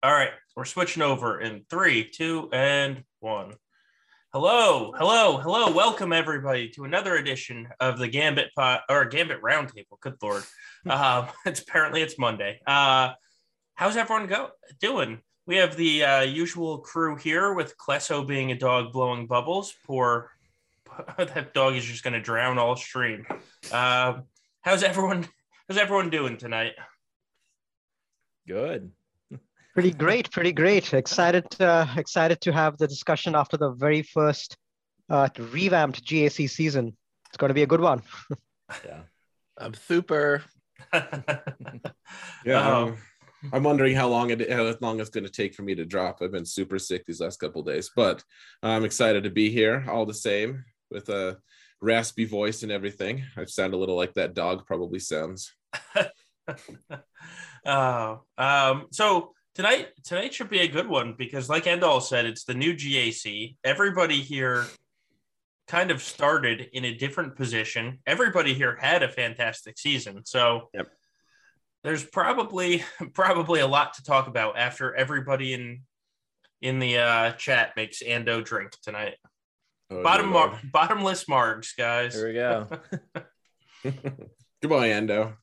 All right, we're switching over in three, two, and one. Hello, hello, hello. Welcome everybody to another edition of the Gambit pot or Gambit Roundtable. Good lord, uh, it's apparently it's Monday. Uh, how's everyone go doing? We have the uh, usual crew here with Klesso being a dog blowing bubbles. Poor that dog is just going to drown all stream. Uh, how's everyone? How's everyone doing tonight? Good. Pretty great, pretty great. Excited, uh, excited to have the discussion after the very first uh, revamped GAC season. It's going to be a good one. yeah, I'm super. yeah, um, I'm wondering how long it how long it's going to take for me to drop. I've been super sick these last couple days, but I'm excited to be here all the same with a raspy voice and everything. I sound a little like that dog probably sounds. oh, um, so tonight tonight should be a good one because like Endall said, it's the new GAC. Everybody here kind of started in a different position. Everybody here had a fantastic season. So yep. there's probably probably a lot to talk about after everybody in in the uh, chat makes Ando drink tonight. Oh, Bottom mar- bottomless margs, guys. Here we go. Goodbye, Ando.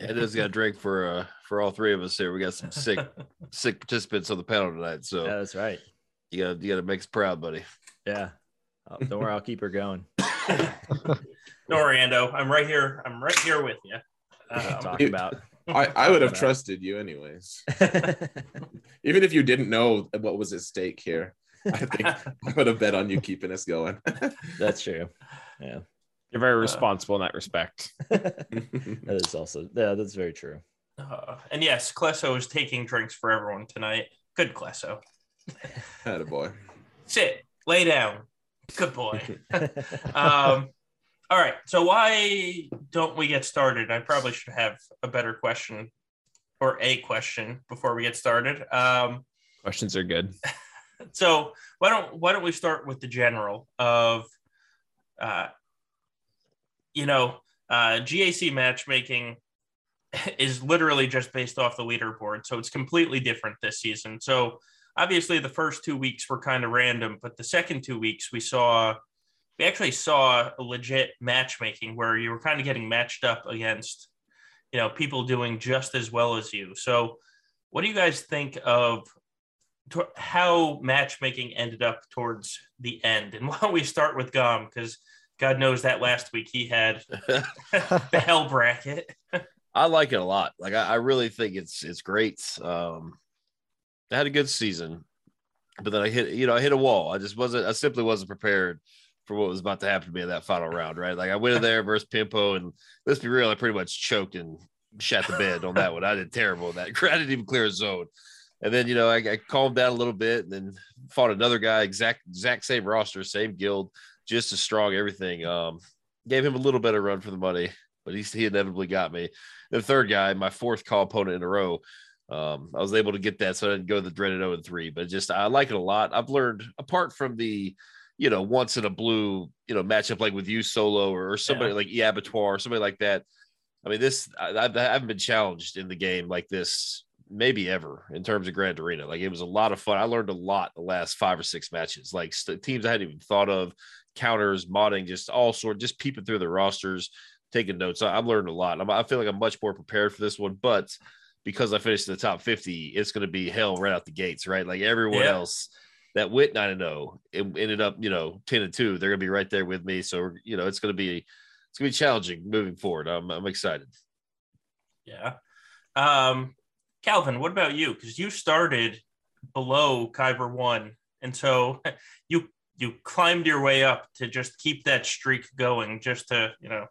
It is got a drink for uh for all three of us here. We got some sick sick participants on the panel tonight. So yeah, that's right. You gotta you gotta make us proud, buddy. Yeah. Oh, don't worry, I'll keep her going. don't worry, Ando. I'm right here. I'm right here with you. Um, talk about. I, I would have trusted you anyways. Even if you didn't know what was at stake here. I think I would have bet on you keeping us going. That's true. Yeah. You're very uh, responsible uh, in that respect. that is also yeah, that's very true. Uh, and yes, Klesso is taking drinks for everyone tonight. Good Klesso. Had a boy. Sit, lay down. Good boy. um, all right. So why don't we get started? I probably should have a better question or a question before we get started. Um, Questions are good. So why don't why don't we start with the general of uh, you know, uh, GAC matchmaking is literally just based off the leaderboard. So it's completely different this season. So obviously the first two weeks were kind of random, but the second two weeks we saw we actually saw a legit matchmaking where you were kind of getting matched up against, you know, people doing just as well as you. So what do you guys think of how matchmaking ended up towards the end? And why don't we start with Gom? Because God knows that last week he had the hell bracket. I like it a lot. Like I, I, really think it's it's great. Um, I had a good season, but then I hit you know I hit a wall. I just wasn't. I simply wasn't prepared for what was about to happen to me in that final round. Right, like I went in there versus Pimpo, and let's be real, I pretty much choked and shat the bed on that one. I did terrible in that. I didn't even clear a zone. And then you know I, I calmed down a little bit, and then fought another guy, exact exact same roster, same guild just as strong, everything. Um, gave him a little bit of run for the money, but he, he inevitably got me. The third guy, my fourth call opponent in a row, um, I was able to get that, so I didn't go the dreaded 0 and 3. But just I like it a lot. I've learned apart from the, you know, once in a blue, you know, matchup like with you solo or, or somebody yeah. like Abattoir or somebody like that. I mean, this I, I haven't been challenged in the game like this maybe ever in terms of Grand Arena. Like it was a lot of fun. I learned a lot the last five or six matches, like st- teams I hadn't even thought of, counters, modding, just all sort, just peeping through the rosters, taking notes. I, have learned a lot. I'm, I feel like I'm much more prepared for this one, but because I finished in the top 50, it's going to be hell right out the gates, right? Like everyone yeah. else that went 9 and 0 it ended up, you know, 10 and 2. They're going to be right there with me. So, you know, it's going to be, it's going to be challenging moving forward. I'm, I'm excited. Yeah. Um, Calvin, what about you? Because you started below Kyber one, and so you you climbed your way up to just keep that streak going, just to you know,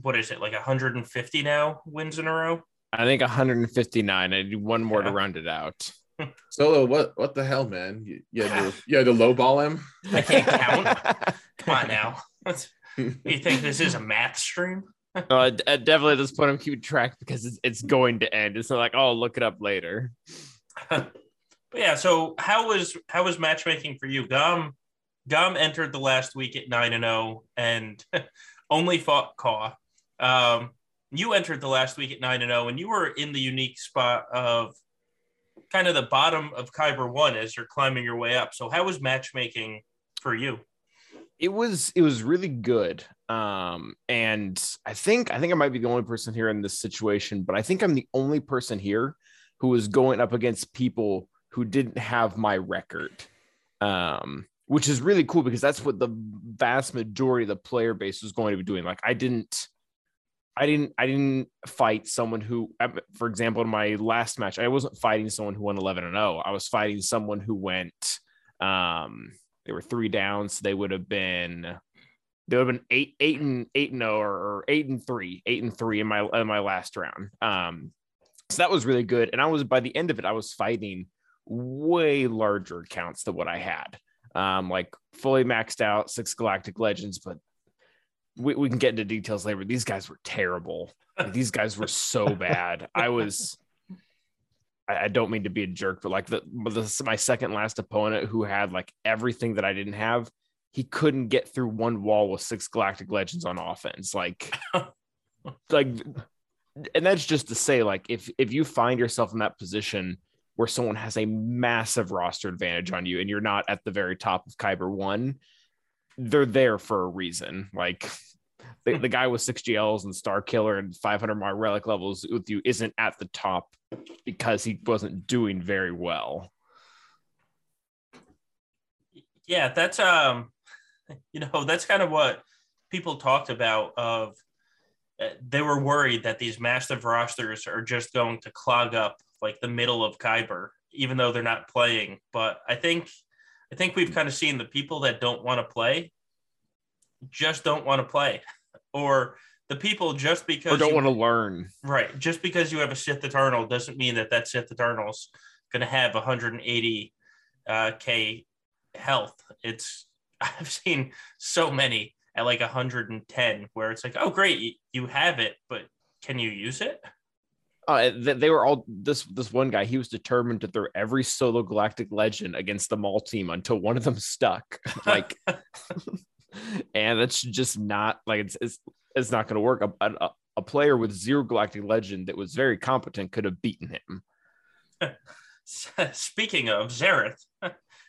what is it like 150 now wins in a row? I think 159. I need one more yeah. to round it out. Solo, what what the hell, man? You, you, had, to, you had to lowball him. I can't count. Come on now. you think this is a math stream? no, I, I definitely at this point I'm keeping track because it's, it's going to end. It's not like oh, I'll look it up later. yeah, so how was how was matchmaking for you? Gum Gum entered the last week at nine and zero oh and only fought Kaw. Um, you entered the last week at nine and zero, oh and you were in the unique spot of kind of the bottom of Kyber one as you're climbing your way up. So how was matchmaking for you? it was it was really good um and i think i think i might be the only person here in this situation but i think i'm the only person here who was going up against people who didn't have my record um which is really cool because that's what the vast majority of the player base was going to be doing like i didn't i didn't i didn't fight someone who um, for example in my last match i wasn't fighting someone who won 11 and 0 i was fighting someone who went um they were three downs. They would have been they would have been eight, eight and eight and oh, or eight and three, eight and three in my in my last round. Um, so that was really good. And I was by the end of it, I was fighting way larger accounts than what I had. Um, like fully maxed out six galactic legends, but we, we can get into details later. These guys were terrible. Like, these guys were so bad. I was I, don't mean to be a jerk, but like the, the my second last opponent who had like everything that I didn't have, he couldn't get through one wall with six galactic legends on offense. Like, like, and that's just to say, like, if if you find yourself in that position where someone has a massive roster advantage on you and you're not at the very top of Kyber one, they're there for a reason. Like the, the guy with six GLs and Star Killer and 500 more relic levels with you isn't at the top because he wasn't doing very well. Yeah, that's um, you know, that's kind of what people talked about. Of uh, they were worried that these massive rosters are just going to clog up like the middle of Kyber, even though they're not playing. But I think, I think we've kind of seen the people that don't want to play just don't want to play or the people just because or don't you, want to learn. Right. Just because you have a Sith Eternal doesn't mean that that Sith Eternal's going to have 180 uh, k health. It's I've seen so many at like 110 where it's like, oh great, you have it, but can you use it? Uh, they were all this this one guy. He was determined to throw every solo galactic legend against the mall team until one of them stuck. Like and that's just not like it's it's, it's not going to work. A, a, a, player with zero galactic legend that was very competent could have beaten him. Speaking of Xaereth,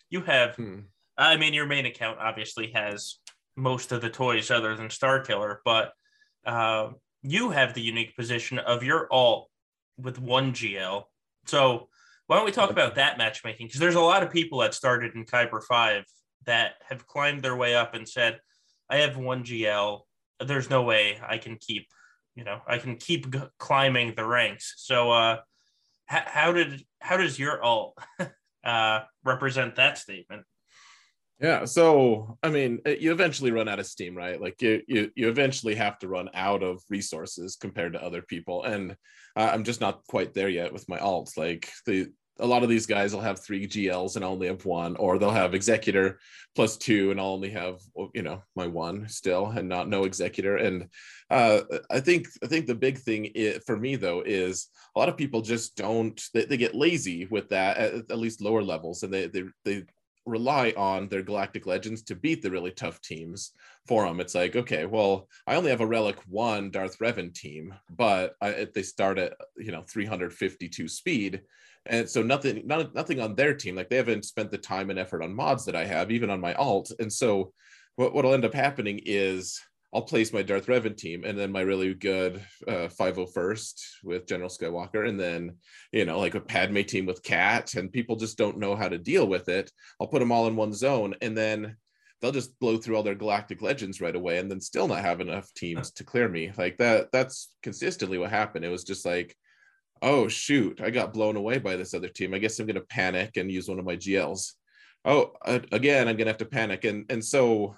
you have. Hmm. I mean, your main account obviously has most of the toys other than Star Killer, but uh, you have the unique position of your alt with one GL. So why don't we talk about that matchmaking? Because there's a lot of people that started in Kyber 5 that have climbed their way up and said, I have one GL. There's no way I can keep, you know, I can keep g- climbing the ranks. So, uh, h- how did, how does your alt uh, represent that statement? Yeah. So, I mean, uh, you eventually run out of steam, right? Like you, you, you eventually have to run out of resources compared to other people. And I'm just not quite there yet with my alt. Like the, a lot of these guys will have three GLs and I'll only have one, or they'll have executor plus two and I'll only have you know my one still and not no executor. And uh, I think I think the big thing is, for me though is a lot of people just don't they, they get lazy with that at, at, least lower levels and they they they rely on their galactic legends to beat the really tough teams for them. It's like, okay, well, I only have a relic one Darth Revan team, but I, they start at you know 352 speed and so nothing not, nothing on their team like they haven't spent the time and effort on mods that i have even on my alt and so what, what'll end up happening is i'll place my darth revan team and then my really good uh, 501st with general skywalker and then you know like a padme team with cat and people just don't know how to deal with it. I'll put them all in one zone and then they'll just blow through all their galactic legends right away and then still not have enough teams to clear me. Like that that's consistently what happened. It was just like oh shoot i got blown away by this other team. I guess i'm going to panic and use one of my gls oh again i'm going to have to panic. And and so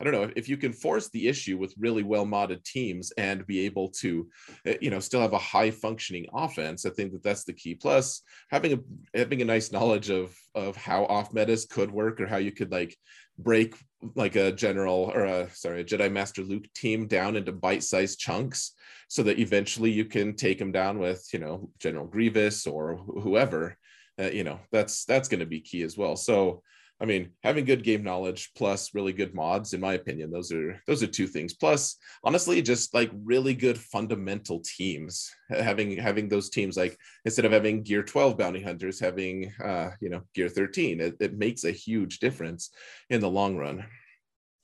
i don't know if you can force the issue with really well modded teams and be able to eh, you know still have a high functioning offense i think that that's the key. Plus having a having a nice knowledge of of how off metas could work or how you could like break like a general or a sorry a jedi master luke team down into bite-sized chunks so that eventually you can take them down with you know general grievous or whoever uh, you know that's that's going to be key as well. So I mean, having good game knowledge plus really good mods, in my opinion, those are those are two things. Plus, honestly, just like really good fundamental teams. Having having those teams like instead of having Gear 12 bounty hunters, having uh, you know Gear 13, it, it makes a huge difference in the long run.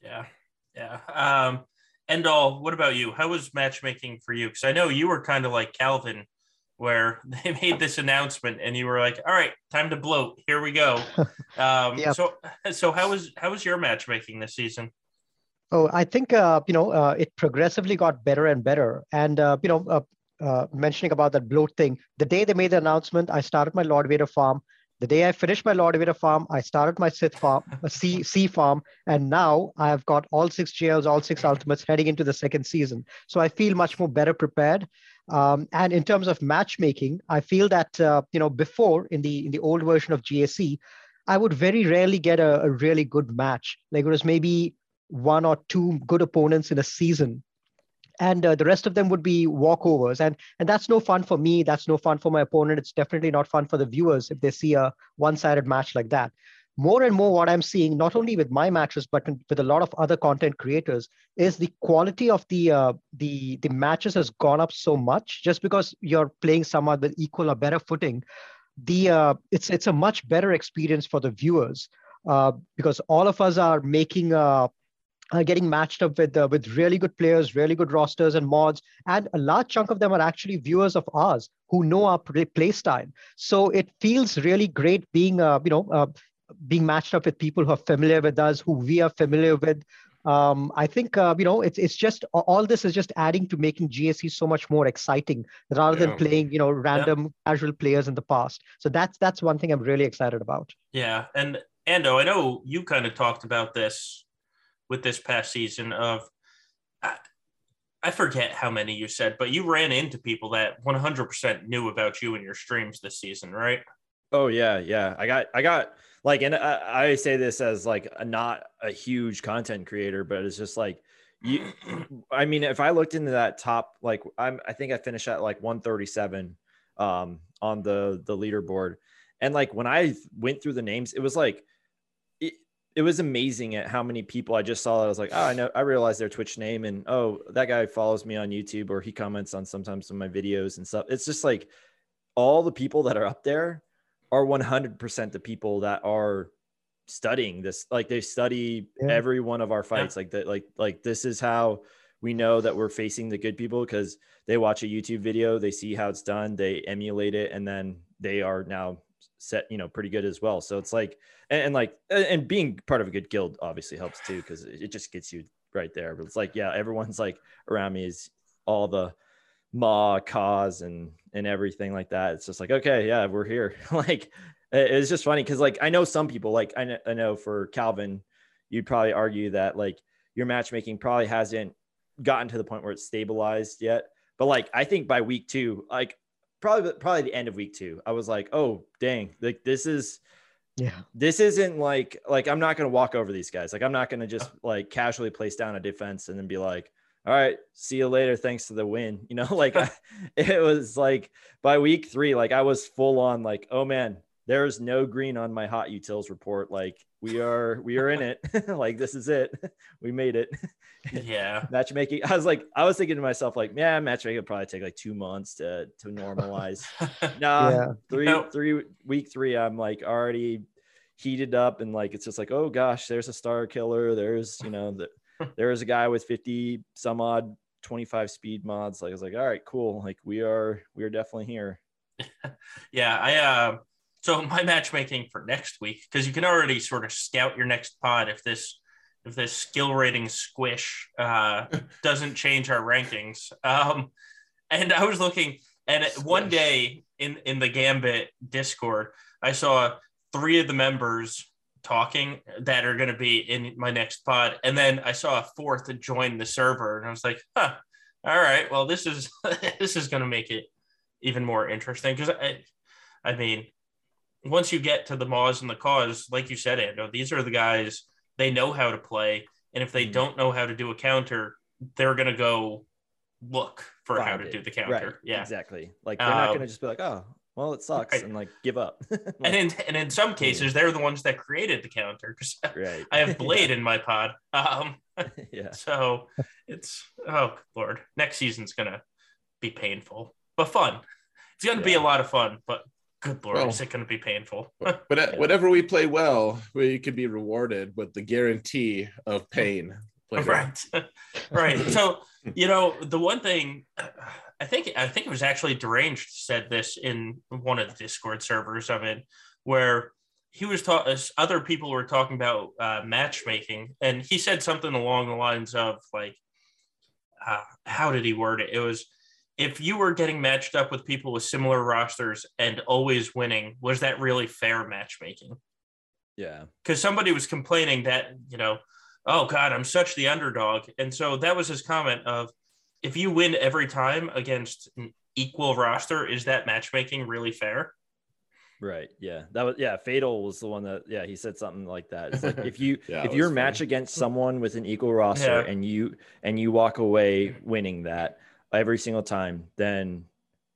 Yeah, yeah. Um, Endall, what about you? How was matchmaking for you? Because I know you were kind of like Calvin where they made this announcement and you were like, all right, time to bloat. Here we go. Um, Yep. So, so how was how was your matchmaking this season? Oh, I think uh, you know uh, it progressively got better and better. And uh, you know, uh, uh, mentioning about that bloat thing, the day they made the announcement, I started my Lord Vader farm. The day I finished my Lord Vader farm, I started my Sith farm, a C C farm, and now I've got all six jails, all six ultimates heading into the second season. So I feel much more better prepared. Um, and in terms of matchmaking, I feel that uh, you know before in the in the old version of GAC, I would very rarely get a, a really good match. Like it was maybe one or two good opponents in a season. And uh, the rest of them would be walkovers. And and that's no fun for me. That's no fun for my opponent. It's definitely not fun for the viewers if they see a one-sided match like that more and more what i'm seeing not only with my matches but with a lot of other content creators is the quality of the uh, the the matches has gone up so much just because you're playing someone with equal or better footing the uh, it's it's a much better experience for the viewers uh, because all of us are making uh, are getting matched up with uh, with really good players, really good rosters and mods, and a large chunk of them are actually viewers of ours who know our play, play style. So it feels really great being uh, you know uh, being matched up with people who are familiar with us, who we are familiar with. Um, I think uh, you know it's it's just all this is just adding to making GAC so much more exciting rather Yeah. than playing you know random casual players in the past. So that's that's one thing I'm really excited about. Yeah, and Ando, I know you kind of talked about this with this past season of I, I forget how many you said, but you ran into people that 100% knew about you and your streams this season, right? Oh yeah, yeah. I got, I got like, and I, I say this as like a, not a huge content creator, but it's just like you. I mean, if I looked into that top, like I'm, I think I finished at like 137 um, on the the leaderboard, and like when I went through the names, it was like. It, was amazing at how many people I just saw. That I was like, oh, I know, I realized their Twitch name, and oh, that guy follows me on YouTube, or he comments on sometimes some of my videos and stuff. It's just like all the people that are up there are 100% the people that are studying this. Like they study Yeah. every one of our fights. Like that like like this is how we know that we're facing the good people because they watch a youtube video they see how it's done they emulate it and then they are now set you know pretty good as well. So it's like and, and like and being part of a good guild obviously helps too because it it just gets you right there. But it's like yeah everyone's like around me is all the ma cause and and everything like that it's just like okay yeah we're here like it's just funny because like i know some people like I know, I know for calvin you'd probably argue that like your matchmaking probably hasn't gotten to the point where it's stabilized yet but like i think by week two like probably probably the end of week two i was like oh dang like this is Yeah. this isn't like like I'm not gonna walk over these guys. Like I'm not gonna just oh. like casually place down a defense and then be like, all right, see you later. Thanks to the win. You know, like I, it was like by week three, like I was full on like, oh man, there's no green on my HotUtils report. Like we are we are in it. like this is it. we made it. Yeah. Matchmaking. I was like, I was thinking to myself, like, yeah, matchmaking would probably take like two months to to normalize. Nah, Yeah. three No. three week three i'm like already heated up and like it's just like oh gosh there's a star killer there's you know the, there's a guy with 50 some odd 25 speed mods. Like i was like all right cool. Like we are we are definitely here. Yeah, I uh so my matchmaking for next week because you can already sort of scout your next pod if this if this skill rating squish uh doesn't change our rankings. Um and I was looking and one day in in the Gambit Discord, I saw three of the members talking that are going to be in my next pod and then I saw a fourth to join the server and I was like, "Huh. All right. Well, this is this is going to make it even more interesting because I, I mean, once you get to the Maws and the Cause, like you said, Ando, these are the guys they know how to play, and if they Mhm. don't know how to do a counter, they're gonna go look for how Find to it. do the counter. right Yeah, exactly like they're not Um, gonna just be like oh well, it sucks, Right. and like give up. and in and in some cases, they're the ones that created the counter because right. I have Blade in my pod. Um, yeah. so it's oh lord, next season's gonna be painful but fun. It's gonna be a lot of fun, but good lord, Well, is it gonna be painful? but but whenever we play well, we could be rewarded with the guarantee of pain. later. right right so you know the one thing i think i think it was actually deranged said this in one of the discord servers of it, where he was talking other people were talking about uh, matchmaking and he said something along the lines of like uh, how did he word it? It was if you were getting matched up with people with similar rosters and always winning was that really fair matchmaking? Yeah. because somebody was complaining that you know oh god i'm such the underdog. And so that was his comment of if you win every time against an equal roster is that matchmaking really fair Right. Yeah. That was yeah. Fatal was the one that yeah he said something like that. It's like if you Yeah, if it you're match against someone with an equal roster Yeah. and you and you walk away winning that every single time, then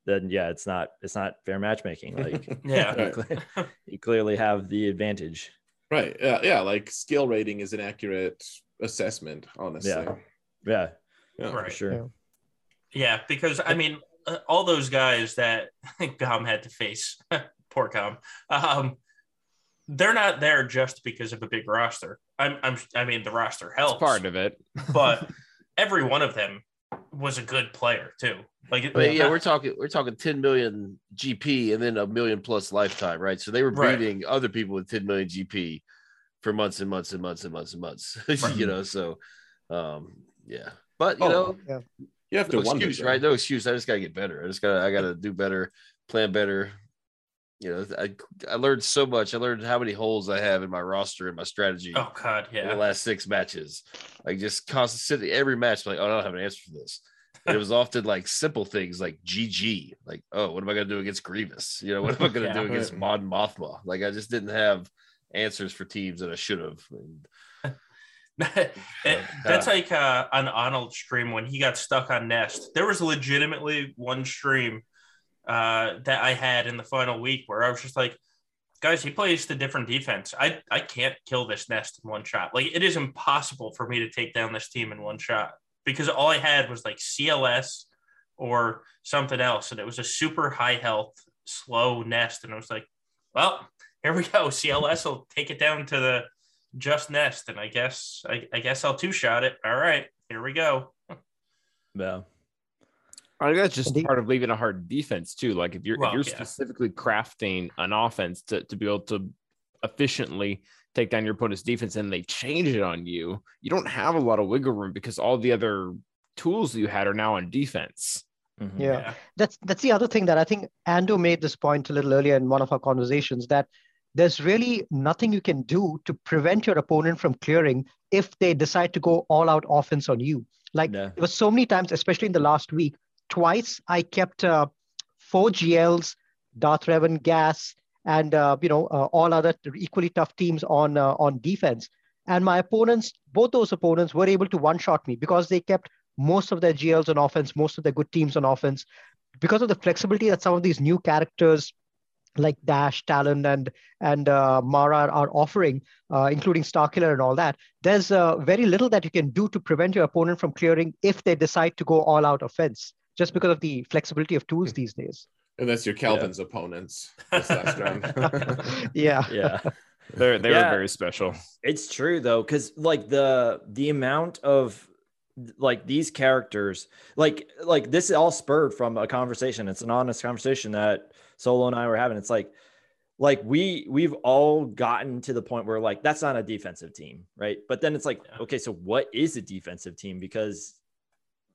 then yeah, it's not it's not fair matchmaking. Like yeah you, cle- you clearly have the advantage. Right. Yeah. Yeah. Like skill rating is an accurate assessment, honestly. Yeah. Yeah, Yeah. for Right. sure. Yeah. yeah because i mean uh, all those guys that gom had to face poor gom um they're not there just because of a big roster i'm, I'm i mean the roster helps It's part of it. but every one of them was a good player too like But yeah, not- we're talking we're talking 10 million GP and then a million plus lifetime, right? So they were Right. beating other people with 10 million GP for months and months and months and months and months. Right. you know, so um yeah. But you Oh, know, yeah. You have to no wonder, excuse, though. right? No excuse. I just gotta get better. I just gotta I gotta do better, plan better. You know, I I learned so much. I learned how many holes I have in my roster and my strategy oh god in the last six matches. Like just constantly every match, like, oh, I don't have an answer for this. And it was often like simple things like GG, like, oh, what am I gonna do against Grievous? You know, what am I gonna Yeah. do against Mon Mothma? Like I just didn't have answers for teams that I should have. And It- that's like uh, on Arnold stream when he got stuck on Nest. There was legitimately one stream uh, that I had in the final week where I was just like, guys, he plays the different defense. I, I can't kill this Nest in one shot. Like, it is impossible for me to take down this team in one shot because all I had was like CLS or something else. And it was a super high health, slow Nest. And I was like, well, here we go. CLS will take it down to the just nest and i guess i, I guess i'll two shot it all right here we go Yeah. I think that's just Indeed. part of leaving a hard defense too. Like if you're Well, if you're yeah. specifically crafting an offense to, to be able to efficiently take down your opponent's defense and they change it on you, you don't have a lot of wiggle room because all the other tools you had are now on defense. Mhm. Yeah. that's that's the other thing that I think Ando made this point a little earlier in one of our conversations that there's really nothing you can do to prevent your opponent from clearing if they decide to go all out offense on you. Like it was so many times, especially in the last week, twice I kept uh, four GLs, Darth Revan, Gas, and uh, you know uh, all other equally tough teams on uh, on defense. And my opponents, both those opponents, were able to one shot me because they kept most of their GLs on offense, most of their good teams on offense, because of the flexibility that some of these new characters like Dash, Talon, and and uh, Mara are offering, uh, including Starkiller and all that. There's uh, very little that you can do to prevent your opponent from clearing if they decide to go all out offense, just because of the flexibility of tools these days. And that's your Calvin's opponents this last round. yeah. Yeah. They're they Yeah. were very special. It's true though, because like the the amount of like these characters, like like this is all spurred from a conversation. It's an honest conversation that Solo and I were having. It's like like we we've all gotten to the point where like that's not a defensive team, right? But then it's like, Yeah. okay, so what is a defensive team? Because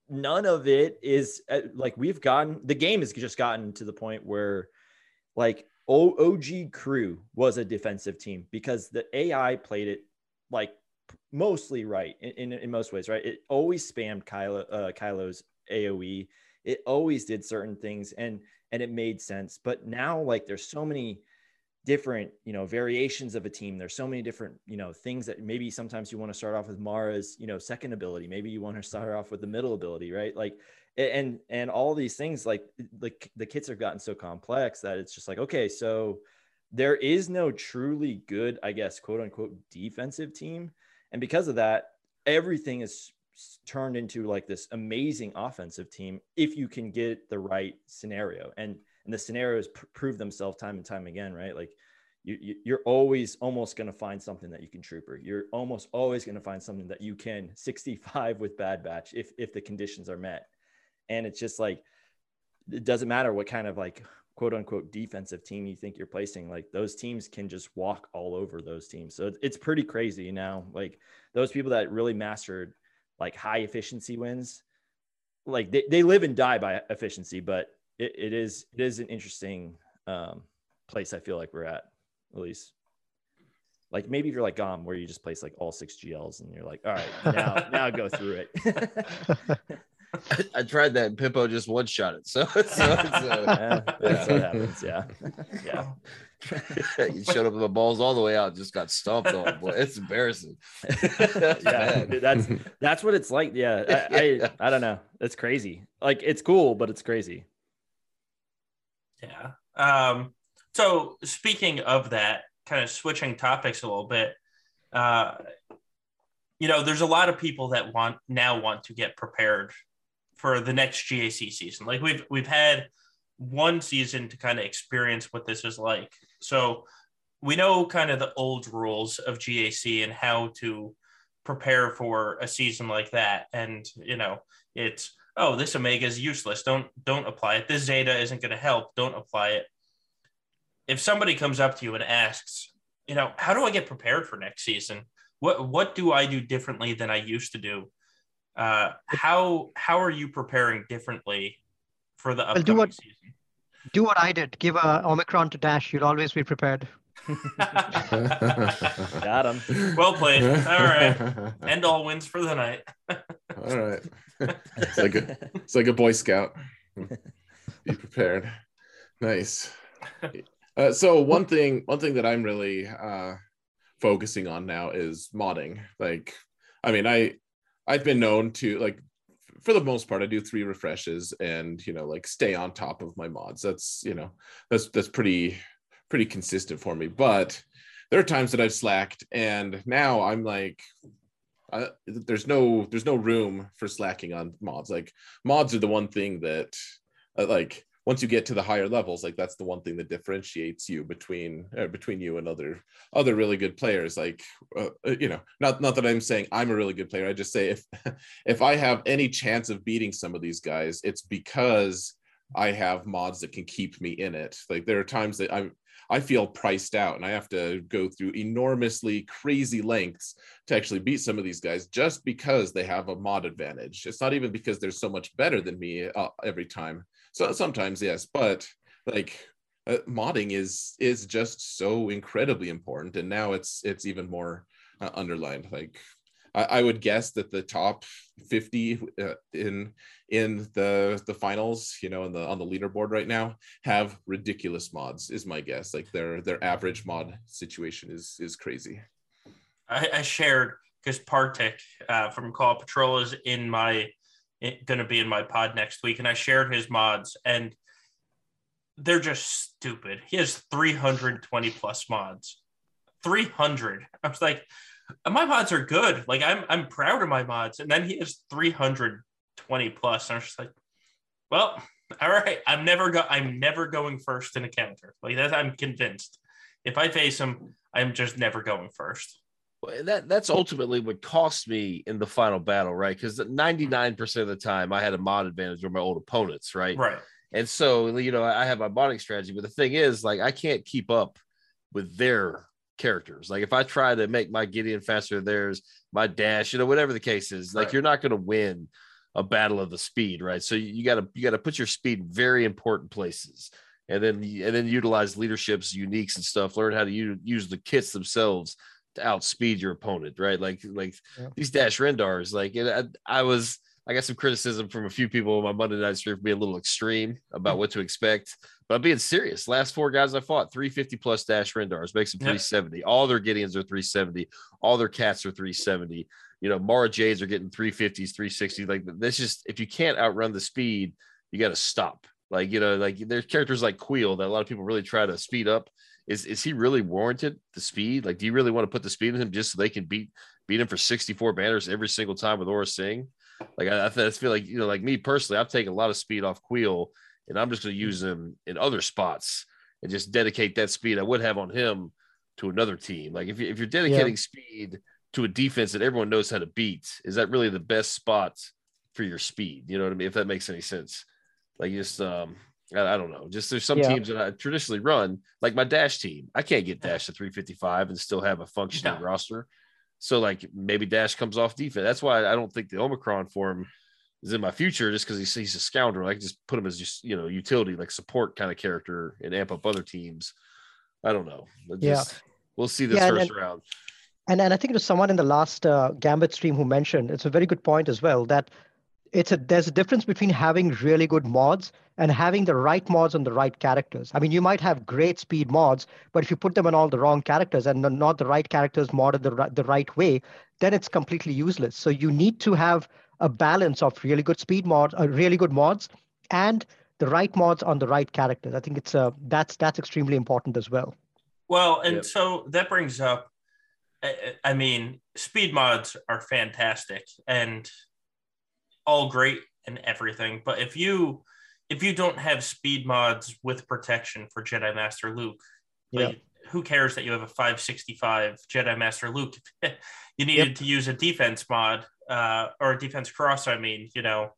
none of it is uh, like we've gotten the game has just gotten to the point where like OG crew was a defensive team because the AI played it like mostly right in, in, in most ways, right? It always spammed Kylo, uh, Kylo's AoE. It always did certain things and and it made sense. But now like there's so many different you know variations of a team. There's so many different you know things that maybe sometimes you want to start off with mara's you know second ability. Maybe you want to start off with the middle ability right? Like and and all these things like like the kits have gotten so complex that it's just like okay so there is no truly good i guess quote unquote defensive team. And because of that everything is turned into like this amazing offensive team if you can get the right scenario. And and the scenarios pr- prove themselves time and time again right? Like you, you are always almost going to find something that you can trooper. You're almost always going to find something that you can 65 with bad batch if if the conditions are met. And it's just like it doesn't matter what kind of like quote unquote defensive team you think you're placing like those teams can just walk all over those teams. So it's pretty crazy now like those people that really mastered like high efficiency wins like they, they live and die by efficiency but it, it is it is an interesting um place i feel like we're at at least like maybe if you're like Gom, where you just place like all six GLs and you're like, all right, now now go through it. I, I, tried that and Pippo just one shot it. So, so, so yeah, that's what happens. Yeah. Yeah. you showed up with the balls all the way out, just got stomped on. Boy, it's embarrassing. that's yeah, that's that's what it's like. Yeah. I, I I don't know. It's crazy. Like it's cool, but it's crazy. Yeah. Um, so speaking of that, kind of switching topics a little bit, uh, you know, there's a lot of people that want now want to get prepared for the next GAC season. Like we've we've had one season to kind of experience what this is like. So we know kind of the old rules of GAC and how to prepare for a season like that. And you know, it's oh, this omega is useless. Don't don't apply it. This zeta isn't going to help. Don't apply it. If somebody comes up to you and asks, you know, how do I get prepared for next season? What what do I do differently than I used to do? Uh, how how are you preparing differently for the upcoming do what, season? Do what I did. Give a Omicron to Dash. You'll always be prepared. Got him. Well played. All right. End all wins for the night. all right. It's like a it's like a Boy Scout. Be prepared. Nice. Uh, so one thing one thing that I'm really uh, focusing on now is modding. Like, I mean, I I've been known to like for the most part, I do three refreshes and you know like stay on top of my mods. That's you know that's that's pretty pretty consistent for me. But there are times that I've slacked, and now I'm like, there's no there's no room for slacking on mods. Like mods are the one thing that uh, like once you get to the higher levels like that's the one thing that differentiates you between uh, between you and other other really good players like uh, uh you know not not that i'm saying i'm a really good player i just say if if i have any chance of beating some of these guys it's because i have mods that can keep me in it like there are times that i'm I feel priced out and I have to go through enormously crazy lengths to actually beat some of these guys just because they have a mod advantage. It's not even because they're so much better than me uh, every time. So sometimes yes, but like uh, modding is is just so incredibly important, and now it's it's even more uh, underlined. Like I, I, would guess that the top fifty uh, in in the the finals, you know, on the on the leaderboard right now, have ridiculous mods. Is my guess. Like their their average mod situation is is crazy. I, I shared because Partik uh, from Call Patrol is in my going to be in my pod next week, and I shared his mods, and they're just stupid. He has 320 plus mods. 300. I was like, my mods are good. Like I'm I'm proud of my mods. And then he has 320 plus. And I was just like, well, all right. I'm never go I'm never going first in a counter. Like that I'm convinced. If I face him, I'm just never going first that that's ultimately what cost me in the final battle, right? Because 99% mm-hmm. of the time I had a mod advantage over my old opponents, right? Right. And so, you know, I have my modding strategy, but the thing is, like, I can't keep up with their characters. Like, if I try to make my Gideon faster than theirs, my dash, you know, whatever the case is, like, right. you're not going to win a battle of the speed, right? So you got to you got to put your speed in very important places, and then and then utilize leaderships, uniques, and stuff. Learn how to use, use the kits themselves to outspeed your opponent, right? Like like yeah. these Dash Rendars, like it, I, I, was I got some criticism from a few people on my Monday night stream for being a little extreme about hmm. what to expect. But I'm being serious. Last four guys I fought, 350 plus dash Rendars, makes them Yep. 370. All their Gideons are 370. All their cats are 370. You know, Mara Jades are getting 350s, 360. Like this just if you can't outrun the speed, you got to stop. Like, you know, like there's characters like Kuiil that a lot of people really try to speed up. Is is he really warranted the speed? Like, do you really want to put the speed in him just so they can beat beat him for 64 banners every single time with Aurra Sing? Like I, I feel like you know, like me personally, I've taken a lot of speed off Kuiil, and I'm just going to use him in other spots and just dedicate that speed I would have on him to another team. Like if you if you're dedicating speed to a defense that everyone knows how to beat, is that really the best spot for your speed? You know what I mean? If that makes any sense. Like just um I, don't know. Just there's some Yeah. teams that I traditionally run, like my dash team. I can't get dash to 355 and still have a functioning No. roster. So like maybe dash comes off defense. That's why I don't think the Omicron form is in my future just because he's, he's a scoundrel. I can just put him as just you know utility like support kind of character and amp up other teams. I don't know. But Yeah. we'll see this Yeah, first and- round. And and I think it was someone in the last uh, Gambit stream who mentioned it's a very good point as well that it's a there's a difference between having really good mods and having the right mods on the right characters. I mean, you might have great speed mods, but if you put them on all the wrong characters and not the right characters modded the right, the right way, then it's completely useless. So you need to have a balance of really good speed mods, uh, really good mods, and the right mods on the right characters. I think it's uh, that's that's extremely important as well. Well, and Yep. so that brings up, I, I mean, speed mods are fantastic and all great and everything. But if you if you don't have speed mods with protection for Jedi Master Luke, like, who cares that you have a 565 Jedi Master Luke? you needed to use a defense mod uh, or a defense cross. I mean, you know,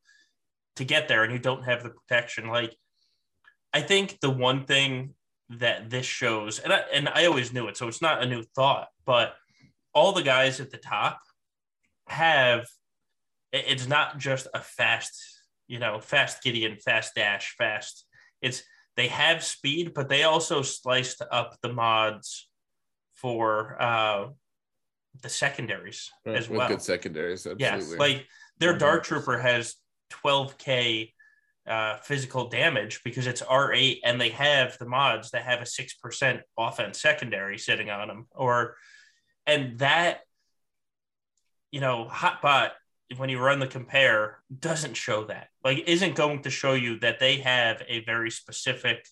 to get there, and you don't have the protection. Like, I think the one thing that this shows, and I, and I always knew it, so it's not a new thought, but all the guys at the top have it's not just a fast, you know, fast Gideon, fast dash, fast. It's they have speed, but they also sliced up the mods for uh the secondaries Right, as well. good secondaries. Absolutely. Yes, like their Dark 100%. Trooper has 12k uh, physical damage because it's R8, and they have the mods that have a six percent offense secondary sitting on them, or and that you know Hotbot when you run the compare doesn't show that like isn't going to show you that they have a very specific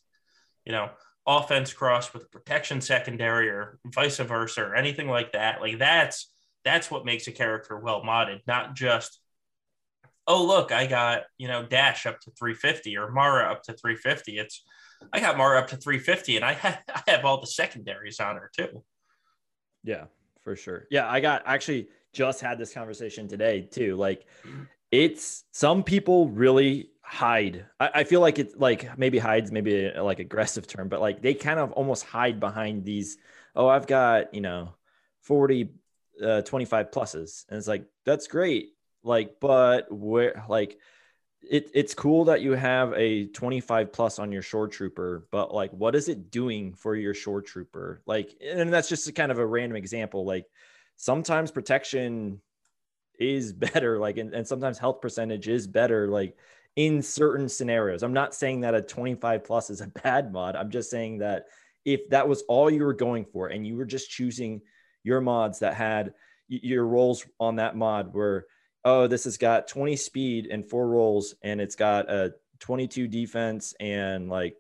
you know offense cross with a protection secondary or vice versa or anything like that like that's that's what makes a character well modded, not just, oh, look, I got, you know, Dash up to 350 or Mara up to 350. It's, I got Mara up to 350 and I, ha- I have all the secondaries on her too. Yeah, for sure. Yeah, I got actually just had this conversation today too. Like, it's some people really hide. I, I feel like it's like maybe hides, maybe a, like aggressive term, but like they kind of almost hide behind these. Oh, I've got you know, forty, uh, twenty-five pluses, and it's like that's great. Like, but where like. It, it's cool that you have a 25 plus on your shore trooper, but like, what is it doing for your shore trooper? Like, and that's just a kind of a random example. Like, sometimes protection is better, like, and, and sometimes health percentage is better, like, in certain scenarios. I'm not saying that a 25 plus is a bad mod. I'm just saying that if that was all you were going for and you were just choosing your mods that had your rolls on that mod were oh, this has got 20 speed and four rolls, and it's got a 22 defense and like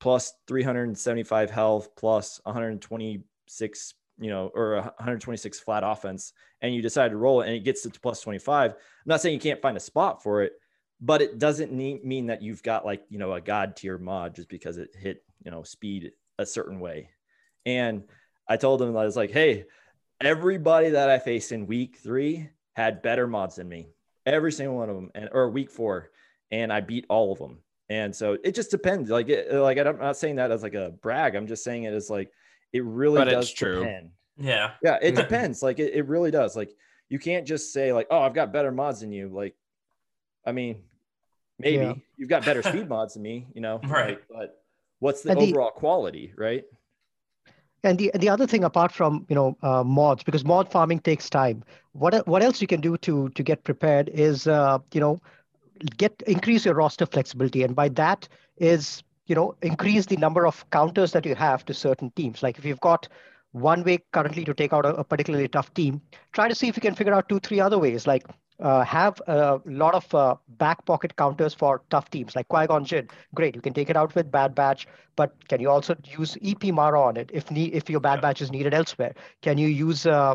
plus 375 health, plus 126, you know, or 126 flat offense, and you decide to roll it and it gets to plus 25. I'm not saying you can't find a spot for it, but it doesn't need, mean that you've got like, you know, a god tier mod just because it hit, you know, speed a certain way. And I told him, I was like, hey, everybody that I faced in week three had better mods than me, every single one of them, and or week four, and I beat all of them. And so it just depends. Like, it, like I'm not saying that as like a brag. I'm just saying it as like it really But does true. depend. Yeah. Yeah, it depends. Like it, it really does. Like you can't just say like, oh, I've got better mods than you. Like, I mean, maybe Yeah. you've got better speed mods than me. You know, Right. like, but what's the And the- overall quality, right? And the the other thing apart from you know uh, mods because mod farming takes time. What what else you can do to to get prepared is uh, you know get increase your roster flexibility, and by that is you know, increase the number of counters that you have to certain teams. Like if you've got one way currently to take out a, a particularly tough team, try to see if you can figure out two, three other ways. Like uh, have a lot of uh, back pocket counters for tough teams like Qui-Gon Jinn. Great, you can take it out with Bad Batch, but can you also use EP Mara on it if need, if your Bad Batch is needed elsewhere? Can you use uh,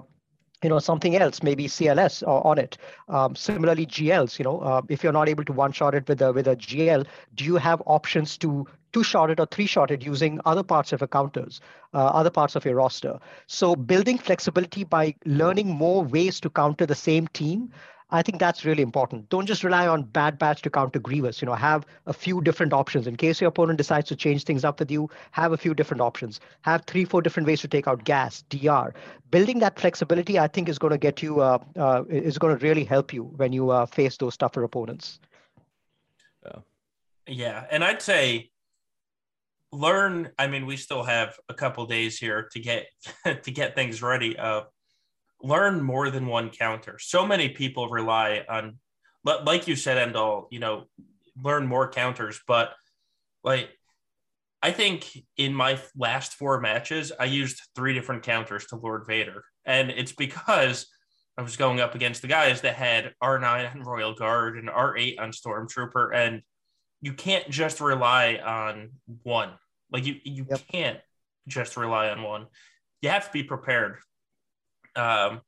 you know something else maybe cls on it um, similarly gls you know uh, if you're not able to one shot it with a with a gl do you have options to two shot it or three shot it using other parts of your counters uh, other parts of your roster so building flexibility by learning more ways to counter the same team I think that's really important. Don't just rely on Bad Batch to counter Grievous. You know, have a few different options in case your opponent decides to change things up with you. Have a few different options. Have three, four different ways to take out gas, DR. Building that flexibility, I think, is going to get you. Uh, uh, is going to really help you when you uh, face those tougher opponents. Yeah, and I'd say learn. I mean, we still have a couple days here to get to get things ready. Uh, learn more than one counter. So many people rely on, like you said, Endall, you know, learn more counters. But like, I think in my last four matches, I used three different counters to Lord Vader. And it's because I was going up against the guys that had R9 on Royal Guard and R8 on Stormtrooper. And you can't just rely on one. Like, you, you yep. can't just rely on one. You have to be prepared um,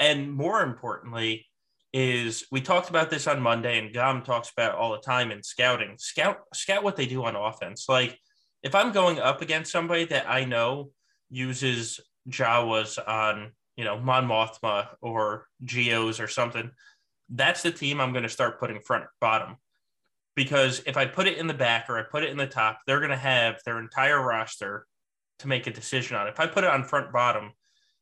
and more importantly, is we talked about this on Monday, and Gom talks about all the time in scouting. Scout scout what they do on offense. Like if I'm going up against somebody that I know uses Jawas on, you know, Mon Mothma or Geos or something, that's the team I'm going to start putting front bottom. Because if I put it in the back or I put it in the top, they're going to have their entire roster to make a decision on. If I put it on front bottom,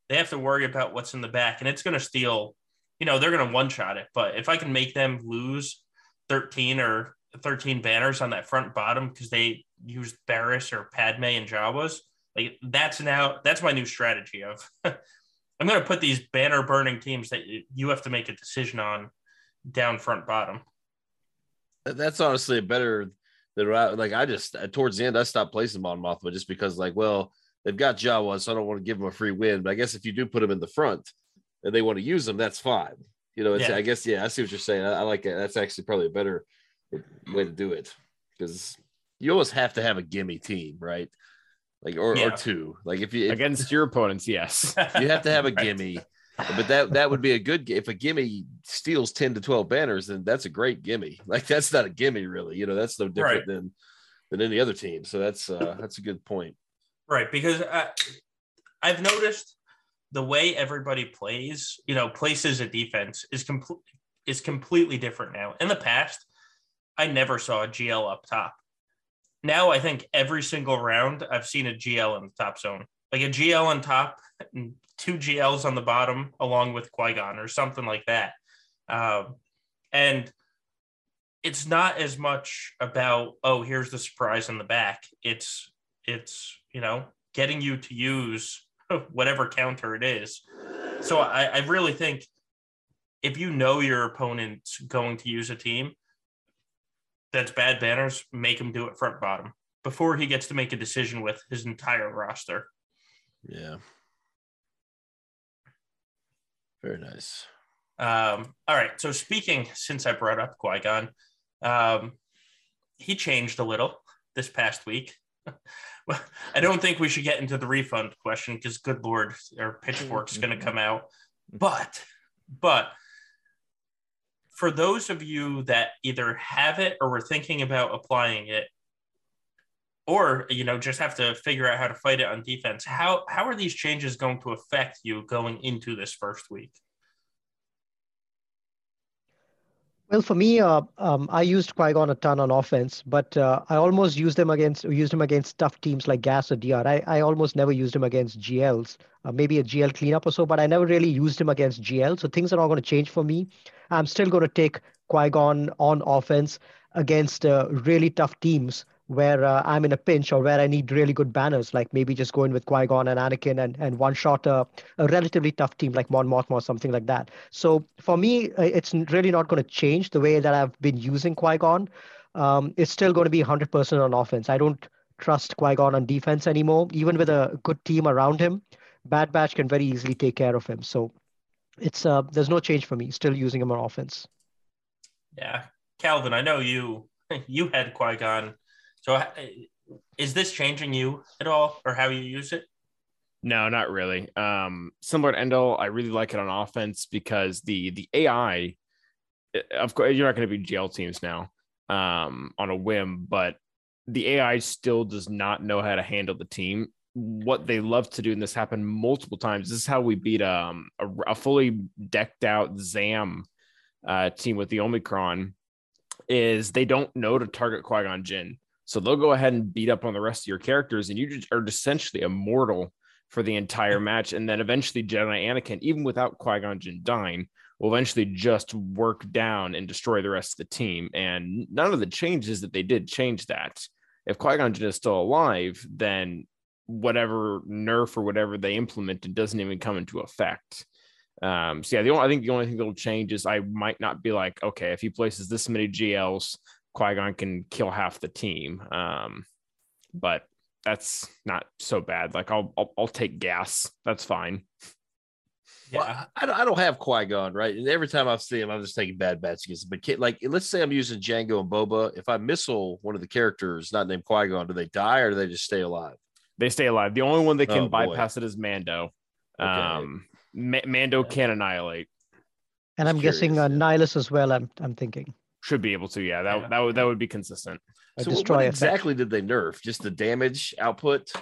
they have to worry about what's in the back, and it's going to steal. You know, they're going to one shot it. But if I can make them lose 13 or 13 banners on that front bottom because they used Barris or Padme and Jawas, like that's now that's my new strategy of I'm going to put these banner burning teams that you have to make a decision on down front bottom. That's honestly a better than like I just uh, towards the end I stopped placing Mon Mothma just because like well they've got Jawa, so I don't want to give them a free win. But I guess if you do put them in the front and they want to use them, that's fine. You know, it's, yeah. I guess, yeah, I see what you're saying. I, I like it. That's actually probably a better way to do it because you always have to have a gimme team, right? Like, or, yeah. or two. Like, if you if, against your opponents, yes, you have to have a gimme. But that that would be a good if a gimme steals 10 to 12 banners then that's a great gimme like that's not a gimme really you know that's no different right. than than any other team so that's uh that's a good point Right, because I, I've noticed the way everybody plays, you know, places a defense is complete is completely different now. In the past, I never saw a GL up top. Now I think every single round I've seen a GL in the top zone, like a GL on top and two GLs on the bottom, along with Qui Gon or something like that. Um, and it's not as much about oh here's the surprise in the back. It's it's you know, getting you to use whatever counter it is. So I, I really think if you know your opponent's going to use a team that's bad banners, make him do it front bottom before he gets to make a decision with his entire roster. Yeah. Very nice. Um, all right. So speaking, since I brought up Qui Gon, um, he changed a little this past week. well, I don't think we should get into the refund question because, good lord, our pitchfork's going to come out. But, but for those of you that either have it or were thinking about applying it, or you know just have to figure out how to fight it on defense, how how are these changes going to affect you going into this first week? Well, for me, uh, um, I used Qui Gon a ton on offense, but uh, I almost used them against used him against tough teams like Gas or DR. I, I almost never used him against GLs, uh, maybe a GL cleanup or so, but I never really used him against GL. So things are not going to change for me. I'm still going to take Qui Gon on offense against uh, really tough teams where uh, I'm in a pinch or where I need really good banners, like maybe just going with Qui Gon and Anakin and, and one shot a, a relatively tough team like Mon Mothma or something like that. So for me, uh, it's really not going to change the way that I've been using Qui Gon. um, is still going to be 100% on offense. I don't trust Qui Gon on defense anymore. Even with a good team around him, Bad Batch can very easily take care of him. So it's uh, there's no change for me. Still using him on offense. Yeah, Calvin, I know you you had Qui Gon. So uh, is this changing you at all, or how you use it? No, not really. Um, similar to Endall, I really like it on offense because the the AI, eh, of course, you're not going to be GL teams now um, on a whim, but the AI still does not know how to handle the team. What they love to do, and this happened multiple times. This is how we beat um, a, a fully decked out Zam uh, team with the Omicron. Is they don't know to target Qui Gon Jinn, so they'll go ahead and beat up on the rest of your characters, and you just are essentially immortal for the entire match. And then eventually, Jedi Anakin, even without Qui Gon Jinn dying, will eventually just work down and destroy the rest of the team. And none of the changes that they did change that. If Qui Gon Jinn is still alive, then whatever nerf or whatever they implemented doesn't even come into effect. Um, so yeah, the only I think the only thing that'll change is I might not be like, okay, if he places this many GLs, Qui Gon can kill half the team. Um, but that's not so bad. Like I'll I'll, I'll take gas. That's fine. Yeah, Well, I, don't- I don't have Qui Gon, right? And every time I see him, I'm just taking Bad Batch against him. But ki- like, let's say I'm using Django and Boba. If I missile one of the characters not named Qui Gon, do they die or do they just stay alive? They stay alive. The only one that can Oh, bypass it is Mando. Okay. Um, Ma- Mando can annihilate. And I'm Just guessing uh, Nihilus as well. I'm I'm thinking. Should be able to. Yeah, that Yeah. that would that would be consistent. A So what- destroy effect. exactly did they nerf? Just the damage output?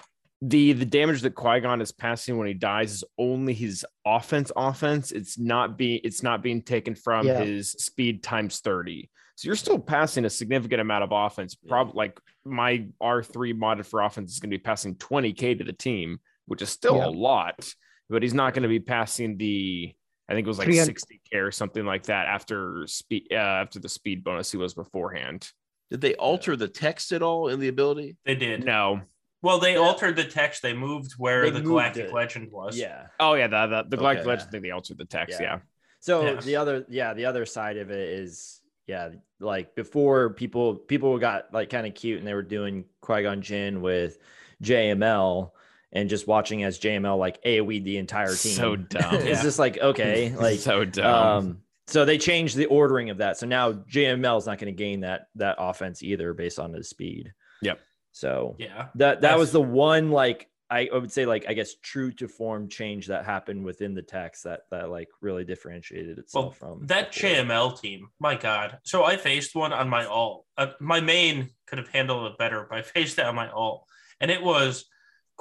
the the damage that Qui-Gon is passing when he dies is only his offense offense. It's not being it's not being taken from Yeah. his speed times 30. So you're still passing a significant amount of offense. Probably like my R3 modded for offense is going to be passing 20k to the team, which is still Yeah. a lot, but he's not going to be passing the I think it was like 60k or something like that after speed uh, after the speed bonus he was beforehand. Did they alter the text at all in the ability? they did. No. Well, they Yeah. altered the text. They moved where They the moved Galactic it. Legend was. Yeah. Oh yeah, the the, the Galactic Okay. Legend thing they altered the text. Yeah. yeah. So Yeah. the other, yeah, the other side of it is, yeah, like before people people got like kind of cute and they were doing Qui Gon Jinn with JML and just watching as JML like AOE the entire team. So dumb. it's Yeah. just like okay, like so dumb. um. So they changed the ordering of that. So now JML is not going to gain that that offense either based on his speed. Yep. So Yeah. that that was the one like I would say like I guess true to form change that happened within the text that that like really differentiated itself Well, from that before. JML team, my God. So I faced one on my all. Uh, my main could have handled it better, but I faced it on my all. And it was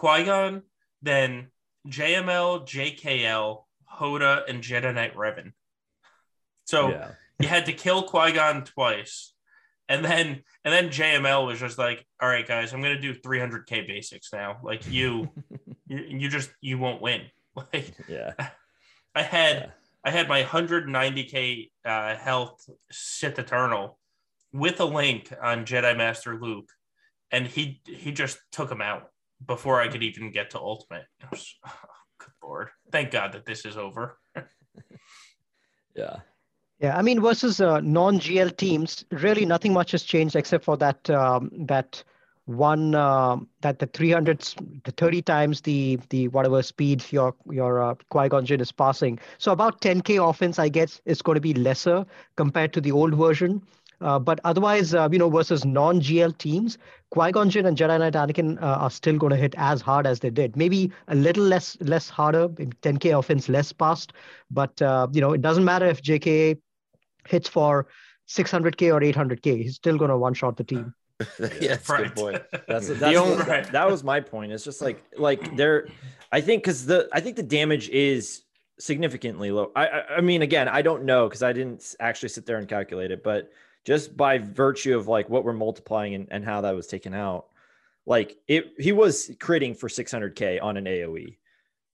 Qui Gon, then JML, JKL, Hoda, and Jedi Knight Revan. So yeah. you had to kill Qui Gon twice. And then and then JML was just like, all right, guys, I'm gonna do 300k basics now. Like you, you, you just you won't win. Like yeah. I had Yeah. I had my 190k uh, health Sith Eternal with a link on Jedi Master Luke, and he he just took him out before I could even get to Ultimate. Was, oh, good lord! Thank God that this is over. Yeah. Yeah, I mean versus uh, non-GL teams, really nothing much has changed except for that um, that one um that the 300 s- the 30 times the the whatever speed your your uh, Qui-Gon Jinn is passing. So about 10k offense, I guess, is going to be lesser compared to the old version. Uh, but otherwise, uh, you know, versus non-GL teams, Qui-Gon Jinn and Jedi Knight Anakin uh, are still going to hit as hard as they did. Maybe a little less less harder, 10k offense less passed. But uh, you know, it doesn't matter if JKA hits for 600k or 800k. He's still going to one shot the team. yeah, that's a good point. That's The that's only- what- Right. that was my point. It's just like like there, I think because the I think the damage is significantly low. I I, I mean again I don't know because I didn't actually sit there and calculate it, but just by virtue of like what we're multiplying and, and how that was taken out, like it he was critting for 600k on an AOE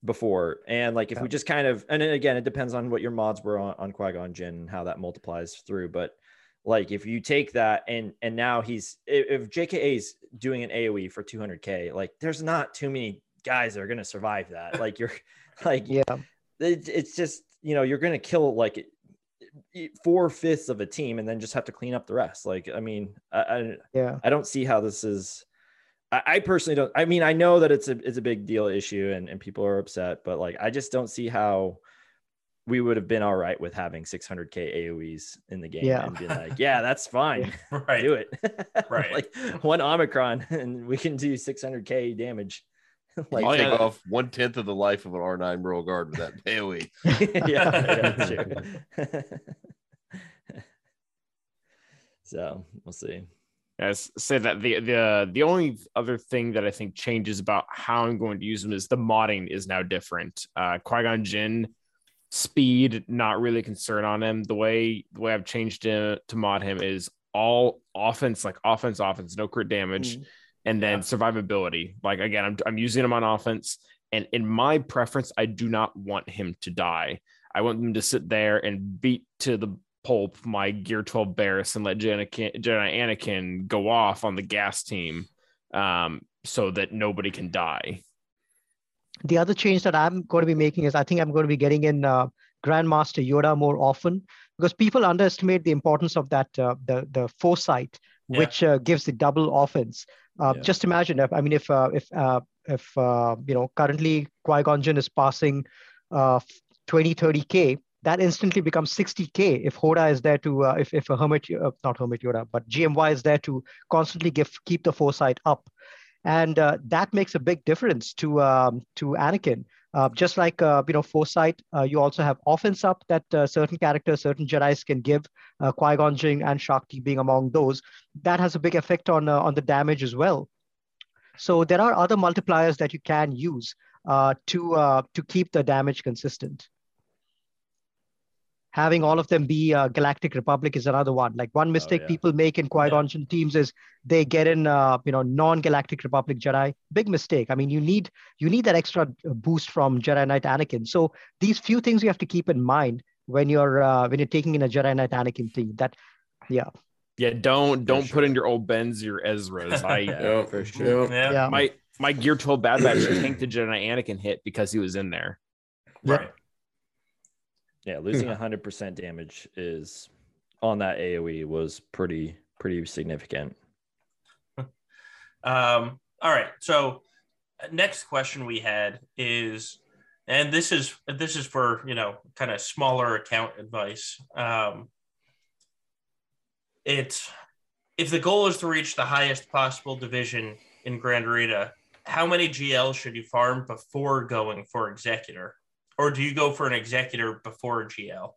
before, and like if we just kind of and again it depends on what your mods were on on Qui Gon Jinn and how that multiplies through, but like if you take that and and now he's if, if JKA is doing an AoE for 200k, like there's not too many guys that are gonna survive that. Like you're like Yeah. it, it's just you know you're gonna kill like four fifths of a team and then just have to clean up the rest. Like, I mean, I, I Yeah. I don't see how this is. I, I personally don't. I mean, I know that it's a it's a big deal issue and and people are upset, but like, I just don't see how we would have been all right with having 600k AOE's in the game Yeah. and being like, yeah, that's fine, Right. do it. Right. like one Omicron and we can do 600k damage. like, Like, yeah. take off one tenth of the life of an R9 Royal Guard with that. AoE. yeah, yeah, true. so we'll see. Yes, say that the the the only other thing that I think changes about how I'm going to use them is the modding is now different. Uh Qui Gon Jinn speed, not really concerned on him. The way the way I've changed to, to mod him is all offense, like offense, offense, no crit damage, and then survivability. Like again, I'm I'm using him on offense, and in my preference, I do not want him to die. I want him to sit there and beat to the pulp my Gear 12 Barris and let Jedi Jedi Anakin go off on the gas team, um, so that nobody can die. The other change that I'm going to be making is I think I'm going to be getting in uh, Grandmaster Yoda more often because people underestimate the importance of that uh, the the foresight, Yeah. which uh, gives the double offense. Uh, Yeah. Just imagine if I mean if uh, if uh, if uh, you know currently Qui Gon Jinn is passing uh, 20 30 k, that instantly becomes 60 k if Hoda is there to uh, if if a hermit uh, not hermit Yoda but GMY is there to constantly give keep the foresight up and uh, that makes a big difference to um, to Anakin. Uh, just like uh, you know foresight, uh, you also have offense up that uh, certain characters, certain Jedi's can give. Uh, Qui Gon Jinn and Shakti being among those, that has a big effect on uh, on the damage as well. So there are other multipliers that you can use to to keep the damage consistent. Having all of them be uh, Galactic Republic is another one. Like one mistake yeah. people make in Qui Gon Jinn teams is they get in uh, you know non-galactic republic jedi big mistake i mean you need you need that extra uh, boost from jedi knight anakin so these few things you have to keep in mind when you're uh, when you're taking in a jedi knight anakin team that yeah Yeah, don't don't sure. put in your old Bens, your Ezras. I Yeah, Yeah, for sure. yeah. Yeah. yeah my my Gear 12 Bad Batch tanked the Jedi Anakin hit because he was in there. Right. Yeah, losing 100% damage is on that AoE was pretty pretty significant. Um, all right. So uh, next question we had is, and this is this is for you know kind of smaller account advice. Um, it's if the goal is to reach the highest possible division in Grand Arena, how many GL should you farm before going for executor, or do you go for an executor before GL?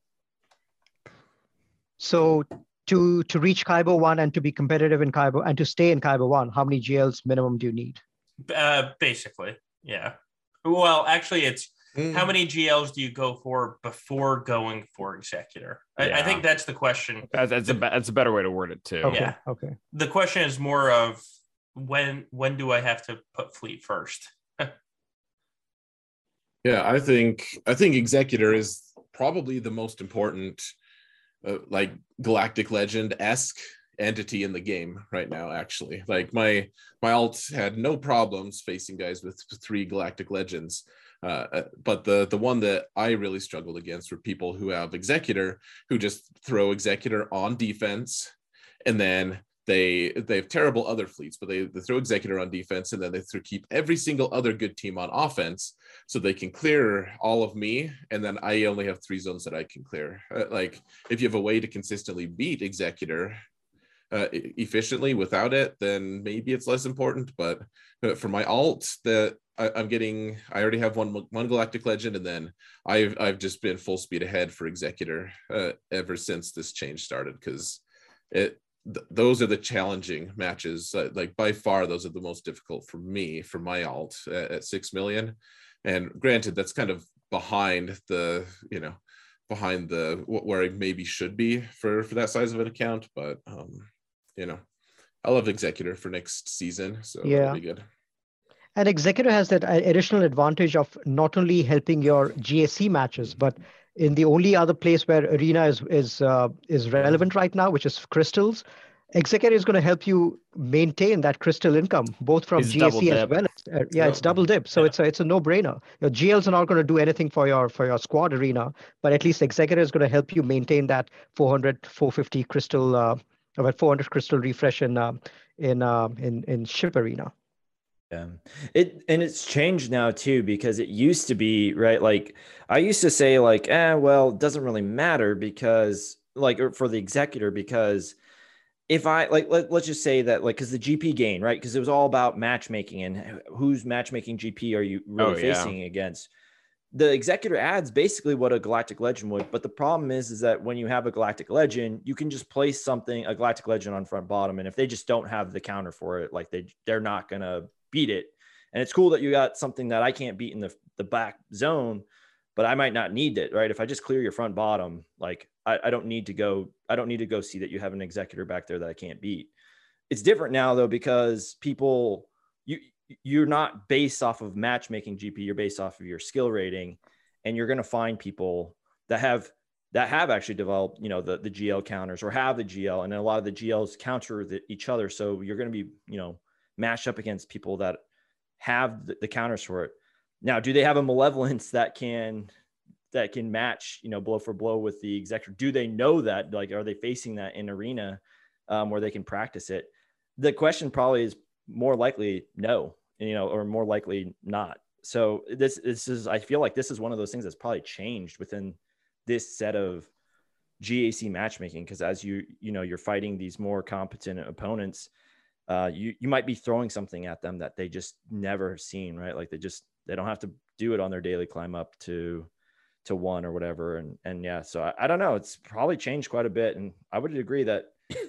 so to to reach Kyber 1 and to be competitive in Kyber and to stay in Kyber 1 how many gls minimum do you need Uh, basically, yeah. Well, actually, it's Mm. how many GLs do you go for before going for executor? I, I think that's the question. That, that's a be- that's a better way to word it too. okay Yeah. okay The question is more of when when do I have to put fleet first? Yeah, I think I think Executor is probably the most important, uh, like Galactic Legend esque entity in the game right now. Actually, like my my alt had no problems facing guys with three Galactic Legends, uh, uh, but the the one that I really struggled against were people who have Executor who just throw Executor on defense, and then they they have terrible other fleets, but they, they throw Executor on defense, and then they throw, keep every single other good team on offense so they can clear all of me and then i only have three zones that i can clear. Uh, like if you have a way to consistently beat executor uh, efficiently without it then maybe it's less important but uh, for my alt that i'm getting i already have one one galactic legend and then i've i've just been full speed ahead for executor uh, ever since this change started because it th- those are the challenging matches uh, like by far those are the most difficult for me for my alt at, at six million and granted that's kind of behind the you know behind the where i maybe should be for for that size of an account but um you know i love executor for next season so Yeah. that'll be good And Executor has that additional advantage of not only helping your GAC matches, but in the only other place where Arena is is uh, is relevant right now, which is crystals. Executor is going to help you maintain that crystal income, both from It's GAC as well as uh, yeah, it's double dip. So Yeah. it's a it's a no brainer. Your GLs are not going to do anything for your for your squad arena, but at least Executor is going to help you maintain that 400 450 crystal uh, about 400 crystal refresh in um, in um, in in ship arena. Yeah. It and it's changed now too because it used to be right like I used to say like eh well it doesn't really matter because like or for the executor because if I like let, let's just say that like because the GP gain right because it was all about matchmaking and whose matchmaking GP are you really Oh, yeah. facing against the executor adds basically what a galactic legend would but the problem is is that when you have a galactic legend you can just place something a galactic legend on front bottom and if they just don't have the counter for it like they they're not gonna beat it and it's cool that you got something that i can't beat in the the back zone but i might not need it right if i just clear your front bottom like I, I don't need to go i don't need to go see that you have an executor back there that i can't beat it's different now though because people you you're not based off of matchmaking GP. You're based off of your skill rating, and you're going to find people that have that have actually developed, you know, the the GL counters or have the GL, and a lot of the GLs counter the, each other. So you're going to be, you know, matched up against people that have the, the counters for it. Now, do they have a malevolence that can that can match, you know, blow for blow with the executor? Do they know that? Like, are they facing that in arena um, where they can practice it? The question probably is more likely no you know, or more likely not. So this this is I feel like this is one of those things that's probably changed within this set of GAC matchmaking because as you you know you're fighting these more competent opponents, uh, you you might be throwing something at them that they just never have seen, right? Like they just they don't have to do it on their daily climb up to to one or whatever, and and yeah, so I, I don't know, it's probably changed quite a bit, and I would agree that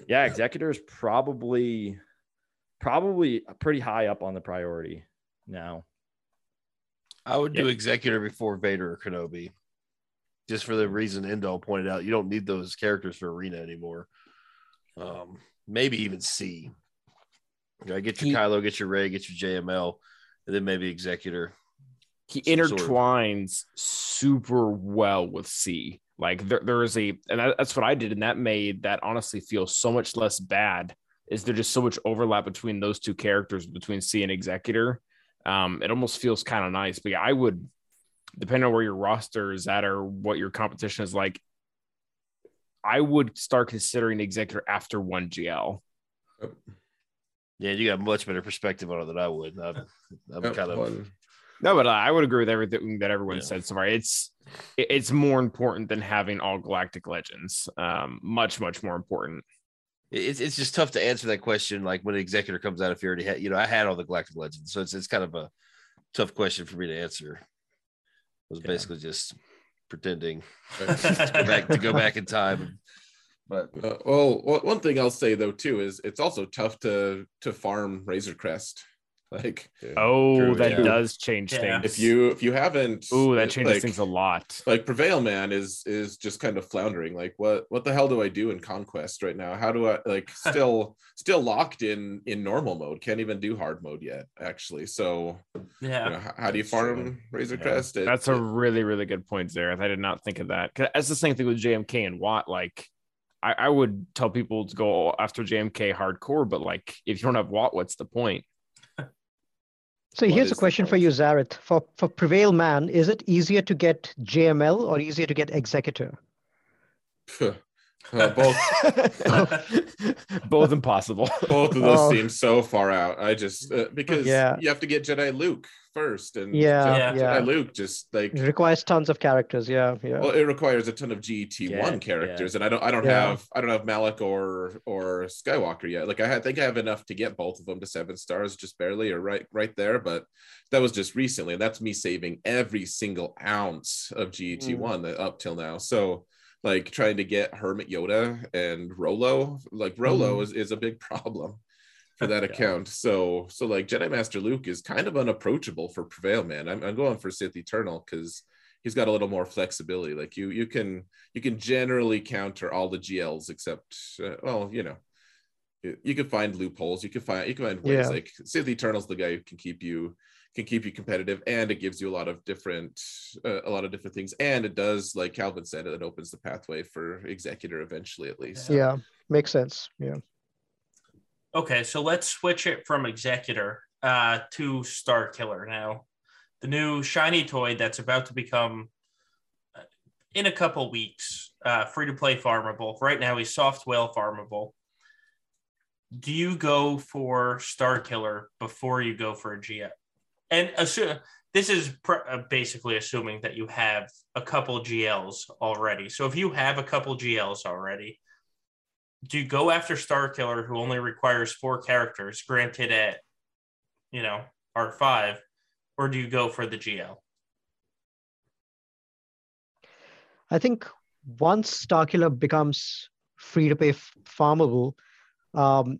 yeah, executors probably probably pretty high up on the priority now. I would do executor before Vader or Kenobi, just for the reason Endo pointed out. You don't need those characters for arena anymore. Um, maybe even C. You know, get your He- Kylo, get your Rey, get your JML, and then maybe executor. he Some sort intertwines super well with C. Like there, there is a, and that's what I did, and that made that honestly feel so much less bad. Is there just so much overlap between those two characters, between C and Executor? Um, it almost feels kind of nice. But yeah, I would, depending on where your roster is at or what your competition is like, I would start considering Executor after one GL. Yeah, you got much better perspective on it than I would. I'm, I'm Yep, kind of one- No, but I would agree with everything that everyone Yeah. said so far. It's it's more important than having all galactic legends. Um, much much more important. it's it's just tough to answer that question. Like when an executor comes out, if you already had, you know, I had all the Galactic Legends, so it's it's kind of a tough question for me to answer. It was Yeah. basically just pretending to go back to go back in time. But Uh, well, one- one thing I'll say though too is it's also tough to to farm Razor Crest. Like Oh, True, that yeah. does change Yeah. things. if you if you haven't, Ooh, that changes like, things a lot. Like Prevail Man is is just kind of floundering. Like what what the hell do I do in Conquest right now? How do I like still still locked in in normal mode? Can't even do hard mode yet actually. So Yeah. you know, how, how do you farm true. Razor Yeah. Crest? It- That's a it- really really good point, Xaereth. I did not think of that. 'Cause That's the same thing with JMK and Wat. Like, I, I would tell people to go after JMK hardcore, but like, if you don't have Wat, what's the point? So What here's a question for you, Xaereth. For for Prevail Man, is it easier to get JML or easier to get Executor? uh, both Both impossible. both of those Oh. seem so far out. I just uh, because Yeah. you have to get Jedi Luke first, and Yeah, Jedi, yeah. Luke just like It requires tons of characters. Yeah, yeah. well, it requires a ton of GT1 yeah. characters, and I don't I don't Yeah. have I don't have Malak or or Skywalker yet. Like I, think I have enough to get both of them to seven stars, just barely or right right there. But that was just recently, and that's me saving every single ounce of GT one that up till now. So. Like trying to get Hermit Yoda and Rolo, like Rolo Mhm. is, is a big problem for that Yeah. account. So so like Jedi Master Luke is kind of unapproachable for Prevail Man. I'm, I'm going for Sith Eternal because he's got a little more flexibility. Like you you can you can generally counter all the GLs except uh, well you know you, you can find loopholes. You can find you can find ways Yeah. like Sith Eternal's the guy who can keep you can keep you competitive and it gives you a lot of different uh, a lot of different things and it does like Calvin said it opens the pathway for executor eventually at least. yeah, makes sense. Yeah. Okay, so let's switch it from Executor uh, to Star Killer now. The new shiny toy that's about to become, uh, in a couple weeks, uh, free to play farmable. Right now, he's soft whale farmable. Do you go for Star Killer before you go for a GM? And assume this is pr- uh, basically assuming that you have a couple GLs already. So if you have a couple GLs already, do you go after Star Killer, who only requires four characters, granted at, you know, R5, or do you go for the GL? I think once Starkiller becomes free to pay farmable, um,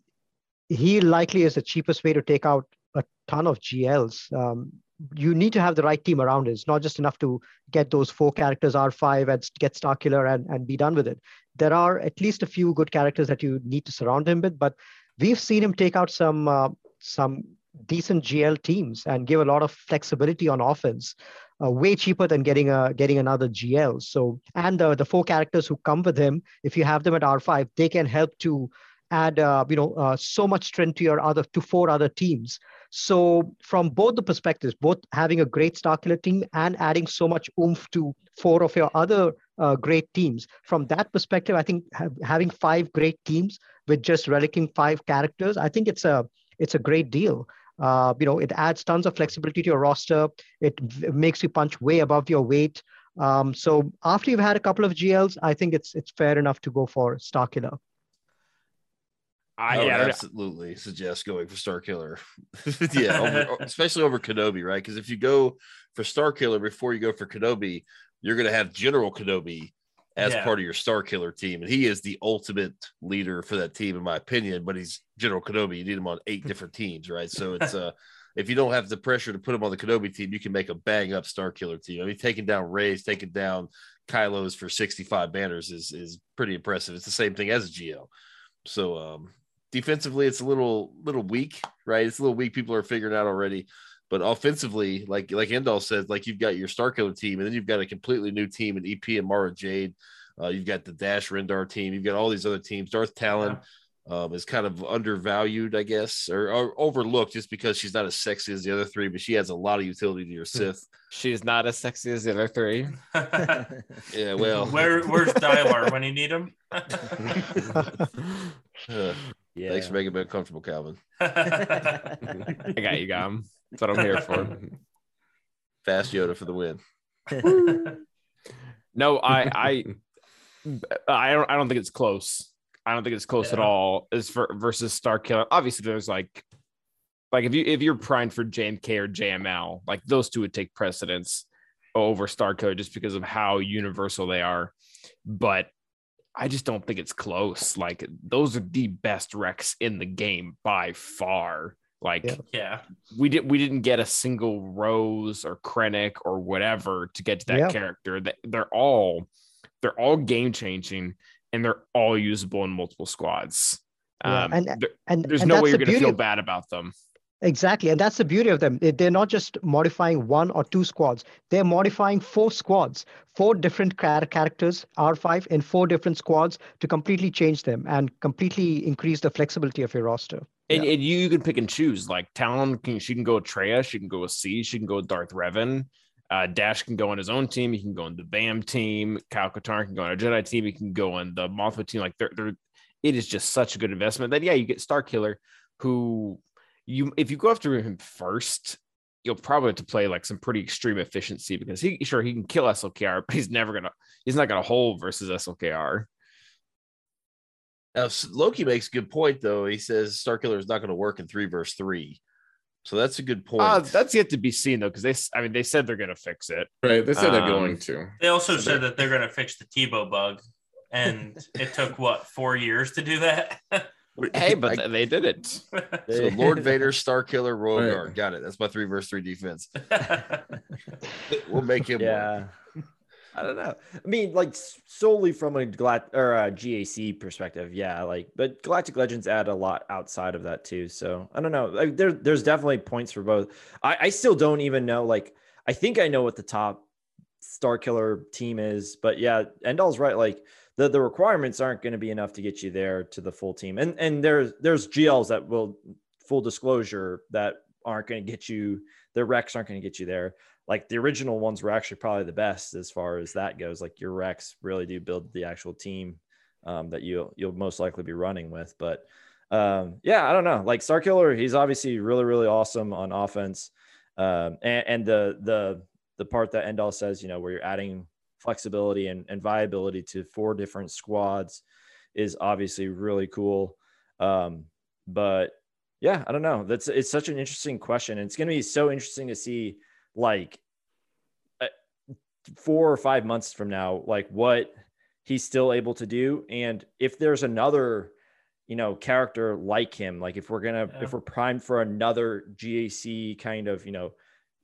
he likely is the cheapest way to take out a ton of GLs. Um, you need to have the right team around it. It's not just enough to get those four characters R5 and get Starkiller and, and be done with it. There are at least a few good characters that you need to surround him with, but we've seen him take out some uh, some decent GL teams and give a lot of flexibility on offense. Uh, way cheaper than getting a getting another GL. So and the the four characters who come with him, if you have them at R5, they can help to add uh, you know uh, so much strength to your other to four other teams. So from both the perspectives both having a great star killer team and adding so much oomph to four of your other uh, great teams. From that perspective i think have, having five great teams with just relicking five characters i think it's a it's a great deal. Uh, you know it adds tons of flexibility to your roster. It v- makes you punch way above your weight. Um, so after you've had a couple of gls i think it's it's fair enough to go for Starkiller I, would absolutely suggest going for Star Killer. yeah, over, especially over Kenobi, right? Because if you go for Star Killer before you go for Kenobi, you're going to have General Kenobi as yeah. part of your Star Killer team, and he is the ultimate leader for that team, in my opinion. But he's General Kenobi. You need him on eight different teams, right? So it's uh if you don't have the pressure to put him on the Kenobi team, you can make a bang up Star Killer team. I mean, taking down Rey's, taking down Kylo's for 65 banners is is pretty impressive. It's the same thing as a GL. So um defensively it's a little little weak, right? It's a little weak. People are figuring out already. But offensively, like like Endall said, like you've got your Star Killer team, and then you've got a completely new team in EP and Mara Jade. Uh, you've got the Dash Rendar team. You've got all these other teams. Darth Talon yeah. um, is kind of undervalued, I guess, or, or, overlooked just because she's not as sexy as the other three, but she has a lot of utility to your hmm. Sith. She's not as sexy as the other three. yeah, well, where where's Dylar when you need him? uh, yeah. Thanks for making me uncomfortable, Calvin. I got you, Gum. That's what I'm here for. Fast Yoda for the win. no, I, I, I don't. I don't think it's close. I don't think it's close yeah. at all. As for versus Star Killer, obviously there's like, like if you if you're primed for JMK or JML, like those two would take precedence over Star Killer just because of how universal they are. But I just don't think it's close. Like those are the best wrecks in the game by far. Like yeah. yeah. we did we didn't get a single Rose or Krennic or whatever to get to that yeah. character. They're all they're all game changing and they're all usable in multiple squads. Yeah. Um, and, and there's and no way you're going to feel bad about them. Exactly. And that's the beauty of them. They're not just modifying one or two squads, they're modifying four squads, four different characters, R5, in four different squads to completely change them and completely increase the flexibility of your roster. And, yeah. and you, you can pick and choose. Like Talon, can, she can go with Traya, she can go with C, she can go with Darth Revan. Uh, Dash can go on his own team. He can go on the BAM team. Kyle Katarn can go on a Jedi team. He can go on the Mothma team. Like they're, they're, it is just such a good investment. Then yeah, you get Star Killer, who you if you go after him first, you'll probably have to play like some pretty extreme efficiency because he sure he can kill SLKR, but he's never gonna he's not gonna hold versus SLKR. Now Loki makes a good point though. He says Star Killer is not going to work in three versus three. So that's a good point. Uh, that's yet to be seen though, because they, I mean, they said they're going to fix it. Right? They said um, they're going to. They also so said that they're going to fix the Tebow bug, and it took what four years to do that. Hey, but I, they did it. So Lord Vader, Star Killer, Royal right. Guard. Got it. That's my three verse three defense. we'll make him. Yeah. I don't know. I mean, like solely from a glad or a GAC perspective, yeah. Like, but Galactic Legends add a lot outside of that too. So I don't know. Like, there, there's definitely points for both. I, I still don't even know. Like, I think I know what the top Star Killer team is, but yeah, Endall's right. Like, the the requirements aren't going to be enough to get you there to the full team. And and there's there's GLs that will full disclosure that aren't going to get you. The Recs aren't going to get you there. Like the original ones were actually probably the best as far as that goes. Like your Recs really do build the actual team um, that you you'll most likely be running with. But um, yeah, I don't know. Like Starkiller, he's obviously really really awesome on offense. Um, and, and the the the part that Endall says, you know, where you're adding flexibility and, and viability to four different squads is obviously really cool. Um, but yeah, I don't know. That's it's such an interesting question. And it's going to be so interesting to see like uh, four or five months from now, like what he's still able to do. And if there's another, you know, character like him, like if we're going to, yeah. if we're primed for another GAC kind of, you know,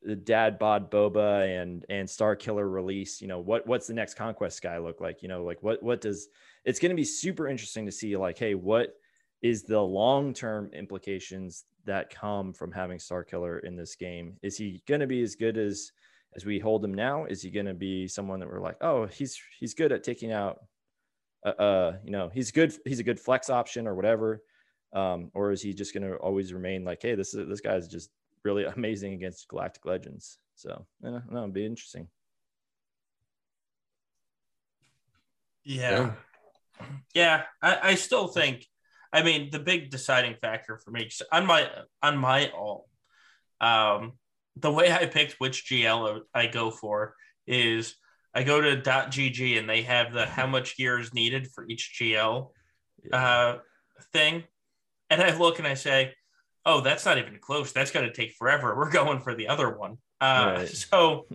the dad bod boba and and star killer release you know what what's the next conquest guy look like? You know like what what does it's going to be super interesting to see like hey what is the long term implications that come from having star killer in this game? Is he going to be as good as as we hold him now? Is he going to be someone that we're like oh he's he's good at taking out uh, uh you know he's good he's a good flex option or whatever um or is he just going to always remain like hey this is this guy's just really amazing against Galactic Legends. So yeah, no, it'd be interesting. Yeah. Yeah, yeah I, I still think I mean the big deciding factor for me on my on my all um the way I picked which GL I go for is I go to .gg and they have the how much gear is needed for each GL uh, thing, and I look and I say, oh, that's not even close. That's going to take forever. We're going for the other one. Uh, right. So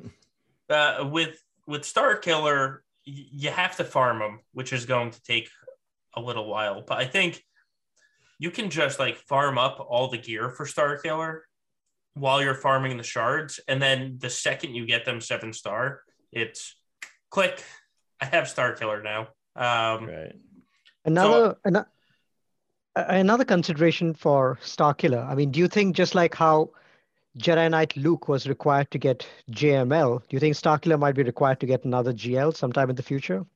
uh, with with Star Killer, y- you have to farm them, which is going to take a little while. But I think you can just like farm up all the gear for Star Killer while you're farming the shards, and then the second you get them seven star, it's click. I have Star Killer now. Um, right. Another, so, another consideration for Starkiller. I mean, do you think just like how Jedi Knight Luke was required to get JML, do you think Starkiller might be required to get another GL sometime in the future?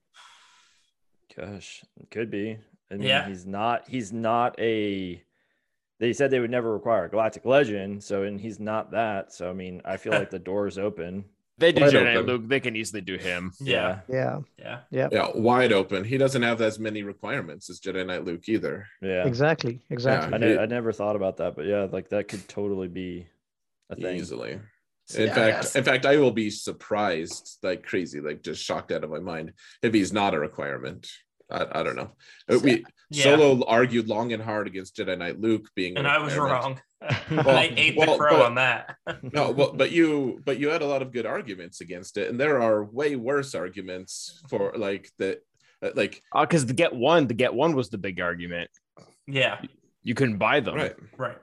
Gosh, it could be. I mean, yeah. he's not. He's not a. They said they would never require a Galactic Legend, so and he's not that. So I mean, I feel like the door is open. They do Jedi Luke. They can easily do him. Yeah. Yeah. Yeah. Yeah. Yeah. Wide open. He doesn't have as many requirements as Jedi Knight Luke either. Yeah. Exactly. Exactly. Yeah, I, ne- I never thought about that, but yeah, like that could totally be a thing. Easily. In yeah, fact, in fact, I will be surprised, like crazy, like just shocked out of my mind if he's not a requirement. I, I don't know. We yeah. Solo argued long and hard against Jedi Knight Luke being, and I was wrong. well, I ate well, the crow but, on that. no, well, but you, but you had a lot of good arguments against it, and there are way worse arguments for like the, uh, like because uh, the get one, the get one was the big argument. Yeah, you, you couldn't buy them. Right. Right.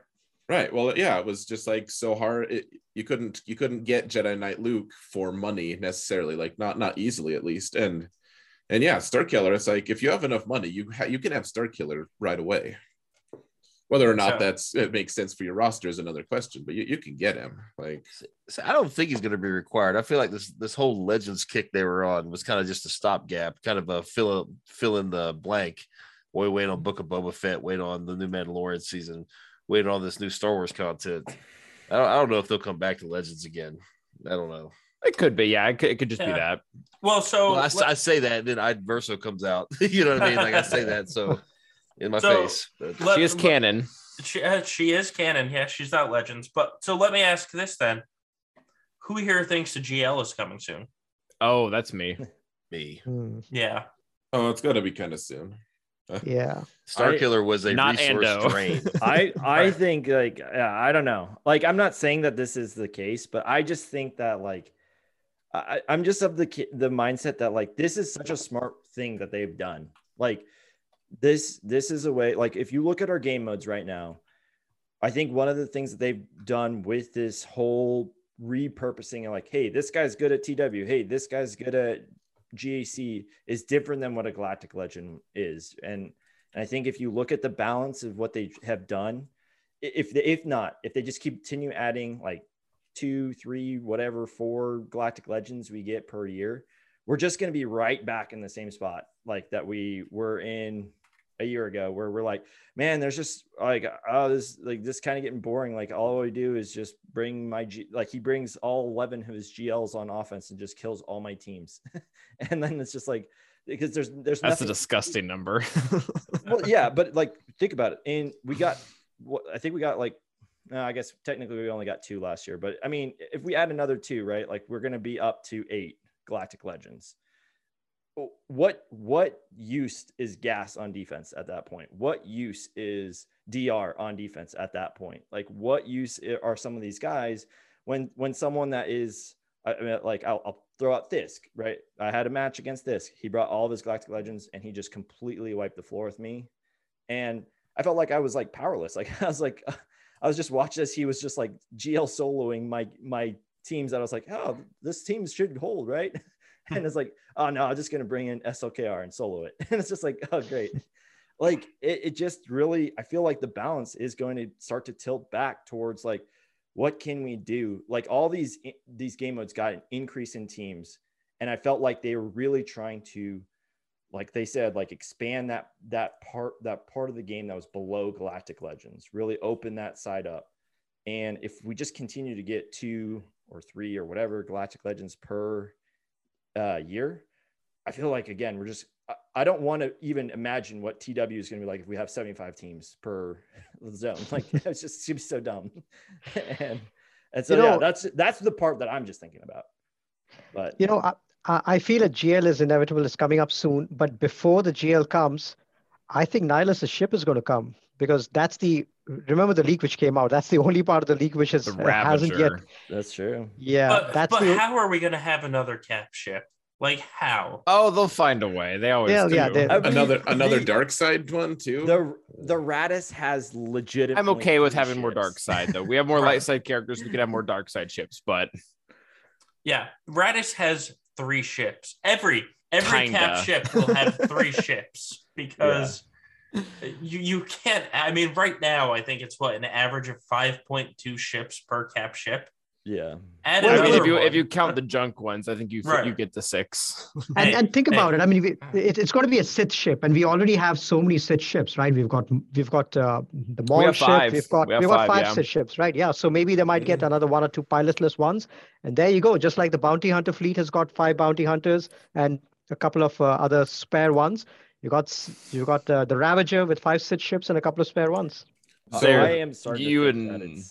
Right. Well, yeah, it was just like so hard. It, you couldn't you couldn't get Jedi Knight Luke for money necessarily, like not not easily at least, and and yeah, Star Killer. It's like if you have enough money, you ha- you can have Star Killer right away. Whether or not so, that's it makes sense for your roster is another question, but you, you can get him. Like, so I don't think he's going to be required. I feel like this this whole Legends kick they were on was kind of just a stopgap, kind of a fill fill in the blank. We wait on Book of Boba Fett, wait on the new Mandalorian season, wait on this new Star Wars content. I don't, I don't know if they'll come back to Legends again. I don't know. It could be, yeah. It could, it could just yeah. be that. Well, so well, I, I, say that, then I Versio comes out. you know what I mean? Like I say that, so in my so, face. Let, she is canon. She, uh, she is canon. Yeah, she's not Legends. But so let me ask this then: Who here thinks the GL is coming soon? Oh, that's me. me. Hmm. Yeah. Oh, it's got to be kind of soon. yeah. Star Killer was a not resource Ando. drain. I I think like yeah, I don't know. Like I'm not saying that this is the case, but I just think that like I, I'm just of the the mindset that like this is such a smart thing that they've done. Like this this is a way. Like if you look at our game modes right now, I think one of the things that they've done with this whole repurposing, and like, hey, this guy's good at TW. Hey, this guy's good at GAC is different than what a Galactic Legend is. And, and I think if you look at the balance of what they have done, if they, if not, if they just continue adding like two, three, whatever, four Galactic Legends we get per year, we're just going to be right back in the same spot like that we were in a year ago where we're like man there's just like oh this like this kind of getting boring. Like all we do is just bring my G, like he brings all 11 of his gls on offense and just kills all my teams. And then it's just like because there's there's That's nothing a disgusting number. well yeah but like think about it. And we got what i think we got like no, I guess technically we only got two last year, but I mean, if we add another two, right? Like we're going to be up to eight Galactic Legends. What what use is gas on defense at that point? What use is DR on defense at that point? Like what use are some of these guys when when someone that is I mean, like I'll, I'll throw out Thisk, right? I had a match against Thisk. He brought all of his Galactic Legends and he just completely wiped the floor with me, and I felt like I was like powerless. Like I was like I was just watching as he was just like GL soloing my my teams that I was like, oh, this team should hold, right? and it's like, oh no, I'm just gonna bring in SLKR and solo it. And it's just like, oh great. like it, it just really, I feel like the balance is going to start to tilt back towards like, what can we do? Like all these these game modes got an increase in teams, and I felt like they were really trying to, like they said, like expand that that part that part of the game that was below Galactic Legends, really open that side up. And if we just continue to get two or three or whatever Galactic Legends per uh, year, I feel like again we're just I don't want to even imagine what TW is going to be like if we have 75 teams per zone. Like it's just seems so dumb. and and so you know, yeah, that's that's the part that I'm just thinking about. But you know, I, I feel a GL is inevitable. It's coming up soon. But before the GL comes, I think Nihilus' ship is going to come because that's the remember the leak which came out. That's the only part of the leak which has, uh, hasn't yet. That's true. Yeah, but, that's but the, how are we going to have another cap ship? Like how? Oh, they'll find a way. They always yeah, do. yeah. They, another another the, dark side one too. The the Raddus has legitimate. I'm okay with having ships. more dark side though. We have more light side characters. We could have more dark side ships, but yeah, Raddus has three ships. Every every Kinda. cap ship will have three ships because yeah. you you can't. I mean, right now I think it's what an average of five point two ships per cap ship. Yeah. And well, I mean, if you one. if you count the junk ones, I think you right. you get the six. and, hey, and think hey. about it. I mean, it, it's going to be a Sith ship, and we already have so many Sith ships, right? We've got we've got uh, the Maul we ship. Five. We've got we have, we got five, five yeah. Sith ships, right? Yeah. So maybe they might get mm-hmm. another one or two pilotless ones, and there you go. Just like the bounty hunter fleet has got five bounty hunters and a couple of uh, other spare ones. You got you got uh, the Ravager with five Sith ships and a couple of spare ones. So I am sorry. You and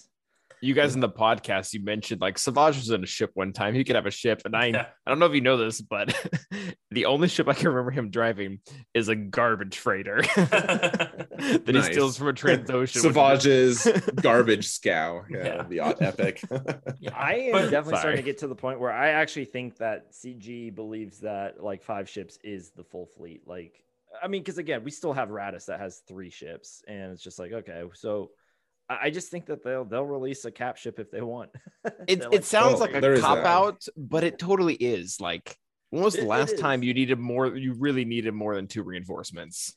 you guys in the podcast, you mentioned like Savage was in a ship one time. He could have a ship, and I yeah. I don't know if you know this, but the only ship I can remember him driving is a garbage freighter that nice. he steals from a Transocean. Savage's garbage scow, yeah, yeah. the epic. I am but, definitely sorry. starting to get to the point where I actually think that CG believes that like five ships is the full fleet. Like, I mean, because again, we still have Raddus that has three ships, and it's just like okay, so I just think that they'll they'll release a cap ship if they want. it like, it sounds oh, like a cop out, but it totally is. Like when was the it, last it time you needed more? You really needed more than two reinforcements.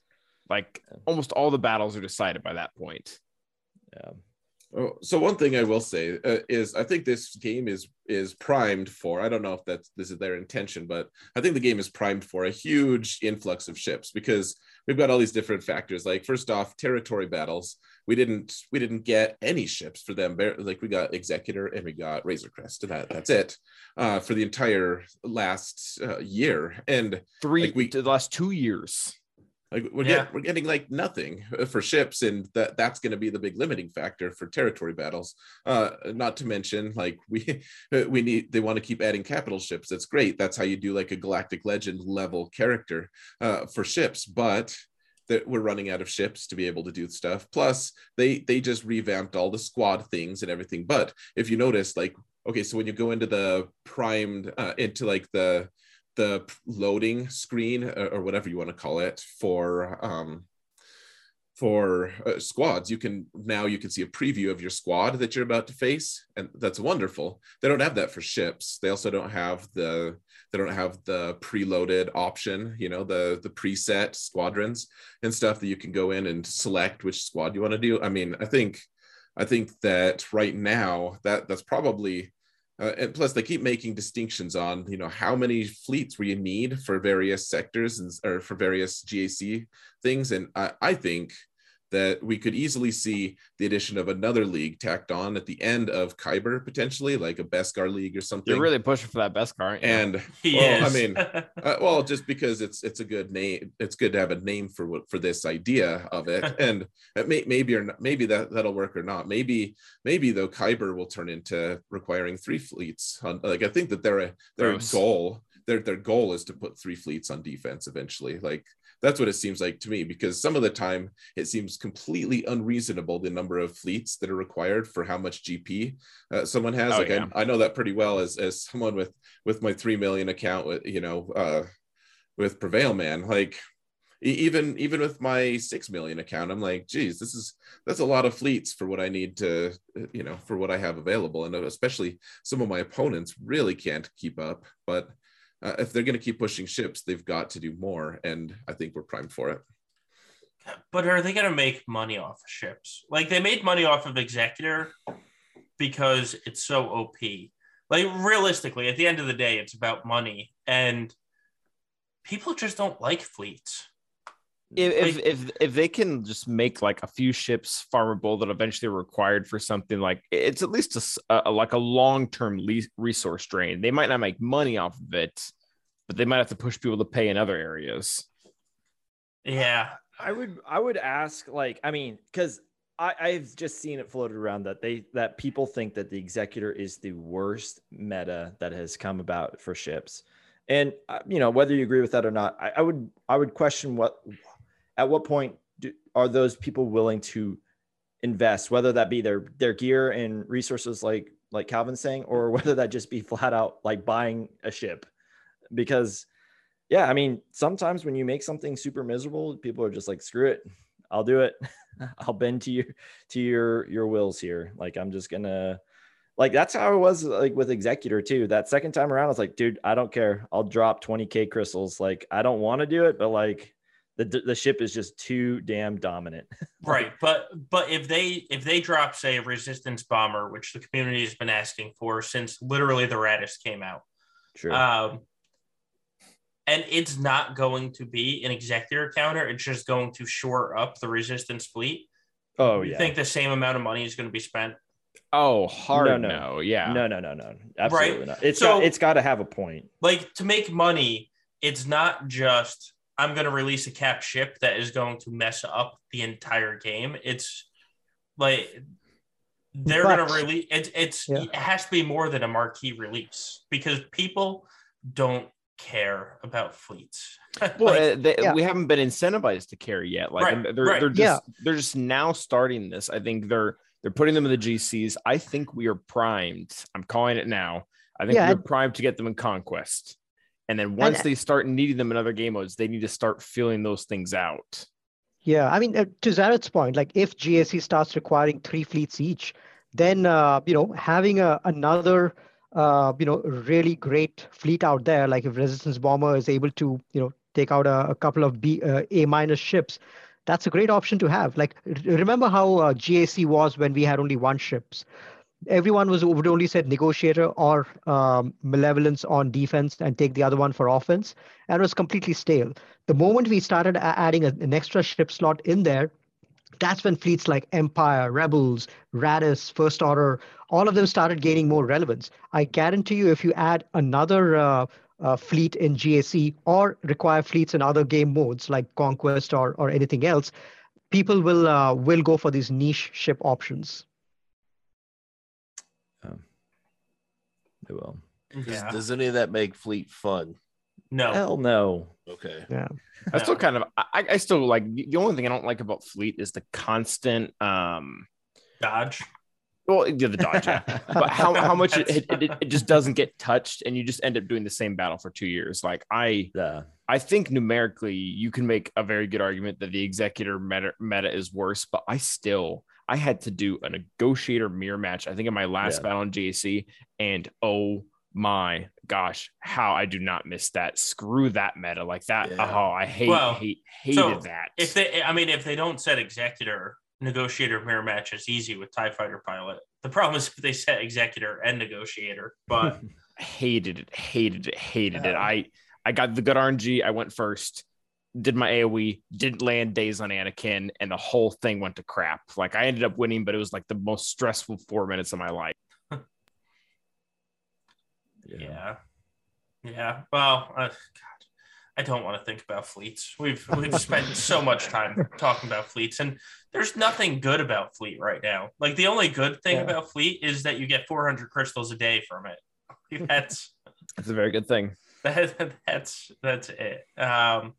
Like yeah. almost all the battles are decided by that point. Yeah. Oh, so one thing I will say uh, is I think this game is is primed for. I don't know if that's this is their intention, but I think the game is primed for a huge influx of ships because we've got all these different factors. Like first off, territory battles. We didn't we didn't get any ships for them. Like we got Executor and we got Razor Crest, and that that's it uh, for the entire last uh, year and three like we the last two years. Like we're, yeah. get, we're getting like nothing uh, for ships, and that that's going to be the big limiting factor for territory battles. Uh, not to mention, like we we need they want to keep adding capital ships. That's great. That's how you do like a galactic legend level character uh, for ships, but that we're running out of ships to be able to do stuff. Plus, they they just revamped all the squad things and everything. But if you notice, like okay, so when you go into the primed uh, into like the the loading screen or, or whatever you want to call it for um, for uh, squads. You can now you can see a preview of your squad that you're about to face and that's wonderful. They don't have that for ships. They also don't have the they don't have the preloaded option you know the the preset squadrons and stuff that you can go in and select which squad you want to do. I mean i think i think that right now that that's probably uh, and plus they keep making distinctions on you know how many fleets we need for various sectors and or for various GAC things, and I, I think that we could easily see the addition of another league tacked on at the end of Kyber potentially, like a Beskar league or something. You're really pushing for that Beskar, aren't you? and well, I mean, uh, well, just because it's it's a good name, it's good to have a name for what for this idea of it, and it may, maybe or not, maybe that that'll work or not. Maybe maybe though Kyber will turn into requiring three fleets. On, like I think that their their Gross. goal their their goal is to put three fleets on defense eventually. Like that's what it seems like to me because some of the time it seems completely unreasonable the number of fleets that are required for how much GP uh, someone has. Oh, like yeah. I, I know that pretty well as as someone with with my three million account with you know uh with prevail man like even even with my six million account i'm like geez this is that's a lot of fleets for what i need to uh, you know for what i have available and especially some of my opponents really can't keep up but uh, if they're going to keep pushing ships they've got to do more and i think we're primed for it But are they going to make money off of ships? Like they made money off of Executor because it's so OP. Like realistically, at the end of the day, it's about money, and people just don't like fleets. If, if Like- if if they can just make like a few ships farmable that eventually are required for something like it's at least a, s- a- like a long term le- resource drain. They might not make money off of it, but they might have to push people to pay in other areas. Yeah, I would I would ask like I mean because I I've just seen it floated around that they that people think that the executor is the worst meta that has come about for ships, and uh, you know whether you agree with that or not, I, I would I would question what at what point do, are those people willing to invest whether that be their their gear and resources like like Calvin's saying or whether that just be flat out like buying a ship because yeah, I mean, sometimes when you make something super miserable, people are just like, screw it. I'll do it. I'll bend to your to your your wills here. Like I'm just gonna like that's how it was like with Executor too. That second time around, I was like, dude, I don't care. I'll drop 20k crystals. Like I don't want to do it, but like the the ship is just too damn dominant. right. But but if they if they drop say a resistance bomber, which the community has been asking for since literally the Raddus came out, Sure. um, and it's not going to be an executor counter, it's just going to shore up the resistance fleet. oh you yeah. think the same amount of money is going to be spent? Oh, hard No, no, no. yeah. No, no, no, no. Absolutely not. It's So- got it's got to have a point. like to make money, it's not just I'm going to release a cap ship that is going to mess up the entire game. It's like they're going to release it's it's Yeah. it has to be more than a marquee release because people don't care about fleets. Well, Like, uh, they, Yeah. we haven't been incentivized to care yet. Like Right, they're right. they're just Yeah. they're just now starting this. I think they're they're putting them in the GCs. I think we are primed. I'm calling it now. I think Yeah, we're and- primed to get them in conquest. And then once And- they start needing them in other game modes, they need to start filling those things out. Yeah, I mean, uh, to Xaereth's point, like if GAC starts requiring three fleets each, then uh, you know having a another uh, you know really great fleet out there, like if Resistance Bomber is able to you know take out a, a couple of B uh, A minus ships, that's a great option to have. Like remember how uh, GAC was when we had only one ships. Everyone was would only set negotiator or um, malevolence on defense and take the other one for offense, and it was completely stale the moment we started adding a- an extra ship slot in there, that's when fleets like Empire, Rebels, Raddus, First Order, all of them started gaining more relevance. I guarantee you, if you add another uh, uh, fleet in GAC or require fleets in other game modes like Conquest or or anything else, people will uh, will go for these niche ship options. They will. Does, yeah. does any of that make fleet fun? no. Hell no. Okay. Yeah. I still kind of I, I still like the the only thing I don't like about Fleet is the constant um Dodge. well yeah, the dodge yeah. but how, how much it, it, it, it just doesn't get touched and you just end up doing the same battle for two years like i Yeah. i think numerically you can make a very good argument that the executor meta, meta is worse but i still i had to do a negotiator mirror match i think in my last Yeah. battle on GAC and oh my gosh how i do not miss that screw that meta like that Yeah. oh i hate Well, hate hated so that If they, I mean, if they don't set executor, negotiator mirror match is easy with TIE Fighter pilot. The problem is if they set executor and negotiator, but hated it, hated it, hated it. I I got the good RNG. I went first, did my AOE, didn't land daze on Anakin, and the whole thing went to crap. Like I ended up winning, but it was like the most stressful four minutes of my life. yeah, yeah. Well, uh, God, I don't want to think about fleets. We've we've spent so much time talking about fleets, and there's nothing good about fleet right now. Like the only good thing Yeah. about fleet is that you get 400 crystals a day from it. That's that's a very good thing. that, that's that's it. Um,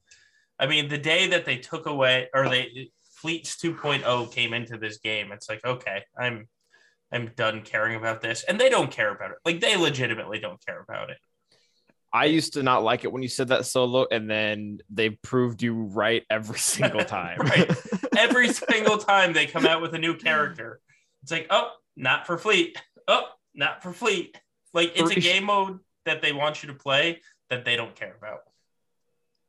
I mean, the day that they took away or they Fleets 2.0 came into this game, it's like okay, I'm I'm done caring about this, and they don't care about it. Like they legitimately don't care about it. I used to not like it when you said that solo, and then they proved you right every single time. Right. Every single time they come out with a new character, it's like oh, not for Fleet. Oh, not for Fleet. Like it's a game mode that they want you to play that they don't care about.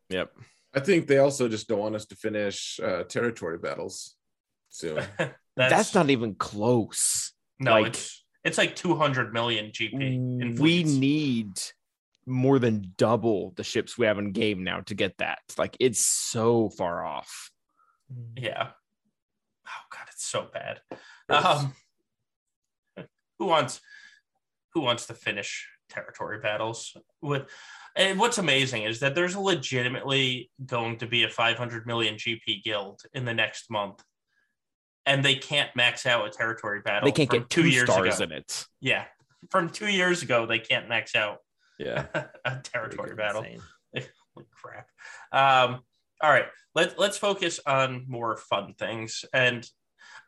Yep. I think they also just don't want us to finish uh, territory battles soon. That's, not even close. no. like- it's it's like 200 million GP. In we need more than double the ships we have in game now to get that. Like it's so far off. Yeah. Oh god, it's so bad. Um, who wants who wants to finish territory battles with? And what's amazing is that there's legitimately going to be a 500 million GP guild in the next month, and they can't max out a territory battle. They can't get two, years stars ago. in it. Yeah, from two years ago, they can't max out Yeah. a territory battle. Holy crap. Um, all right, let, let's focus on more fun things. And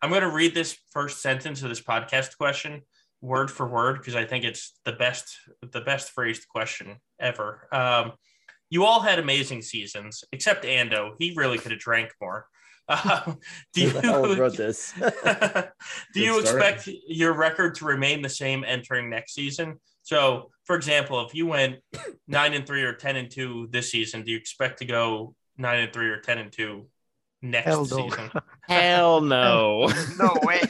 I'm going to read this first sentence of this podcast question word for word because I think it's the best the best phrased question ever. Um, you all had amazing seasons, except Ando. He really could have drank more. Um, do Who you wrote this? do you Good start. expect your record to remain the same entering next season? So, for example, if you went nine and three or ten and two this season, do you expect to go nine and three or ten and two next Hell no. season? Hell no. no way.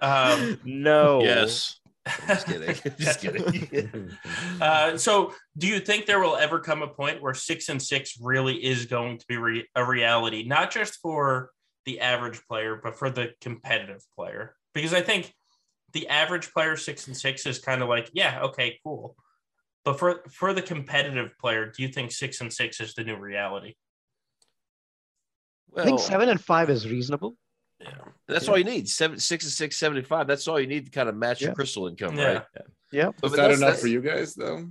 Um, no. Yes. Just kidding. Just kidding. uh, so, do you think there will ever come a point where six and six really is going to be re- a reality, not just for the average player, but for the competitive player? Because I think the average player six and six is kind of like, yeah, okay, cool. But for for the competitive player, do you think six and six is the new reality? I think seven and five is reasonable. Yeah. That's all you need. Seven, six, and six, 75. That's all you need to kind of match your crystal income, Yeah. right? Yeah. But Is that that's- enough that's- for you guys, though?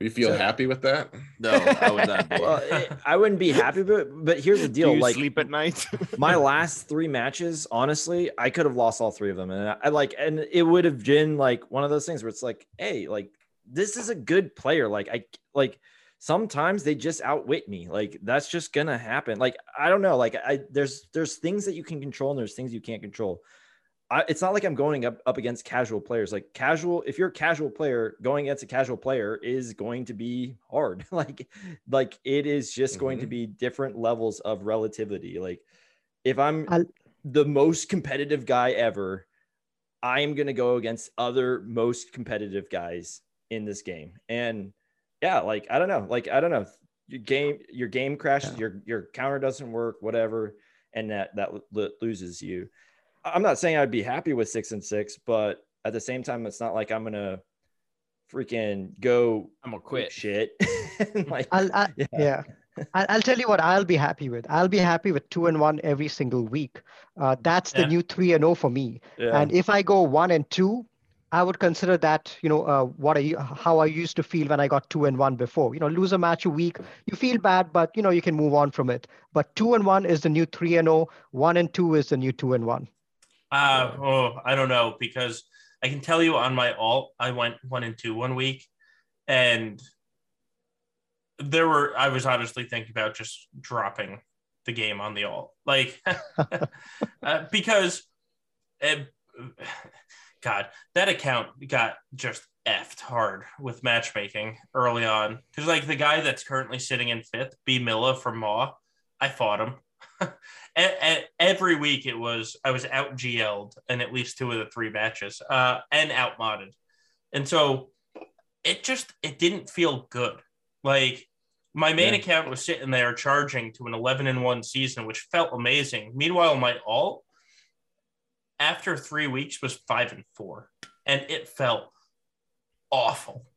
You feel So- happy with that? No, I would not be. well, it- I wouldn't be happy, but but here's the Do deal: you like sleep at night? my last three matches, honestly, I could have lost all three of them, and I, I like, and it would have been like one of those things where it's like, hey, like this is a good player. Like I like sometimes they just outwit me. Like that's just gonna happen. Like I don't know. Like I there's there's things that you can control and there's things you can't control. I, it's not like I'm going up, up against casual players. Like casual, if you're a casual player, going against a casual player is going to be hard. like, like it is just going to mm-hmm. be different levels of relativity. Like, if I'm I'll- the most competitive guy ever, I'm gonna go against other most competitive guys in this game. And yeah, like I don't know, like I don't know, your game, your game crashes, Yeah. your your counter doesn't work, whatever, and that that lo- loses you. I'm not saying I'd be happy with six and six, but at the same time, it's not like I'm gonna freaking go I'm gonna quit. shit. Like, I'll, I, Yeah. yeah. I'll, I'll tell you what I'll be happy with. I'll be happy with two and one every single week. Uh, that's the Yeah. new three and zero for me. yeah. And if I go one and two, I would consider that you know uh, what I how I used to feel when I got two and one before. You know, lose a match a week, you feel bad, but you know you can move on from it. But two and one is the new three and zero. One and two is the new two and one. Uh, oh, I don't know because I can tell you on my alt, I went one and two one week, and there were I was honestly thinking about just dropping the game on the alt, like uh, because, uh, God, that account got just effed hard with matchmaking early on because like the guy that's currently sitting in fifth, B Milla from Maw, I fought him. and, and every week it was I was out GL'd in at least two of the three matches, uh, and out modded, and so it just it didn't feel good. Like my main Yeah. account was sitting there charging to an 11 and 1 season, which felt amazing. Meanwhile, my alt after three weeks was five and four, and it felt awful.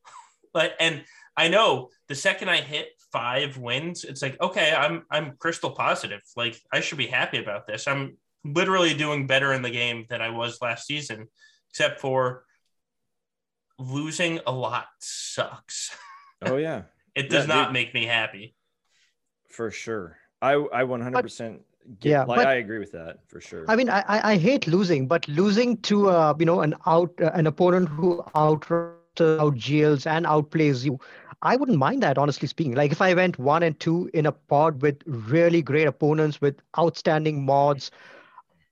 But and I know the second I hit five wins, it's like okay, I'm I'm crystal positive. Like I should be happy about this. I'm literally doing better in the game than I was last season, except for losing a lot sucks. Oh yeah, It does Yeah, not dude. make me happy. for sure. I I 100% get, Yeah, like but- I agree with that for sure. I mean, I, I I hate losing, but losing to uh, you know an out uh, an opponent who out out GLs and outplays you, I wouldn't mind that honestly speaking. Like if I went one and two in a pod with really great opponents with outstanding mods,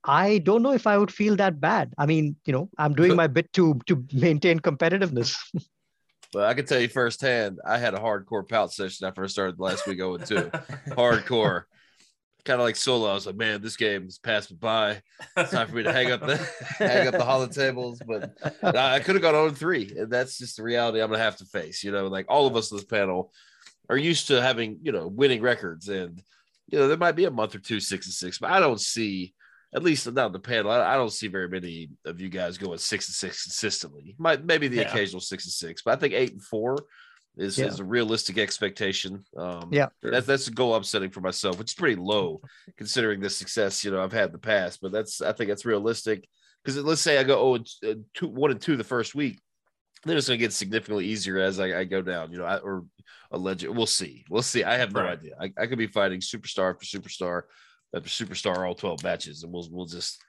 I don't know if I would feel that bad. I mean, you know, I'm doing my bit to to maintain competitiveness. Well, I can tell you firsthand, I had a hardcore pout session after I started last week 0 2. Hardcore. Kind of like solo. I was like, man, this game has passed me by. It's time for me to hang up the hang up the holotables. But I, I could have gone 0 3. And that's just the reality I'm gonna have to face. You know, like all of us on this panel are used to having, you know, winning records. And you know, there might be a month or two six and six, but I don't see at least not on the panel. I, I don't see very many of you guys going six and six consistently. Might maybe the Yeah. occasional six and six, but I think eight and four is, Yeah. is a realistic expectation. Um, Yeah. that's that's a goal I'm setting for myself, which is pretty low considering the success you know I've had in the past. But that's I think that's realistic because let's say I go oh and uh, two one and two the first week, then it's going to get significantly easier as I, I go down. You know, I, or alleged. We'll see. We'll see. I have no Right. idea. I, I could be fighting superstar for superstar after superstar all 12 matches and we'll we'll just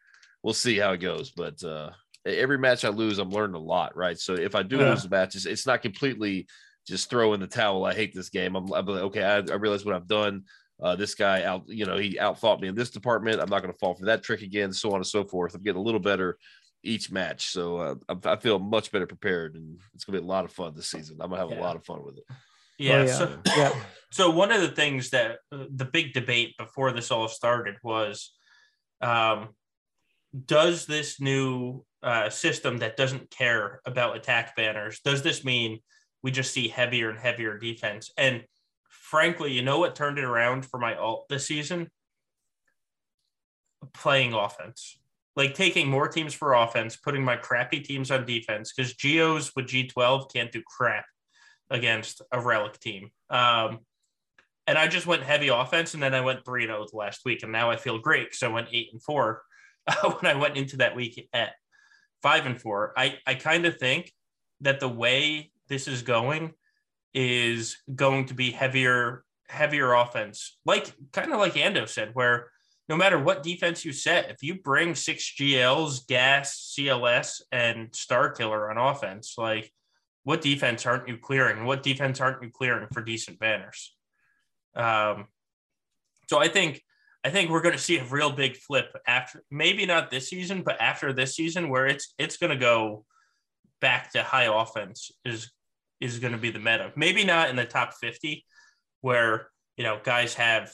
we'll see how it goes but uh every match i lose i'm learning a lot right so if i do Yeah. lose the matches it's not completely just throw in the towel i hate this game i'm, I'm like okay I, I realize what i've done uh, this guy out you know he outfought me in this department i'm not going to fall for that trick again so on and so forth i'm getting a little better each match so uh, I, I feel much better prepared and it's going to be a lot of fun this season i'm going to have Yeah. a lot of fun with it Yeah. yeah. So, yeah. so one of the things that uh, the big debate before this all started was um, does this new uh, system that doesn't care about attack banners does this mean we just see heavier and heavier defense. And frankly you know what turned it around for my alt this season? Playing offense. Like taking more teams for offense putting my crappy teams on defense because geos with g12 can't do crap against a relic team. Um, and I just went heavy offense, and then I went three and zero last week, and now I feel great because I went eight and four when I went into that week at five and four. I I kind of think that the way this is going is going to be heavier heavier offense, like kind of like Ando said, where no matter what defense you set, if you bring six GLs, gas, CLS, and Starkiller on offense, like what defense aren't you clearing? What defense aren't you clearing for decent banners? Um, so I think I think we're going to see a real big flip after maybe not this season, but after this season, where it's it's going to go back to high offense is is going to be the meta. Maybe not in the top fifty, where you know guys have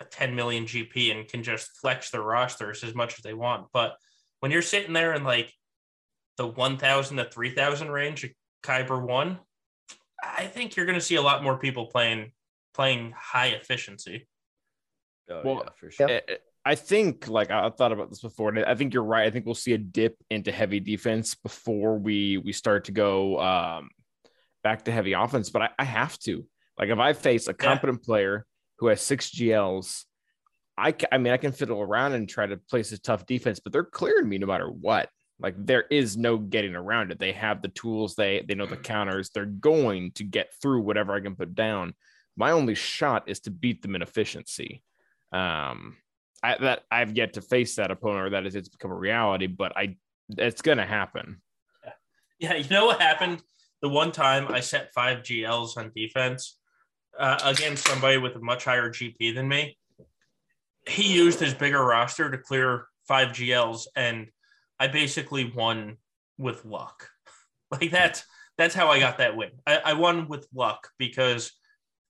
a 10 million GP and can just flex their rosters as much as they want. But when you're sitting there in like the 1,000 to 3,000 range, of Kyber one, I think you're going to see a lot more people playing playing high efficiency. Oh, Well, yeah, for sure. I- I think like I- I've thought about this before, and I think you're right. I think we'll see a dip into heavy defense before we we start to go um, back to heavy offense. But I, I have to like if I face a competent player who has six GLs, I I mean I can fiddle around and try to place a tough defense, but they're clearing me no matter what. Like there is no getting around it. They have the tools. They they know the counters. They're going to get through whatever I can put down. My only shot is to beat them in efficiency. Um, I, that I've yet to face that opponent or that is it's become a reality, but I it's gonna happen. Yeah, you know what happened? The one time I set five GLs on defense uh, against somebody with a much higher GP than me, he used his bigger roster to clear five GLs, and I basically won with luck. Like that's that's how I got that win. I, I won with luck because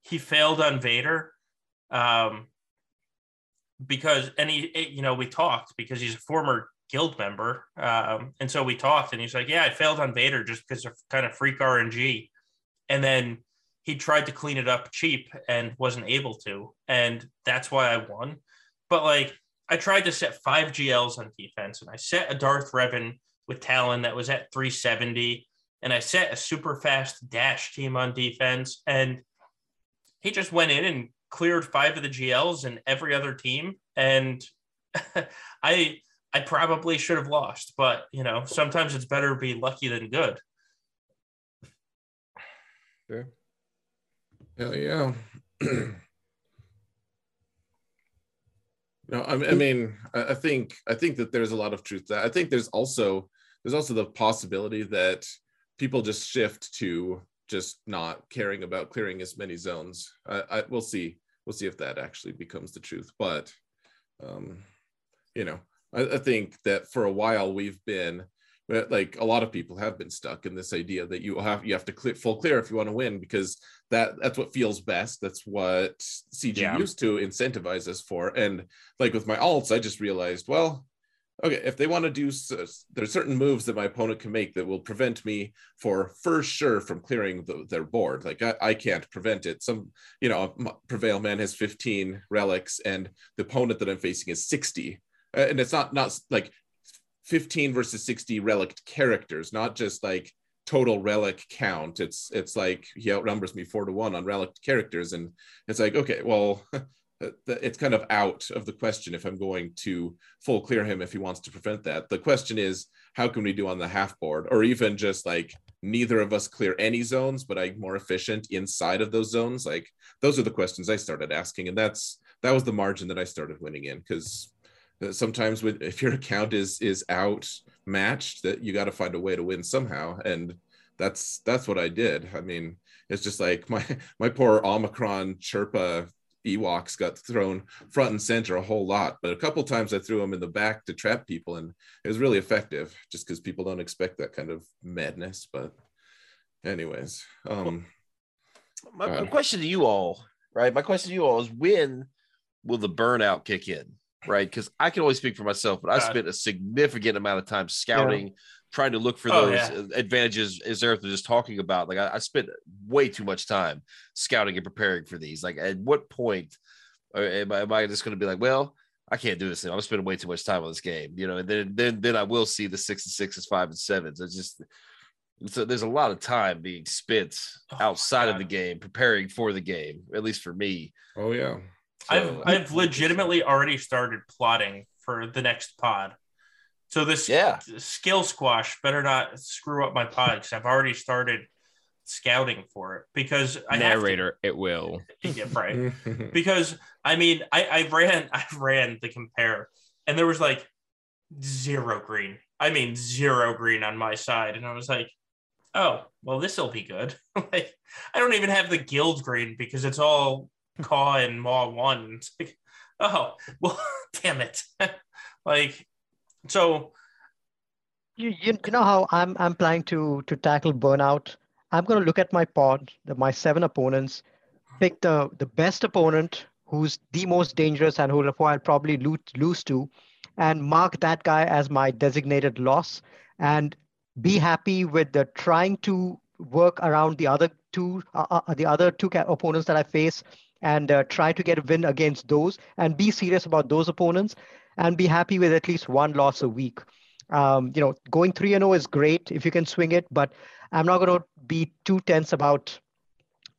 he failed on Vader. Um, because and he you know we talked because he's a former guild member um, and so we talked and he's like yeah i failed on vader just because of kind of freak rng and then he tried to clean it up cheap and wasn't able to and that's why i won. But like i tried to set five gls on defense and i set a darth revan with talon that was at 370 and i set a super fast dash team on defense and he just went in and cleared five of the GLs and every other team, and I I probably should have lost, but you know sometimes it's better to be lucky than good. Sure. Hell yeah. no, I mean, I mean, I think I think that there's a lot of truth. That I think there's also there's also the possibility that people just shift to just not caring about clearing as many zones. I, I we'll see we'll see if that actually becomes the truth. But um, you know, I, I think that for a while we've been like a lot of people have been stuck in this idea that you have you have to clear full clear if you want to win because that that's what feels best. That's what cg yeah. used to incentivize us for. And like with my alts i just realized well okay if they want to do there's certain moves that my opponent can make that will prevent me for for sure from clearing the, their board. Like I, I can't prevent it. Some you know prevail man has 15 relics and the opponent that i'm facing is 60 uh, Uh, and it's not not like 15 versus 60 relic characters not just like total relic count it's it's like he outnumbers me four to one on relic characters and it's like okay well uh, it's kind of out of the question if I'm going to full clear him if he wants to prevent that. The question is, how can we do on the half board, or even just like neither of us clear any zones, but I'm more efficient inside of those zones? Like those are the questions I started asking, and that's that was the margin that I started winning in because uh, sometimes with if your account is is outmatched, that you got to find a way to win somehow, and that's that's what I did. I mean, it's just like my my poor Omicron Chirpa Ewoks got thrown front and center a whole lot, but a couple times I threw them in the back to trap people, and it was really effective. Just because people don't expect that kind of madness. But, anyways, um, my, my question to you all, right? My question to you all is when will the burnout kick in? Right, because I can only speak for myself, but I spent a significant amount of time scouting, yeah trying to look for oh, those yeah. advantages as Eric was just talking about. Like I, I, spent way too much time scouting and preparing for these. Like at what point uh, am I, am I just going to be like, well, I can't do this. I'm spending way too much time on this game, you know, and then then then I will see the six and sixes, five and sevens. It's just so there's a lot of time being spent oh, outside of the game preparing for the game, at least for me. Oh yeah. So, I've I've legitimately already started plotting for the next pod. So this yeah. skill squash better not screw up my pod because I've already started scouting for it because I narrator it will. Yeah, right. because I mean I, I ran I ran the compare and there was like zero green. I mean zero green on my side. And I was like, oh, well, this'll be good. like I don't even have the guild green because it's all Caw and Maw one. It's like, oh well damn it. like so you, you, know how I'm I'm planning to to tackle burnout. I'm going to look at my pod, the, my seven opponents, pick the the best opponent who's the most dangerous and who, who I'll probably lose, lose to, and mark that guy as my designated loss, and be happy with the trying to work around the other two uh, uh, the other two opponents that I face and uh, try to get a win against those and be serious about those opponents and be happy with at least one loss a week. Um, you know, going three and zero oh is great if you can swing it, but I'm not going to be too tense about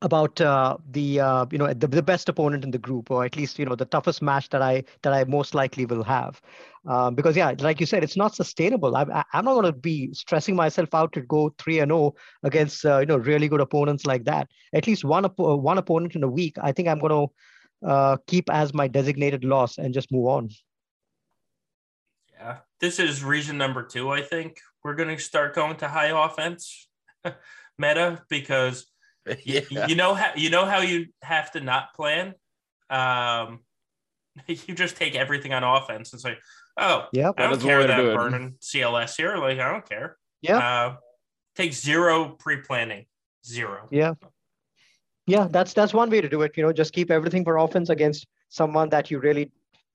about uh, the uh, you know the, the best opponent in the group or at least you know the toughest match that i that i most likely will have. Um, because yeah like you said it's not sustainable. I'm, I'm not going to be stressing myself out to go 3 and 0 against uh, you know really good opponents like that. At least one one opponent in a week i think i'm going to uh, keep as my designated loss and just move on. Yeah, this is reason number two. I think. We're going to start going to high offense meta because yeah. you, you, know how you know how you have to not plan. Um, you just take everything on offense and say, "Oh, yeah, I don't care that burning CLS here. Like, I don't care." Yeah, uh, take zero pre-planning, zero. Yeah, yeah, that's that's one way to do it. You know, just keep everything for offense against someone that you really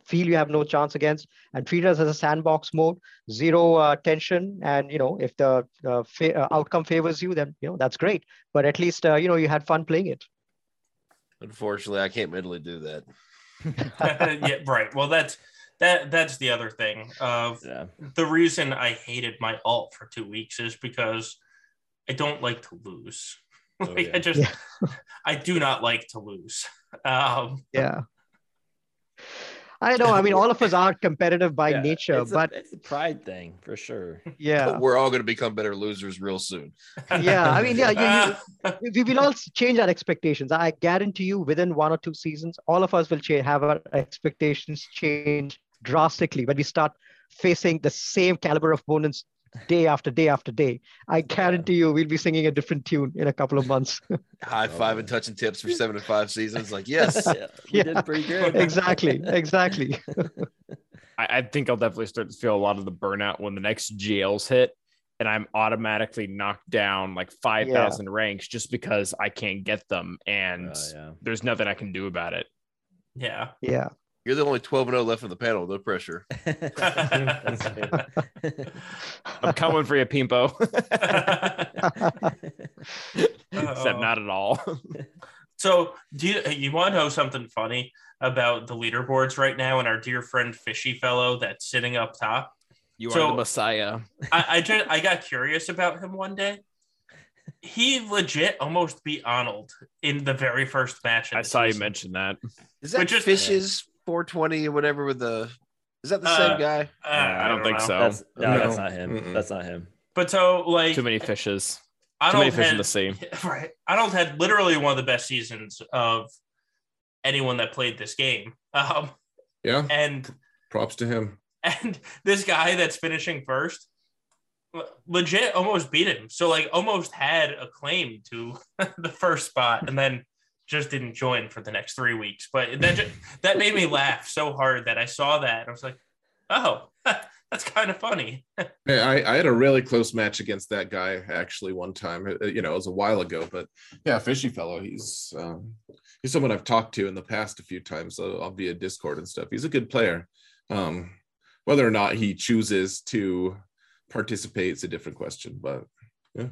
feel you have no chance against, and treat us as a sandbox mode, zero uh, tension, and you know if the uh, fa- uh, outcome favors you, then you know that's great. But at least uh, you know you had fun playing it. Unfortunately, I can't mentally do that. yeah, right. Well, that's that that's the other thing of Yeah. the reason I hated my alt for two weeks is because I don't like to lose. Oh, like yeah. I just Yeah. I do not like to lose. Um, Yeah. I know. I mean, all of us are competitive by Yeah, nature, it's a- but it's a pride thing for sure. yeah, We're all going to become better losers real soon. yeah. I mean, yeah, you, you, we will all change our expectations. I guarantee you, within one or two seasons, all of us will change, have our expectations change drastically when we start facing the same caliber of opponents day after day after day. I guarantee you, we'll be singing a different tune in a couple of months. High five and touching tips for seven to five seasons. Like, yes, yeah, we Yeah. did pretty good. exactly, exactly. I, I think I'll definitely start to feel a lot of the burnout when the next GLs hit and I'm automatically knocked down like 5,000 ranks just because I can't get them and Uh, yeah. there's nothing I can do about it. yeah. Yeah. You're the only 12 and 0 left on the panel. No pressure. I'm coming for you, Pimpo. Except not at all. So, do you, you want to know something funny about the leaderboards right now and our dear friend Fishy Fellow that's sitting up top? You So- are the Messiah. I, I just I got curious about him one day. He legit almost beat Arnold in the very first match. I the saw you mention that. Is that Which is- Fishes 420 or whatever with the. Is that the Uh, same guy? Uh, I don't think know. so. That's no, No. that's not him. Mm-mm. That's not him. But so like Too many fishes. Too Arnold many fish had, in the sea. Right. Arnold had literally one of the best seasons of anyone that played this game. Um, Yeah, and props to him. and this guy that's finishing first legit almost beat him so like almost had a claim to the first spot and then just didn't join for the next three weeks but that just, that made me laugh so hard that i saw that i was like oh that's kind of funny Hey, I, I had a really close match against that guy actually one time. Uh, You know, it was a while ago, but yeah, fishy fellow. He's um, he's someone I've talked to in the past a few times, so I'll via Discord and stuff. He's a good player. Um, whether or not he chooses to participate is a different question, but yeah,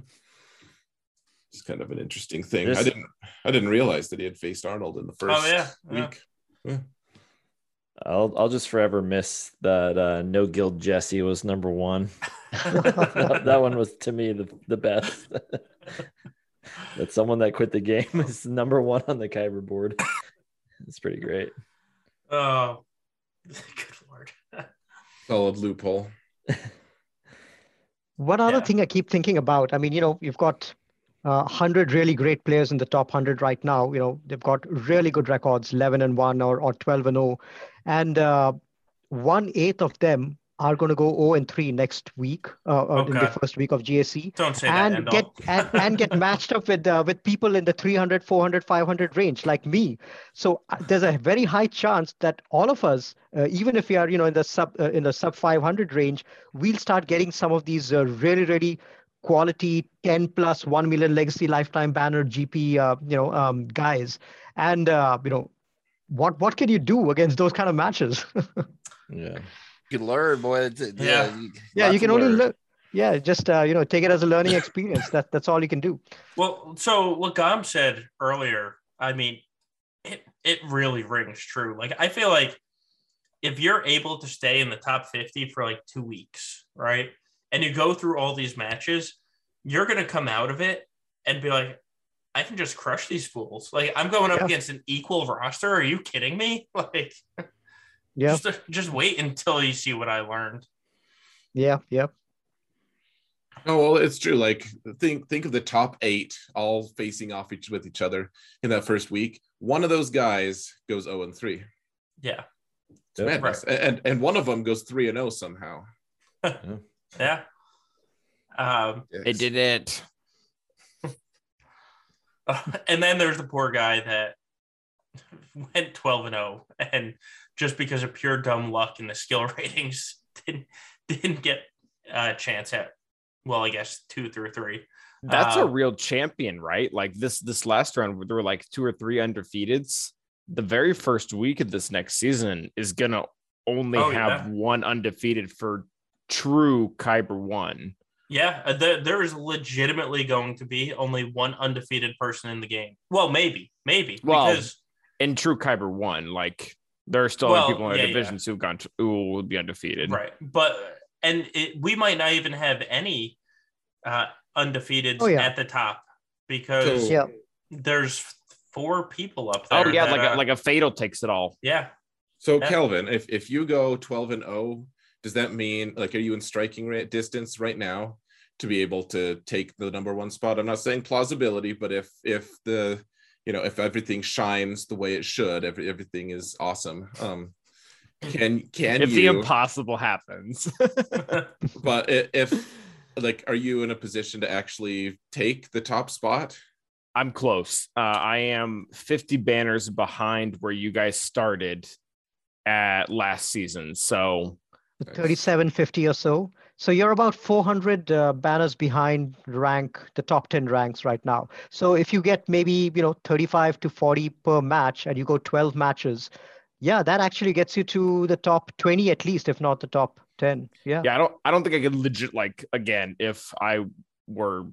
it's kind of an interesting thing. I didn't I didn't realize that he had faced Arnold in the first oh yeah, yeah. week. I'll I'll just forever miss that uh, no guild Jesse was number one. that, that one was to me the, the best. that someone that quit the game is number one on the Kyber board. It's pretty great. oh good lord Solid loophole. One other Yeah. thing I keep thinking about, I mean, you know, you've got uh, 100 really great players in the top 100 right now. You know, they've got really good records, 11 and 1 or, or 12 and 0. And uh, one eighth of them are going to go 0 and 3 next week, uh, uh, in the first week of GSC. don't say that and end get and, and get matched up with uh, with people in the 300 400 500 range like me so uh, there's a very high chance that all of us uh, even if we are you know in the sub uh, in the sub 500 range we'll start getting some of these uh, really really quality 10 plus 1 million legacy lifetime banner gp uh, you know um, guys and uh, you know what what can you do against those kind of matches Yeah. You can learn, boy. It's- it- Yeah. you- yeah you can only learn. learn yeah just uh, you know take it as a learning experience that that's all you can do Well, so what Gom said earlier, I mean, it it really rings true. Like I feel like if you're able to stay in the top 50 for like two weeks, right? And you go through all these matches, you're gonna come out of it and be like, I can just crush these fools. Like I'm going up Yeah. against an equal roster. Are you kidding me? Like yeah just just wait until you see what I learned. yeah yeah Oh well, it's true. Like think think of the top eight all facing off each with each other in that first week. One of those guys goes 0 and 3. Yeah. It's madness. And and one of them goes 3 and 0 somehow. Yeah. Um it didn't. and then there's the poor guy that went 12 and 0 and just because of pure dumb luck in the skill ratings didn't didn't get a chance at well i guess two through three That's Uh, a real champion, right? Like this this last round there were like two or three undefeateds. The very first week of this next season is gonna only Oh, have yeah. one undefeated for true Kyber one. Yeah, uh, there, there is legitimately going to be only one undefeated person in the game. Well, maybe, maybe Well, because In true Kyber one, like there are still Well, people in our yeah, divisions who've gone to, who will be undefeated. right, but and it, we might not even have any uh, undefeated Oh, yeah. at the top because So- Yeah. there's four people up there. Oh yeah, that, like uh, a, like a fatal takes it all. yeah. So Yeah. Calvin, if if you go 12 and 0, does that mean like are you in striking rate distance right now to be able to take the number one spot? I'm not saying plausibility, but if if the you know if everything shines the way it should, every, everything is awesome. Um can can if the impossible happens. but if like are you in a position to actually take the top spot? I'm close. Uh, I am 50 banners behind where you guys started at last season. So 3750 or so. So you're about 400 uh, banners behind rank, the top 10 ranks right now. So if you get maybe, you know, 35 to 40 per match and you go 12 matches, yeah, that actually gets you to the top 20 at least, if not the top 10. Yeah. yeah, I don't I don't think I could legit like again if I were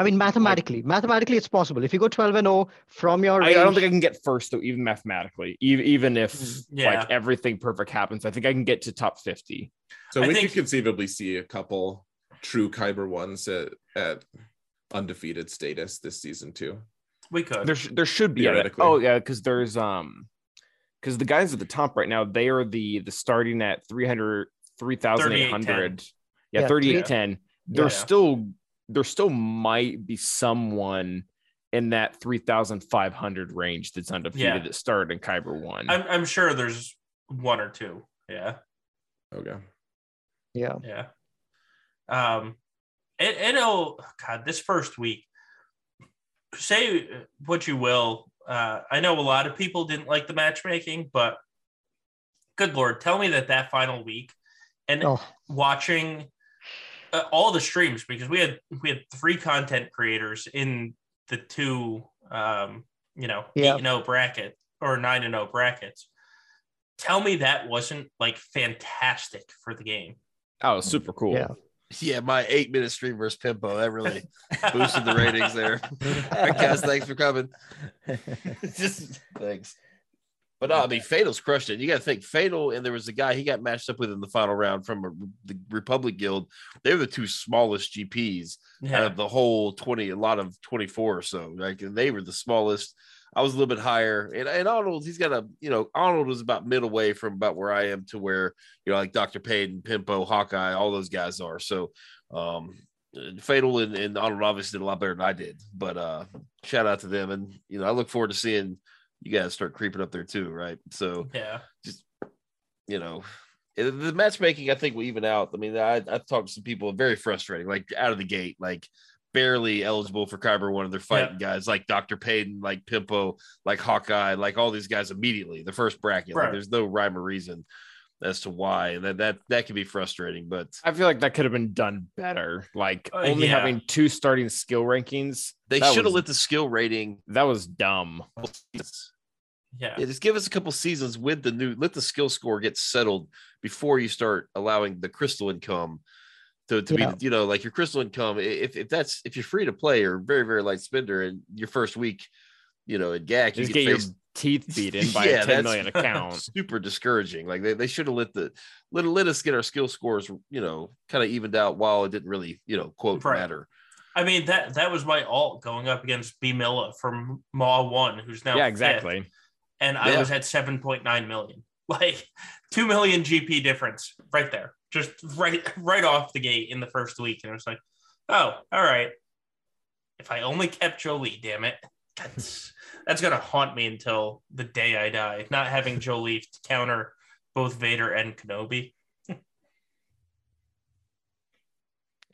I mean, mathematically, mathematically, it's possible. If you go 12 and 0 from your I, range, I don't think I can get first though, even mathematically. Even even if Mm, yeah. like everything perfect happens, I think I can get to top 50. So I we think- could conceivably see a couple true Kyber ones at, at undefeated status this season too. We could. There, sh- there should be. yeah, Theoretically. oh yeah, because there's um, because the guys at the top right now they are the the starting at 300 3,800. Yeah, Yeah, 3810. There Yeah. still there still might be someone in that 3,500 range that's undefeated Yeah. that started in Kyber one. I'm, I'm sure there's one or two. Yeah. Okay. yeah. Yeah. Um, it, it'll, God, this first week, say what you will. Uh, I know a lot of people didn't like the matchmaking, but good Lord, tell me that that final week and Oh, watching uh, all the streams because we had we had three content creators in the two um you know Yeah. 8 and 0 bracket or 9 and 0 brackets tell me that wasn't like fantastic for the game oh, super cool. yeah. Yeah, my eight minute stream versus Pimpo that really boosted the ratings there. All right, guys, thanks for coming. Just thanks. But no, I mean, Fatal's crushed it. You got to think Fatal, and there was a guy he got matched up with in the final round from a, the Republic Guild. They're the two smallest GPs out of the whole 20, a lot of 24 or so. Like, and they were the smallest. I was a little bit higher. And, and Arnold, he's got a, you know, Arnold was about middle way from about where I am to where, you know, like Dr. Payton, Pimpo, Hawkeye, all those guys are. So, um, Fatal and, and Arnold obviously did a lot better than I did, but uh, shout out to them. And, you know, I look forward to seeing you guys start creeping up there too. Right. So, yeah just you know, eh, the matchmaking, I think, will even out. I mean, I, I've talked to some people, very frustrating, like out of the gate, like barely eligible for Kyber one of their fighting guys, like Dr. Payton, like Pimpo, like Hawkeye, like all these guys immediately, the first bracket. Like, there's no rhyme or reason as to why. That, that, that can be frustrating, but I feel like that could have been done better. Like Uh, only yeah. having two starting skill rankings. they should have was- let the skill rating. That was dumb. yeah Yeah, just give us a couple seasons with the new, let the skill score get settled before you start allowing the crystal income to, to Yeah. be, you know, like your crystal income. If, if that's, if you're free to play or very, very light spender and your first week, you know, at GAC, you Just get get your faced teeth beaten by Yeah, a 10 million account. super discouraging. Like they, they should have let the, let, let us get our skill scores, you know, kind of evened out while it didn't really, you know, quote Right. matter. i mean that that was my alt going up against b milla from maw 1 who's now yeah, fifth, exactly. and i was at 7.9 million like 2 million gp difference right there just right right off the gate in the first week and I was like oh all right if i only kept jolee damn it that's that's gonna haunt me until the day i die not having jolee to counter both vader and kenobi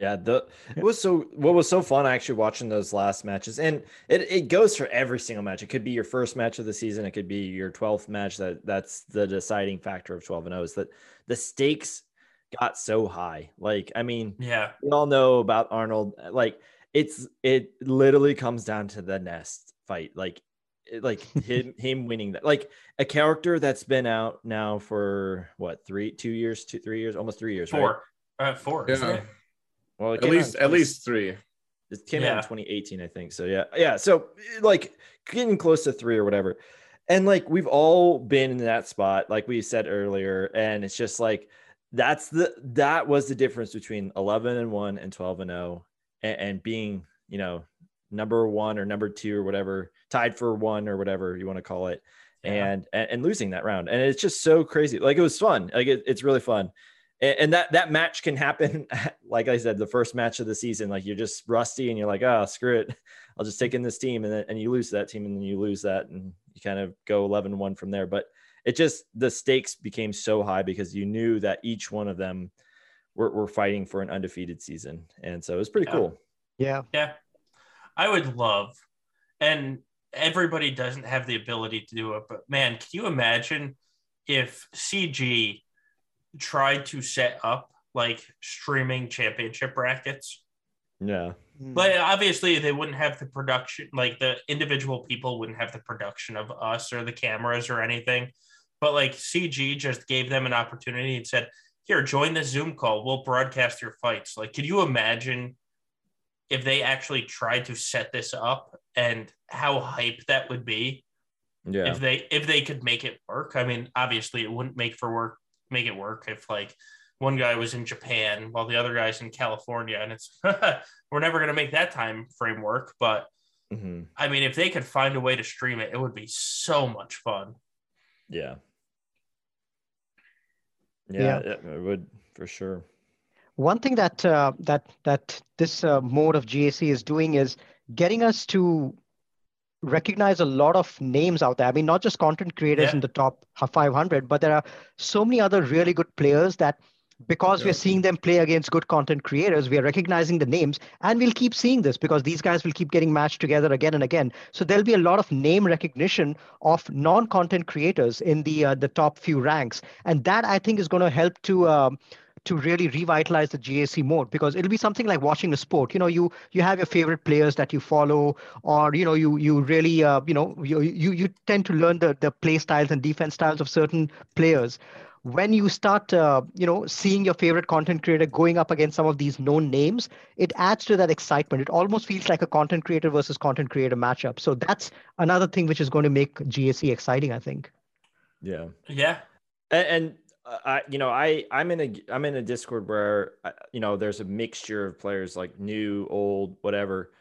Yeah, the it was so what was so fun actually watching those last matches, and it, it goes for every single match. It could be your first match of the season, it could be your twelfth match. That that's the deciding factor of twelve and zero is that the stakes got so high. Like, I mean, yeah we all know about Arnold. Like, it's it literally comes down to the nest fight. Like, like him him winning that like a character that's been out now for what three two years two three years almost three years right? Four. Uh, four. Yeah. well At came out least at least three. it came out in 2018 i think so yeah yeah so like getting close to three or whatever and like we've all been in that spot like we said earlier and it's just like that's the that was the difference between 11 and 1 and 12 and 0 and, and being you know number one or number two or whatever tied for one or whatever you want to call it Yeah. and, and and losing that round and it's just so crazy like it was fun like it, it's really fun and, and that that match can happen like i said the first match of the season like you're just rusty and you're like oh screw it i'll just take in this team and then and you lose that team and then you lose that and you kind of go 11 1 from there but it just the stakes became so high because you knew that each one of them were, were fighting for an undefeated season and so it was pretty Yeah. cool Yeah. Yeah. I would love, and everybody doesn't have the ability to do it, but man, can you imagine if CG tried to set up like streaming championship brackets? yeah Mm. But obviously, they wouldn't have the production, like the individual people wouldn't have the production of us or the cameras or anything. But like CG just gave them an opportunity and said, Here, join the Zoom call. We'll broadcast your fights. Like, could you imagine if they actually tried to set this up and how hype that would be yeah if they if they could make it work? I mean, obviously it wouldn't make for work make it work if like one guy was in Japan while the other guy's in California and it's we're never going to make that time frame work but hmm I mean if they could find a way to stream it it would be so much fun. yeah Yeah. yeah, it it would for sure One thing that uh, that that this uh, mode of GAC is doing is getting us to recognize a lot of names out there. I mean, not just content creators Yeah. in the top 500, but there are so many other really good players that because Yeah. we're seeing them play against good content creators, we are recognizing the names, and we'll keep seeing this because these guys will keep getting matched together again and again. So there'll be a lot of name recognition of non-content creators in the uh, the top few ranks, and that I think is going to help to. Um, to really revitalize the GAC mode because it'll be something like watching a sport. You know, you you have your favorite players that you follow, or you know, you you really uh, you know you you you tend to learn the the play styles and defense styles of certain players. When you start, uh, you know, seeing your favorite content creator going up against some of these known names, it adds to that excitement. It almost feels like a content creator versus content creator matchup. So that's another thing which is going to make GAC exciting, I think. yeah Yeah. and, and I, you know, I, I'm in a, I'm in a Discord where, uh, you know, there's a mixture of players like new, old, whatever.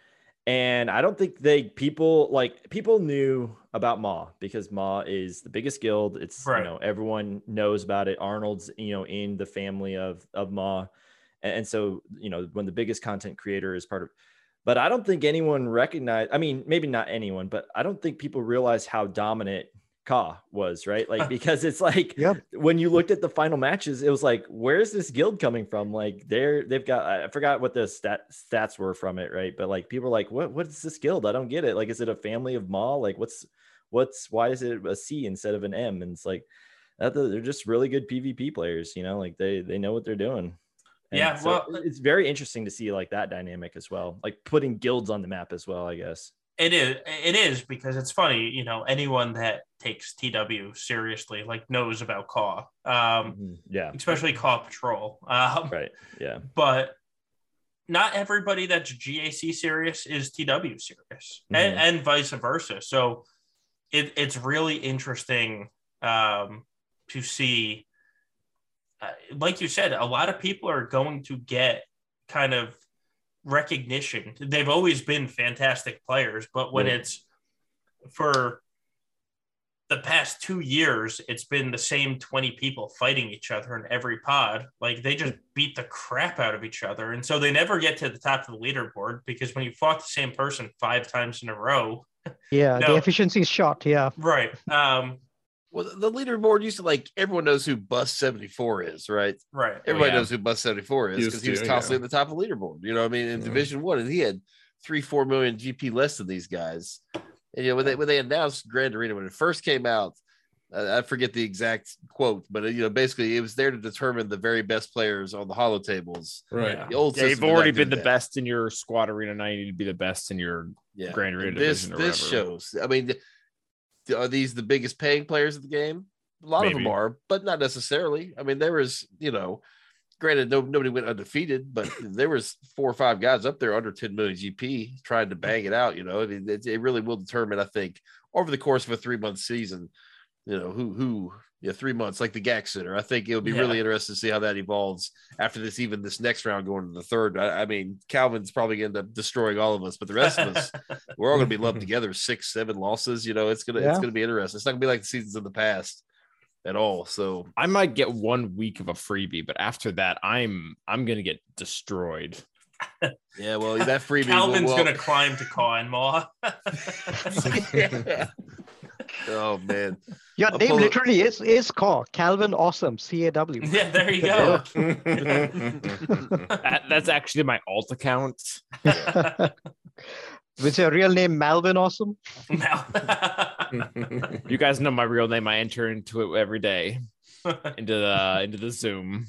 And I don't think they, people like people knew about Maw because Maw is the biggest guild. It's, Right. you know, everyone knows about it. Arnold's, you know, in the family of, of Maw. And, and so, you know, when the biggest content creator is part of, but I don't think anyone recognized, I mean, maybe not anyone, but I don't think people realize how dominant Caw was, right? Like, because it's like, Yep. when you looked at the final matches, it was like, where's this guild coming from? Like, they're they've got I forgot what the stat stats were from it, right? But like, people are like, what what is this guild? I don't get it. Like, is it a family of Maw? Like, what's what's why is it a C instead of an M? And it's like, uh, that they're just really good PvP players, you know, like they they know what they're doing. And Yeah, so well- it's very interesting to see like that dynamic as well, like putting guilds on the map as well, I guess. It is. It is because it's funny. You know, anyone that takes TW seriously like knows about Caw, um, Mhm. Yeah, especially Caw Patrol. Um, right. Yeah, but not everybody that's GAC serious is TW serious, and, Mhm. and vice versa. So it, it's really interesting um, to see. Uh, like you said, a lot of people are going to get kind of recognition. They've always been fantastic players, but when Yeah. it's for the past two years, it's been the same 20 people fighting each other in every pod. Like they just beat the crap out of each other. And so they never get to the top of the leaderboard because when you fought the same person five times in a row, Yeah, No. the efficiency is shot. Yeah. right. Um, Well, the leaderboard used to like everyone knows who Bus 74 is, right? right. Everybody yeah. knows who Bus 74 is because he was constantly yeah. at the top of the leaderboard. You know what I mean? In Yeah. Division One, and he had three, four million GP less than these guys. And you know, when they when they announced Grand Arena when it first came out, uh, I forget the exact quote, but you know, basically it was there to determine the very best players on the holotables. Right. Yeah. The old Yeah, you've system did not already been the that. best in your squad arena. Now you need to be the best in your yeah. Grand Arena And this division or this whatever. shows. I mean, are these the biggest paying players of the game? A lot of them are, but not necessarily. I mean, there was, you know, granted, no, nobody went undefeated, but there was four or five guys up there under 10 million GP trying to bang it out. You know, I mean, it, it really will determine, I think, over the course of a three month season, you know, who, who, yeah, three months like the GAC Center. I think it'll be Yeah. really interesting to see how that evolves after this, even this next round going to the third. I, I mean, Calvin's probably going to end up destroying all of us, but the rest of us, we're all going to be lumped together six, seven losses. You know, it's gonna, it's going to be interesting. It's not going to be like the seasons in the past at all. So I might get one week of a freebie, but after that, I'm I'm gonna get destroyed. yeah, well, that freebie. Calvin's will, gonna climb to Con Maw. oh man, Your I'll name literally is is Caw Calvin Awesome C A W. yeah, there you go. That, that's actually my alt account. With your real name Malvin Awesome. Now- You guys know my real name. I enter into it every day into the into the Zoom.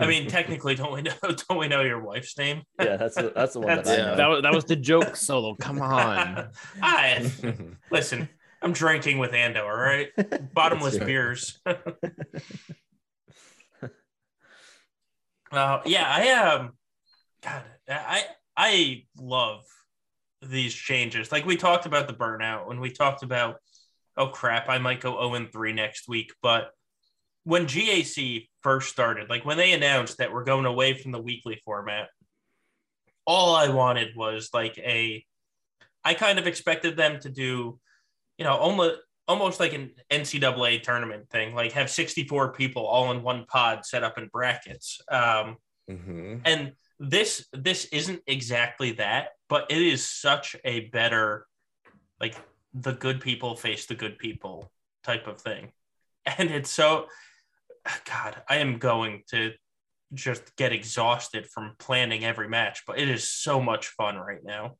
I mean, technically, don't we know? Don't we know your wife's name? Yeah, that's the, that's the one that I know. That was that was the joke solo. Come on. I listen. I'm drinking with Ando. All right, bottomless beers. uh, yeah, I um, God, I I love these changes. Like we talked about the burnout when we talked about, oh crap, I might go 0 and 3 next week. But when GAC first started, like when they announced that we're going away from the weekly format, all I wanted was like a I kind of expected them to do, you know, almost almost like an NCAA tournament thing, like have 64 people all in one pod set up in brackets. Um, Mhm. and this this isn't exactly that but it is such a better like the good people face the good people type of thing and it's so god i am going to just get exhausted from planning every match but it is so much fun right now.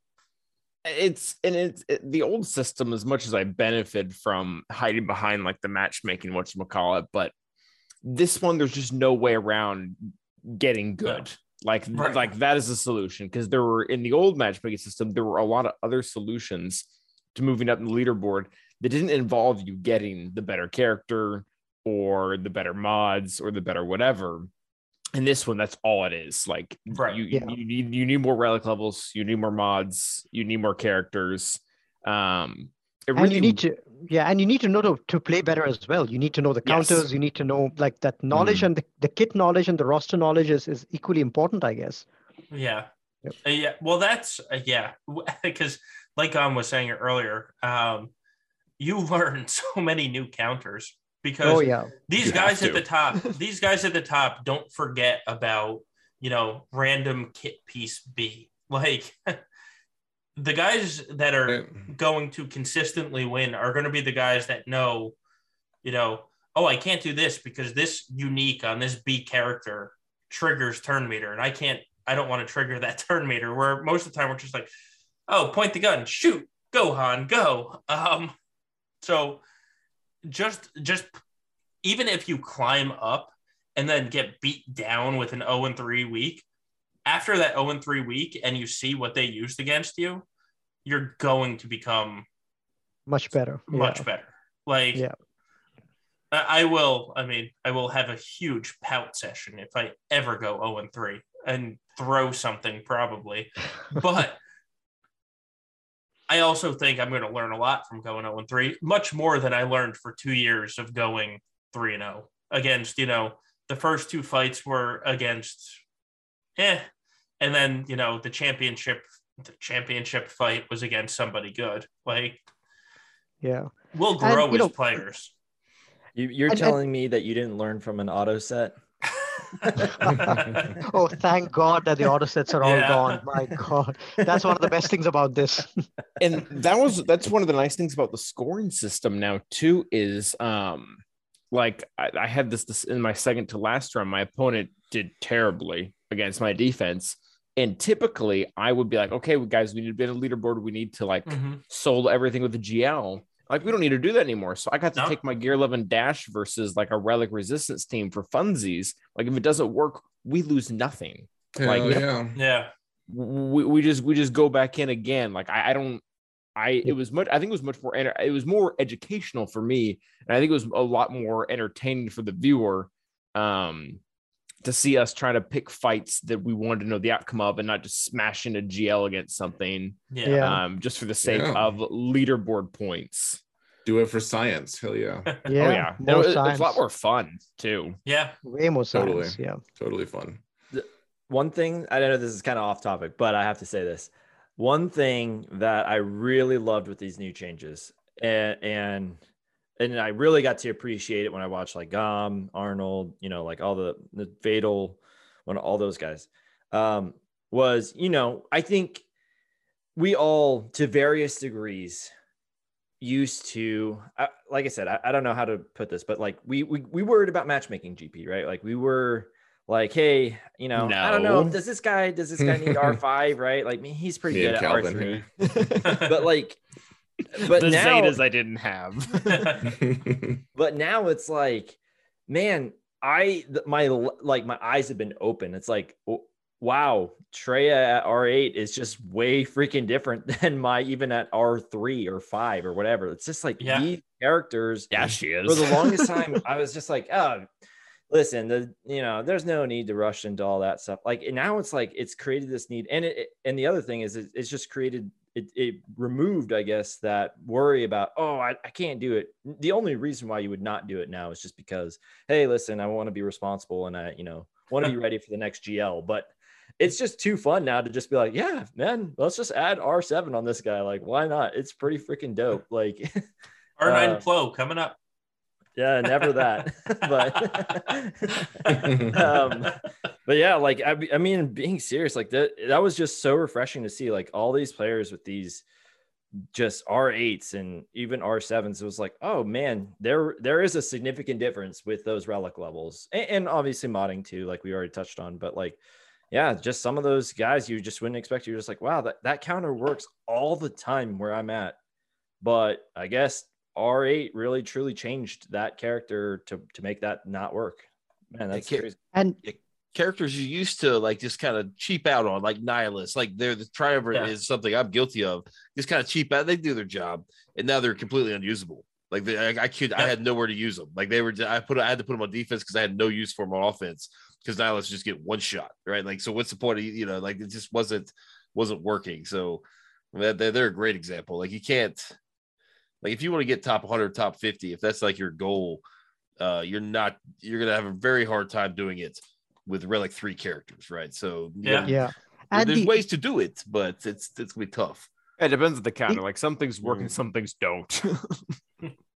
It's and it's it, the old system as much as i benefit from hiding behind like the matchmaking what you call it but this one there's just no way around getting good. Like Right. like that is a solution because there were in the old matchmaking system there were a lot of other solutions to moving up in the leaderboard that didn't involve you getting the better character or the better mods or the better whatever and this one that's all it is like Right. you, Yeah. you need you need more relic levels you need more mods you need more characters um it And really you need to yeah, and you need to know to, to play better as well. You need to know the Yes. counters, you need to know like that knowledge Mhm. and the, the kit knowledge and the roster knowledge is, is equally important, I guess. yeah Yep. Uh, yeah well that's uh, yeah because like um was saying earlier um you learn so many new counters because Oh yeah. these You guys at the top these guys at the top don't forget about you know random kit piece b. Like the guys that are going to consistently win are going to be the guys that know you know oh i can't do this because this unique on this b character triggers turn meter and i can't i don't want to trigger that turn meter where most of the time we're just like oh point the gun shoot go han go. Um so just just even if you climb up and then get beat down with an 0 and 3 week, after that 0 and 3 week and you see what they used against you, you're going to become Much better. much yeah. better. Like Yeah. I will, I mean, I will have a huge pout session if I ever go 0 and 3 and throw something probably. but I also think I'm going to learn a lot from going 0 3, much more than I learned for two years of going 3 0 against, you know, the first two fights were against, eh. And then, you know, the championship, the championship fight was against somebody good. Like, Yeah. we'll grow you as know- players. You, you're And- and- telling me that you didn't learn from an auto set? Oh, thank God that the auto sets are all Yeah. gone. My God. That's one of the best things about this. and that was that's one of the nice things about the scoring system now too is um like I, I had this, this in my second to last run my opponent did terribly against my defense and typically i would be like okay well, guys we need to be on a leaderboard we need to like Mhm. sold everything with the gl like we don't need to do that anymore so i got to No. take my gear 11 dash versus like a relic resistance team for funsies like if it doesn't work we lose nothing Hell Like- yeah. Yeah. we, we just we just go back in again like I, I don't I it was much I think it was much more enter- it was more educational for me and I think it was a lot more entertaining for the viewer um to see us trying to pick fights that we wanted to know the outcome of and not just smash into GL against something Yeah. Yeah. um just for the sake Yeah. of leaderboard points. Do it for science. Hell yeah. Yeah, oh yeah. And more it- it's a lot more fun too. Yeah. way more Totally. science. Yeah. Totally fun. one thing I don't know this is kind of off topic, but I have to say this. One thing that I really loved with these new changes, and and and I really got to appreciate it when I watched like Gom, Arnold, you know, like all the the Fatal, when all those guys, um, was you know I think we all to various degrees used to I, like i said I, I don't know how to put this but like we, we we worried about matchmaking gp right? Like we were like hey you know i don't know does this guy does this guy need r5 right? Like I mean, he's pretty Me good at Calvin r3 but like but the now Zetas I didn't have. but now it's like man i my like my eyes have been open it's like wow Traya at r8 is just way freaking different than my even at r3 or 5 or whatever it's just like Yeah. these characters yeah, she is. for the longest time i was just like oh listen the you know there's no need to rush into all that stuff like and now it's like it's created this need and it it- and the other thing is it, it's just created it, it removed i guess that worry about oh I, I can't do it. The only reason why you would not do it now is just because hey listen i want to be responsible and i you know want to be ready for the next gl but it's just too fun now to just be like yeah man let's just add r7 on this guy. Like why not? It's pretty freaking dope. Like R9 Uh, Flow coming up. Yeah, never that. but um but yeah, like I, I mean being serious, like that that was just so refreshing to see like all these players with these just R8s and even R7s. It was like, oh man, there there is a significant difference with those relic levels. And, and obviously modding too, like we already touched on, but like yeah, just some of those guys you just wouldn't expect. You're just like, wow, that, that counter works all the time where I'm at. But I guess R8 really truly changed that character to to make that not work. Man, that's ca- crazy. And characters you used to like just kind of cheap out on, like Nihilus. Like they're the Triumvirate Yeah. is something I'm guilty of. Just kind of cheap out. They do their job, and now they're completely unusable. Like they, I, I could, I had nowhere to use them. Like they were, I put, I had to put them on defense because I had no use for them on offense. Because Nihilus just get one shot, right? Like so, what's the point of you know? Like it just wasn't wasn't working. So they're, they're a great example. Like you can't, like if you want to get top 100, top 50, if that's like your goal, uh, you're not, you're gonna have a very hard time doing it with relic three characters, right? So you Yeah. gotta- yeah. And there's the, ways to do it, but it's it's gonna be tough. It depends on the counter. Like some things work and Mm. some things don't.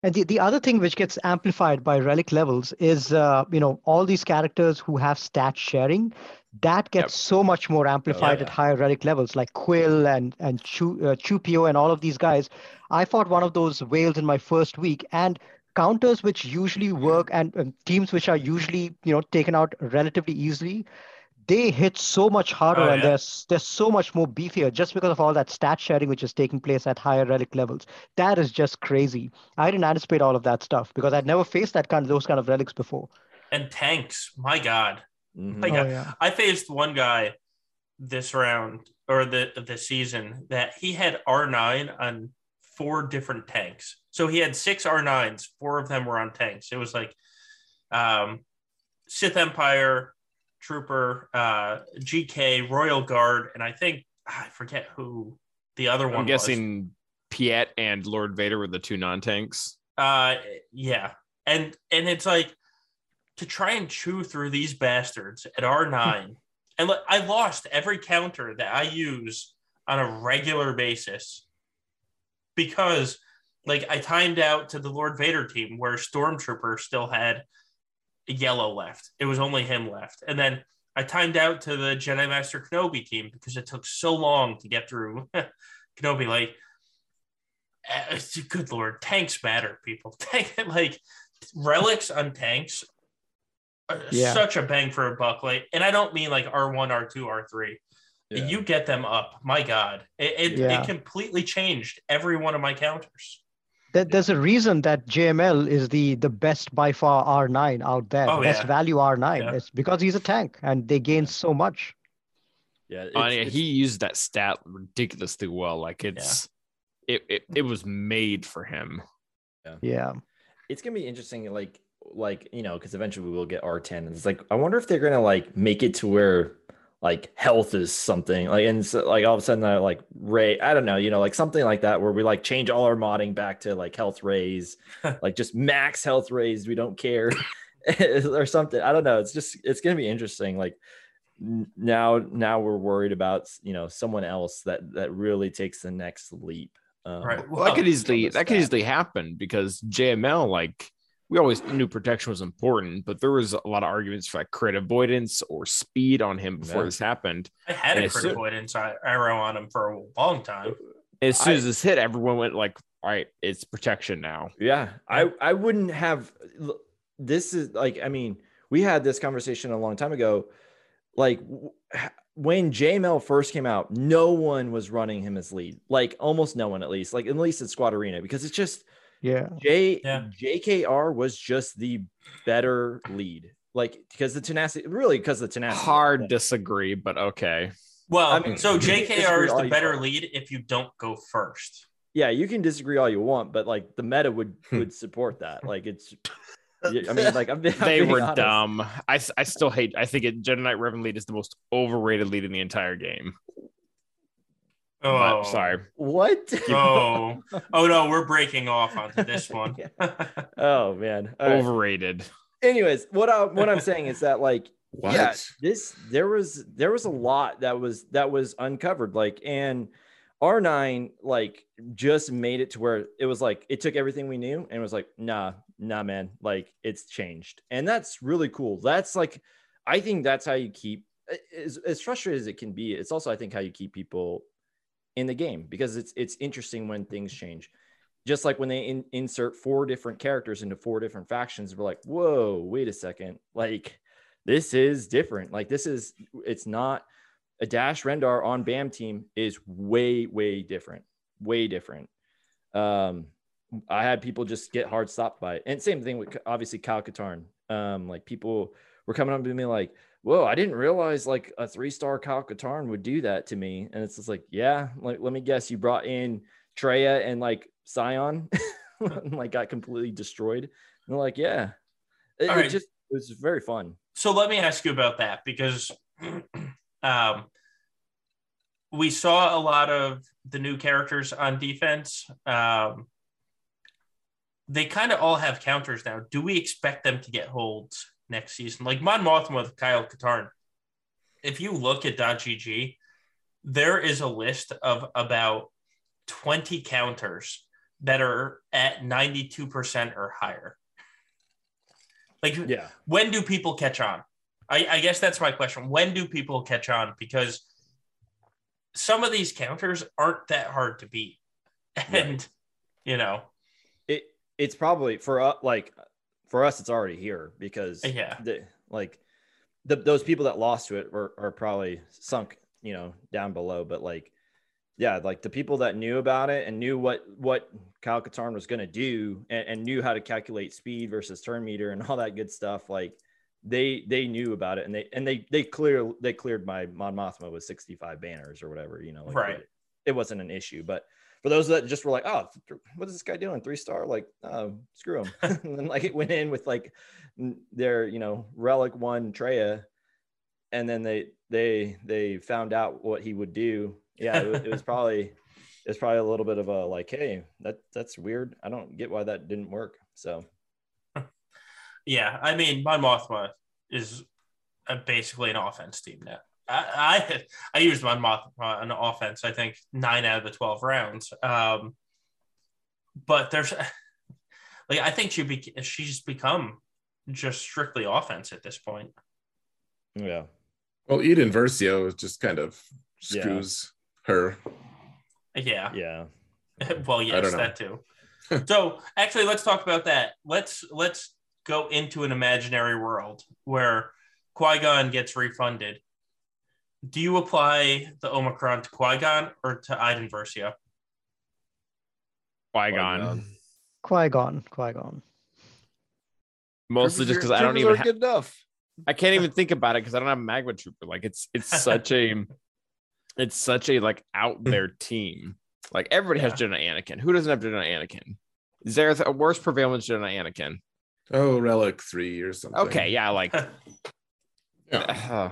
And the, the other thing which gets amplified by relic levels is, uh, you know, all these characters who have stat sharing, that gets Yep. so much more amplified yeah. at higher relic levels, like Kuiil and and Chu, uh, Chewpio and all of these guys. I fought one of those whales in my first week, and counters which usually work and, and teams which are usually you know taken out relatively easily, they hit so much harder Oh, and yeah. they're they're so much more beefier just because of all that stat sharing which is taking place at higher relic levels. That is just crazy. I didn't anticipate all of that stuff because I'd never faced that kind of those kind of relics before. And tanks. My God. Mhm. Like oh uh, yeah. I faced one guy this round or the the season that he had R9 on four different tanks. So he had six R9s, four of them were on tanks. It was like um Sith Empire, Trooper, uh GK, Royal Guard, and I think I forget who the other one I'm was. guessing Piett and Lord Vader were the two non-tanks. Uh, yeah, and and it's like to try and chew through these bastards at R nine, and look, I lost every counter that I use on a regular basis because, like, I timed out to the Lord Vader team where Stormtrooper still had yellow left. It was only him left, and then I timed out to the Jedi Master Kenobi team because it took so long to get through Kenobi. Like, uh, good lord, tanks matter, people. Like relics on tanks. Are Yeah. Such a bang for a buck. Like, and I don't mean like R one, R two, R three. Yeah. You get them up, my God! It it, Yeah. it completely changed every one of my counters. There, there's a reason that JML is the the best by far R9 out there, Oh, best yeah. value R9. Yeah. It's because he's a tank and they gain so much. Yeah, Oh, it's- yeah, it's- he used that stat ridiculously well. Like it's it, it it was made for him. Yeah. it's gonna be interesting like like you know because eventually we will get r10 and it's like i wonder if they're gonna like make it to where like health is something like and so, like all of a sudden uh, like ray i don't know you know like something like that where we like change all our modding back to like health rays like just max health rays we don't care or something i don't know it's just it's gonna be interesting like n- now now we're worried about you know someone else that that really takes the next leap um, Right. Well, that could easily that could easily happen because JML like we always knew protection was important, but there was a lot of arguments for like crit avoidance or speed on him before Yeah. this happened. I had And a as crit soon- avoidance arrow on him for a long time. As soon I- as this hit, everyone went like, "All right, it's protection now." Yeah, I I wouldn't have. This is like I mean we had this conversation a long time ago. Like when JML first came out, no one was running him as lead. Like almost no one, at least. Like at least at Squad Arena, because it's just Yeah. J Yeah. JKR was just the better lead. Like because the tenacity, really because the tenacity. Hard disagree, but okay. Well, I mean, so you can JKR is the better want. lead if you don't go first. Yeah, you can disagree all you want, but like the meta would Hmm. would support that. Like it's. I mean, like I'm, being- I'm They were honest. dumb. I still hate. I think it, Jedi Knight Revan lead is the most overrated lead in the entire game. But, Oh, sorry. What? Oh, oh no, we're breaking off onto this one. Oh man. All right. Overrated. Anyways, what I what I'm saying is that like What? yeah, this there was there was a lot that was that was uncovered. Like and R9 like just made it to where it was like it took everything we knew and was like, nah, nah, man, like it's changed. And that's really cool. That's like I think that's how you keep as, as frustrated as it can be, it's also I think how you keep people in the game because it's it's interesting when things change. Just like when they in, insert four different characters into four different factions we're like whoa wait a second. Like this is different. Like this is it's not a dash rendar on bam team is way way different way different. Um i had people just get hard stopped by it. And same thing with obviously kyle katarn um like people were coming up to me like whoa i didn't realize like a three star kyle katarn would do that to me and it's just like yeah like let me guess you brought in Traya and like Sion and, like got completely destroyed. And they're like, yeah. It, All it just it was very fun. So let me ask you about that because um, we saw a lot of the new characters on defense. Um, they kind of all have counters now. Do we expect them to get holds next season? Like Mon Mothma with Kyle Katarn. If you look at .gg, there is a list of about 20 counters that are at 92% or higher. Like Yeah. when do people catch on? I, I guess that's my question. When do people catch on? Because some of these counters aren't that hard to beat. And, you know, It it's probably for us like for us it's already here because Yeah. the like the, those people that lost to it were, are probably sunk, you know, down below. But like yeah, like the people that knew about it and knew what what Kyle Katarn was gonna do and, and knew how to calculate speed versus turn meter and all that good stuff, like they they knew about it and they and they they clear they cleared my Mon Mothma with 65 banners or whatever, you know, like Right. it, it wasn't an issue. But for those that just were like, oh, what is this guy doing? Three star, like, oh, screw him. and then like it went in with like their, you know, relic one Traya, and then they they they found out what he would do. Yeah, it, was- it was probably it's probably a little bit of a like, hey, that that's weird. I don't get why that didn't work. So yeah, I mean, my Mothma is basically an offense team now. I, I I used my Mothma on offense. I think nine out of the twelve rounds. Um, but there's like I think she be, she's become just strictly offense at this point. yeah, Well, Iden Versio just kind of Yeah. screws her. Yeah. yeah. well, yes, don't know. that too. so actually, let's talk about that. Let's let's go into an imaginary world where Qui Gon gets refunded. Do you apply the Omicron to Qui Gon or to Iden Versio? Qui-Gon. Qui Gon. Qui Gon. Mostly just because I don't even troopers are ha- good enough. I can't even think about it because I don't have Magma Trooper. Like it's it's such a it's such a like out there team. Like everybody has Yeah. Jedi Anakin. Who doesn't have Jedi Anakin? Is there a worse prevalence Jedi Anakin? Oh, Relic three or something. Okay, yeah, like Yeah. Uh,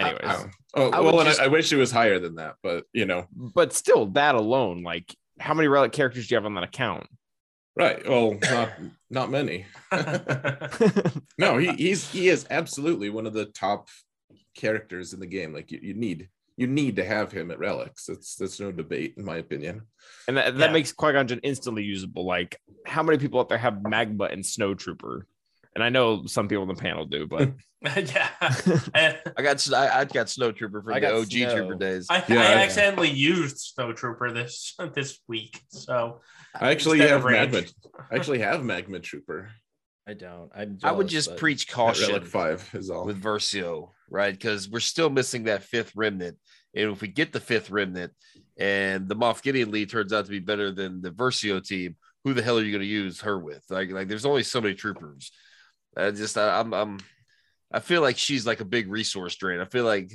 anyways. I- I- oh, I well, and just- I, I wish it was higher than that, but you know, but still that alone, like how many relic characters do you have on that account? right? Well, not not many. No, he he's he is absolutely one of the top characters in the game. Like you, you need you need to have him at relics. That's that's no debate, in my opinion. And that, that Yeah. makes Qui-Gon Jinn instantly usable. Like how many people out there have Magma and Snow Trooper? And I know some people on the panel do, but yeah. I, I got I, I got Snow Trooper from I the OG Snow. Trooper days. I, Yeah, I I- accidentally used Snow Trooper this this week. So I actually have of magma. I actually have magma trooper. I don't. I'm I would just preach caution relic five is all. with Versio, right? Because we're still missing that fifth remnant. And if we get the fifth remnant and the Moff Gideon lead turns out to be better than the Versio team, who the hell are you going to use her with? Like, like there's only so many troopers. I just, I, I'm, I'm, I feel like she's like a big resource drain. I feel like,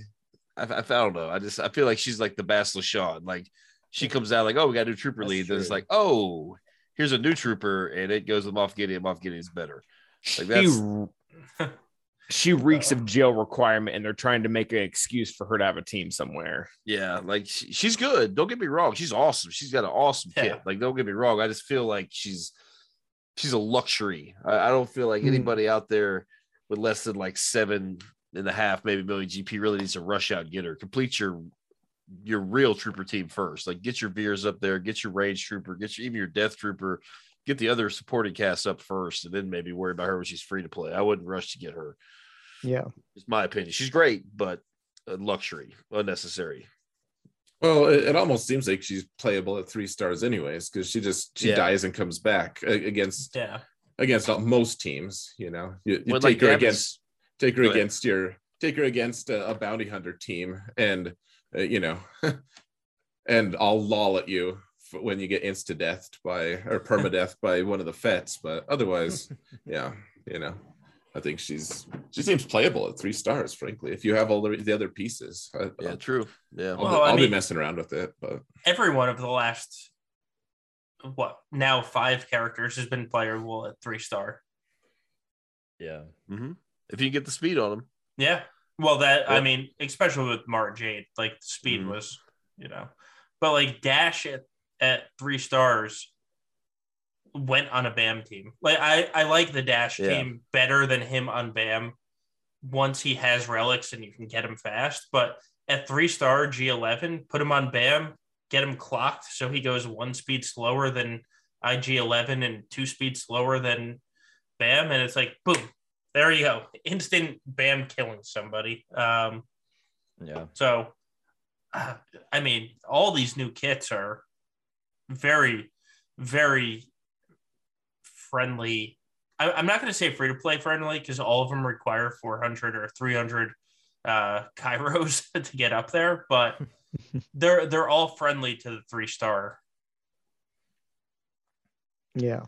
I, I, I don't know. I just, I feel like she's like the Bastila Shan. Like, she comes out like, oh, we got a new trooper That's lead. Then it's like, oh, here's a new trooper, and it goes with Moff Gideon. Moff Gideon's better. Like she, that's she reeks of jail requirement, and they're trying to make an excuse for her to have a team somewhere. Yeah, like she, she's good. Don't get me wrong. She's awesome. She's got an awesome Yeah. kit. Like, don't get me wrong. I just feel like she's she's a luxury. I, I don't feel like Hmm. anybody out there with less than like seven and a half, maybe million GP really needs to rush out and get her. Complete your your real trooper team first. Like get your Veers up there, get your range trooper, get your even your death trooper, get the other supporting cast up first, and then maybe worry about her when she's free to play. I wouldn't rush to get her. Yeah. It's my opinion. She's great, but a luxury, unnecessary. Well, it, it almost seems like she's playable at three stars, anyways, because she just she Yeah. dies and comes back against yeah. against not most teams. You know, you, you When, take her Gavin- against take her Go ahead. against your take her against a, a bounty hunter team, and uh, you know, and I'll loll at you f- when you get insta deathed by or permadeath by one of the Fetts. But otherwise, yeah, you know. I think she's she seems playable at three stars, frankly. If you have all the, the other pieces, I, Yeah, I'll, true. Yeah. I'll, Well, I I'll be messing around with it. But Every one of the last what now five characters has been playable at three star. Yeah. hmm If you get the speed on them, Yeah. Well, that I mean, especially with Mara Jade, like the speed Mhm. was, you know, but like Dash at, at three stars went on a BAM team. Like I, I like the Dash Yeah. team better than him on BAM once he has relics and you can get him fast. But at three star G11, put him on BAM, get him clocked so he goes one speed slower than IG11 and two speeds slower than BAM. And it's like, boom, there you go. Instant BAM killing somebody. Um, Yeah. so, uh, I mean, all these new kits are very, very friendly. I, I'm not going to say free to play friendly because all of them require 400 or 300 uh, Kairos to get up there, but they're they're all friendly to the three star. Yeah.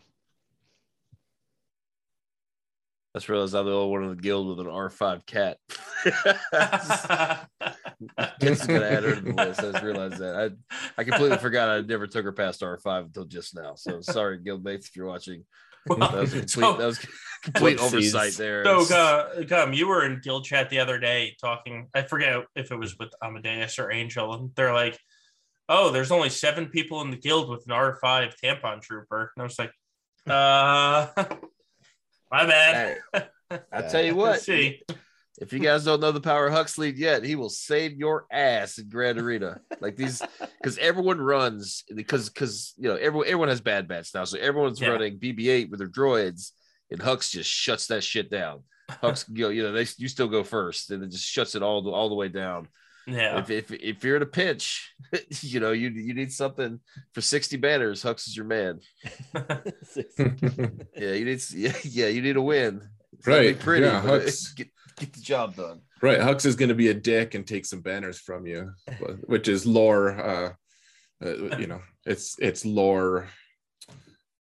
I just realized I'm the only one in the guild with an R5 cat. just gonna add her to the list. I just realized that. I, I completely forgot I never took her past R5 until just now. So sorry, guildmates, if you're watching. That was a complete, so, that was complete oversight there. so It's- uh, Gum, you were in guild chat the other day talking. I forget if it was with Amadeus or Angel, and they're like, "Oh, there's only seven people in the guild with an R5 tampon trooper." And I was like, "Uh, my bad." Hey, I tell you what, Let's see. If you guys don't know the power of Huxley yet, he will save your ass in Grand Arena. Like these, because everyone runs because because you know everyone everyone has Bad Batch now, so everyone's Yeah. running BB-8 with their droids, and Hux just shuts that shit down. Hux, you know, you know, they you still go first, and it just shuts it all the, all the way down. Yeah, If, if if you're in a pinch, you know you you need something for sixty banners. Hux is your man. Yeah, you need yeah, yeah you need a win. It's Right, pretty, yeah, Hux. get get the job done. Right, Hux is going to be a dick and take some banners from you, which is lore. Uh, uh, you know, it's it's lore,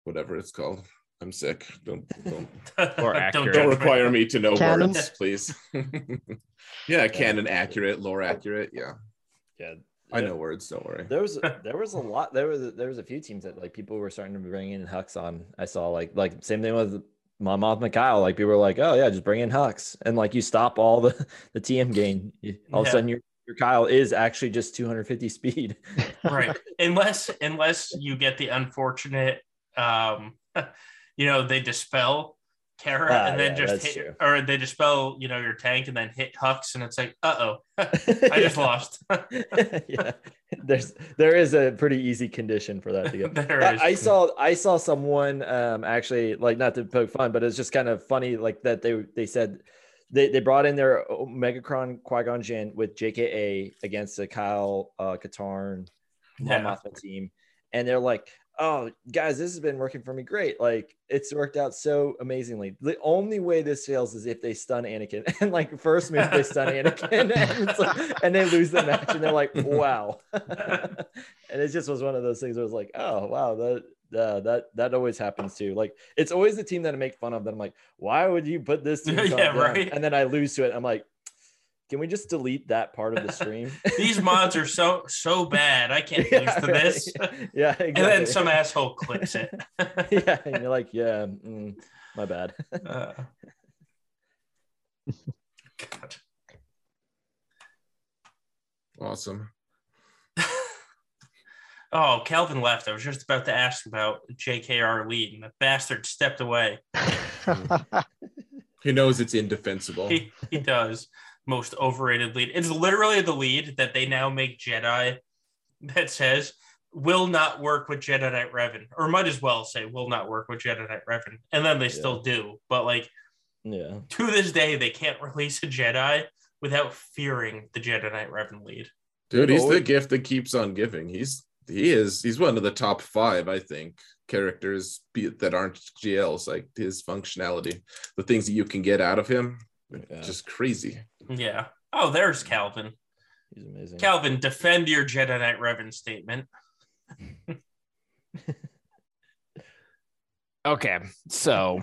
whatever it's called. I'm sick. Don't don't Or Don't accurate. don't require me to know Canon? words, please. yeah, canon accurate, lore accurate. Yeah, Yeah. I know words. Don't worry. There was there was a lot. There was there was a few teams that like people were starting to bring in Hux on. I saw like like same thing with my mom Mikhail. Like people were like, oh yeah, just bring in Hux, and like you stop all the the TM gain. All of a sudden your your Kyle is actually just 250 speed. right unless unless you get the unfortunate um you know they dispel Cara Ah, and then yeah, just hit, true. or they dispel you know your tank and then hit Hux and it's like uh-oh I just lost yeah, there's there is a pretty easy condition for that to go. There I, is. I saw I saw someone um actually like not to poke fun, but it's just kind of funny like that they they said they, they brought in their Megacron Qui Gon Jinn with JKA against the Kyle uh, Katarn Yeah. Team, and they're like, "Oh, guys, this has been working for me great. Like, it's worked out so amazingly. The only way this fails is if they stun Anakin, and like first move they stun Anakin, and, it's like, and they lose the match, and they're like, wow. and it just was one of those things where it was like, oh wow, that. Uh, that that always happens too. Like it's always the team that I make fun of. That I'm like, why would you put this team? Yeah, right. And then I lose to it. I'm like, can we just delete that part of the stream? these mods are so so bad I can't Yeah, lose to right. this yeah, exactly. and then some asshole clicks it yeah, and you're like, yeah, mm, my bad. Uh, God. Awesome. Oh, Calvin left. I was just about to ask about JKR lead, and the bastard stepped away. He knows it's indefensible. He, he does. Most overrated lead. It's literally the lead that they now make Jedi that says will not work with Jedi Knight Revan, or might as well say will not work with Jedi Knight Revan. And then they still do. But like yeah, to this day, they can't release a Jedi without fearing the Jedi Knight Revan lead. Dude, he's the gift that keeps on giving. He's he is he's one of the top five, I think, characters that aren't GLs. Like his functionality, the things that you can get out of him, Yeah. just crazy. Yeah. Oh, there's mm. Calvin. he's amazing. Calvin, defend your Jedi Knight Revan statement. Okay, so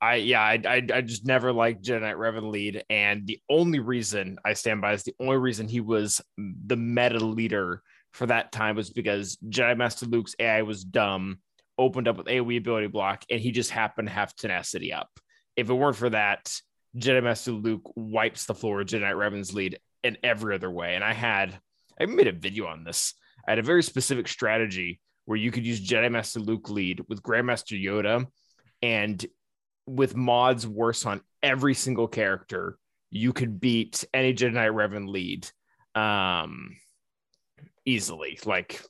I yeah I, I I just never liked Jedi Knight Revan lead, and the only reason I stand by is the only reason he was the meta leader for that time was because Jedi Master Luke's AI was dumb, opened up with AOE ability block, and he just happened to have tenacity up. If it weren't for that, Jedi Master Luke wipes the floor of Jedi Revan's lead in every other way. And I had I made a video on this. I had a very specific strategy where you could use Jedi Master Luke lead with Grandmaster Yoda, and with mods worse on every single character, you could beat any Jedi Revan lead um, easily. Like,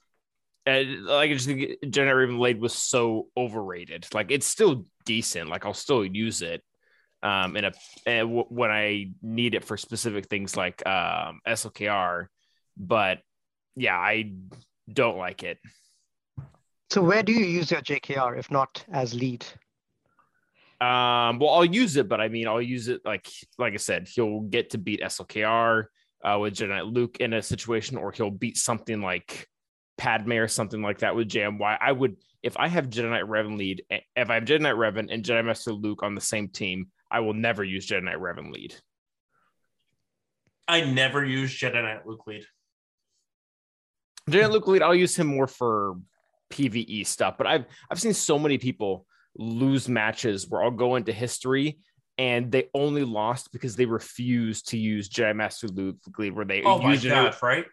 uh, like I just think Jedi Revan lead was so overrated. Like, it's still decent. Like, I'll still use it um, in a w- when I need it for specific things like um, SLKR, but yeah, I don't like it. so where do you use your JKR if not as lead? Um, well, I'll use it, but I mean, I'll use it like like I said, he'll get to beat SLKR uh, with Jedi Luke in a situation, or he'll beat something like Padme or something like that with JMY. I would, if I have Jedi Knight Revan lead, eh, if I have Jedi Knight Revan and Jedi Master Luke on the same team, I will never use Jedi Knight Revan lead. I never use Jedi Knight Luke lead. Jedi Knight Luke lead, I'll use him more for PVE stuff, but I've I've seen so many people lose matches where I'll go into history and they only lost because they refused to use Jedi Master Luke lead, where they Oh my used Jedi- god, right?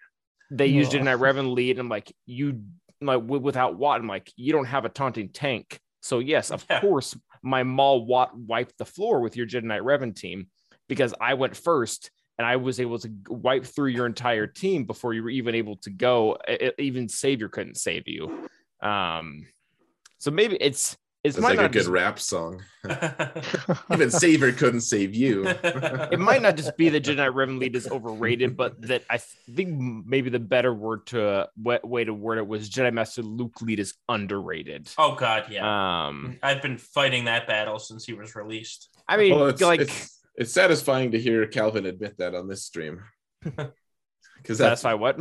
they used Ugh. Jedi Knight Revan lead. And I'm like, you like without Wat, I'm like, you don't have a taunting tank. So yes, of Yeah. course, my Maul Wat wiped the floor with your Jedi Knight Revan team because I went first and I was able to wipe through your entire team before you were even able to go. E- Even Savior couldn't save you. Um, so maybe it's it's It's might like a good just, rap song. Even Savior couldn't save you. it might not just be that Jedi Knight Revan lead is overrated, but that I think maybe the better word to way, way to word it was Jedi Master Luke lead is underrated. oh god, yeah. Um, I've been fighting that battle since he was released. I mean, Well, it's, like it's, it's satisfying to hear Calvin admit that on this stream. Because that's that's why what?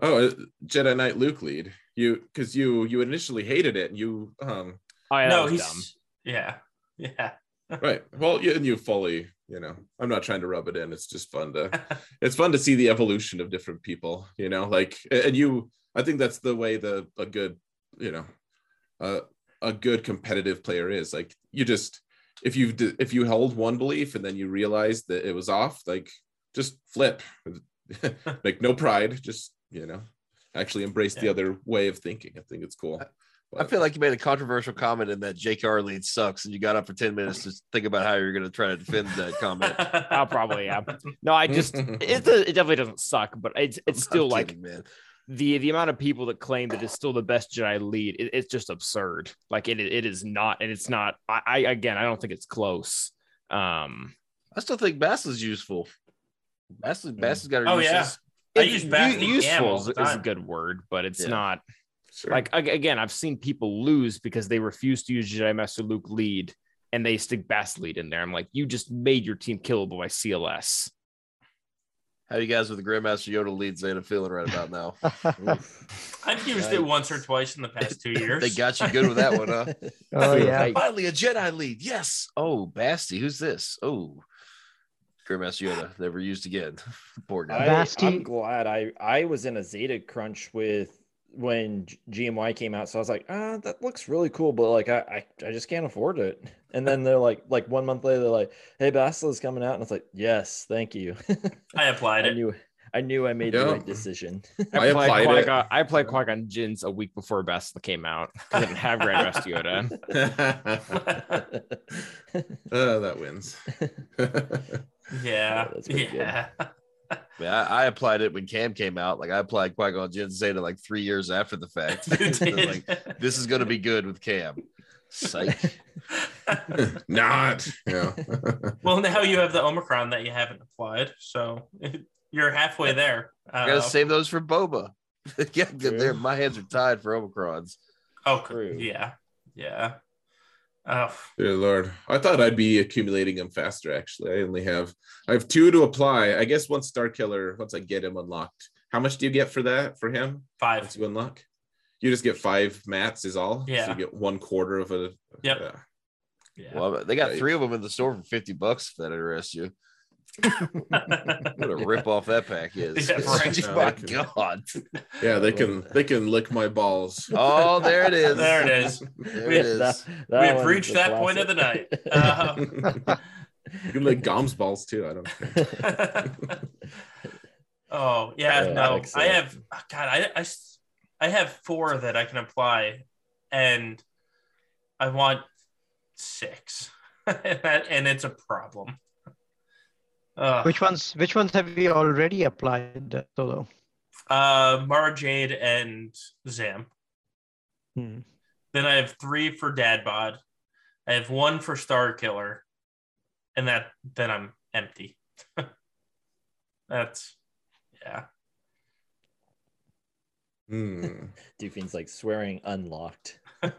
oh uh, Jedi Knight Luke lead you because you you initially hated it and you um Oh yeah, no, that was he's dumb. yeah, yeah. right. Well, you, and you fully, you know, I'm not trying to rub it in. It's just fun to, it's fun to see the evolution of different people, you know, like, and you, I think that's the way the, a good, you know, uh, a good competitive player is like, you just, if you, if you hold one belief and then you realize that it was off, like just flip, like no pride, just, you know, actually embrace the other way of thinking. I think it's cool. I feel like you made a controversial comment in that JKR lead sucks, and you got up for 10 minutes to think about how you're going to try to defend that comment. I'll probably yeah. No, I just it, it definitely doesn't suck, but it's it's I'm still like kidding, man. the the amount of people that claim that it's still the best Jedi lead, it, it's just absurd. Like it it is not, and it's not. I, I again, I don't think it's close. Um, I still think Bass is useful. Bass, Bass has got her Oh, uses. yeah. I it's use Bass u- useful is, is a good word, but it's Yeah. not Sure. like again. I've seen people lose because they refuse to use Jedi Master Luke lead, and they stick Bass lead in there. I'm like, you just made your team killable by CLS. How you guys with the Grandmaster Yoda lead Zeta feeling right about now? I've used it once or twice in the past two years. they got you good with that one, huh? oh yeah. Finally, a Jedi lead. Yes. Oh, Basti, who's this? Oh, Grandmaster Yoda, never used again. Poor guy. I, Basti- I'm glad I I was in a Zeta crunch with when GMY came out, so I was like, ah, that looks really cool, but like I I, I just can't afford it. And then they're like, like one month later, they're like, hey, Bastila's coming out, and it's like, yes, thank you. I applied I it. knew I knew I made Yeah. the right decision. I I played applied it. Qui-Gon, I played Qui-Gon Jinn's a week before Bastila came out I didn't have Grandmaster Yoda. Uh, that wins. yeah. Oh, that's pretty good. Yeah. I, mean, I, I applied it when Cam came out. Like I applied Qui Gon Jinn Zeta like three years after the fact. Like this is going to be good with Cam. Psych. Not. Yeah. well, now you have the Omicron that you haven't applied, so you're halfway there. I Uh, gotta save those for Boba. yeah, there. My hands are tied for Omicrons. oh, True. yeah, yeah. Oh, Dear Lord. I thought I'd be accumulating them faster, actually. I only have I have two to apply. I guess once Starkiller, once I get him unlocked. How much do you get for that for him? five. Once you unlock? You just get five mats is all. Yeah. So you get one quarter of a Yep. yeah. Yeah. Well, they got three of them in the store for 50 bucks if that interests you. What a rip off that pack is. Yeah, right. My they can- God. Yeah, they can they can lick my balls. Oh, there it is. there it is. There We- it is. That- We that have reached a that point of the night. Uh, you can lick Gom's balls too. I don't care. oh yeah, Yeah, no. I excellent. have oh, God. I, I s- I have four that I can apply, and I want six, and, that, and it's a problem. Uh, Which ones? Which ones have you already applied, Solo? uh, Mara Jade and Zam. Hmm. Then I have three for Dad Bod. I have one for Starkiller, and that then I'm empty. That's yeah. Hmm. Doofen's like swearing unlocked.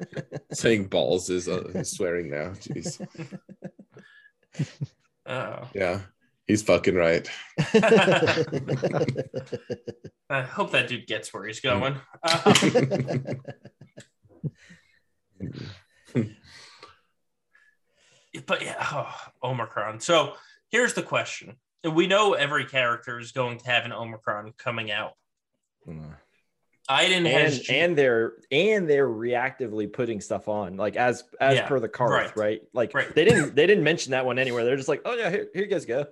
Saying balls is uh, is swearing now. Jeez. Oh. Yeah. He's fucking right. I hope that dude gets where he's going. Um, but yeah, oh, Omicron. So here's the question. We know every character is going to have an Omicron coming out. Iden has and and they're and they're reactively putting stuff on like as as Yeah, per the card right. right, like Right. they didn't they didn't mention that one anywhere they're just like oh yeah here, here you guys go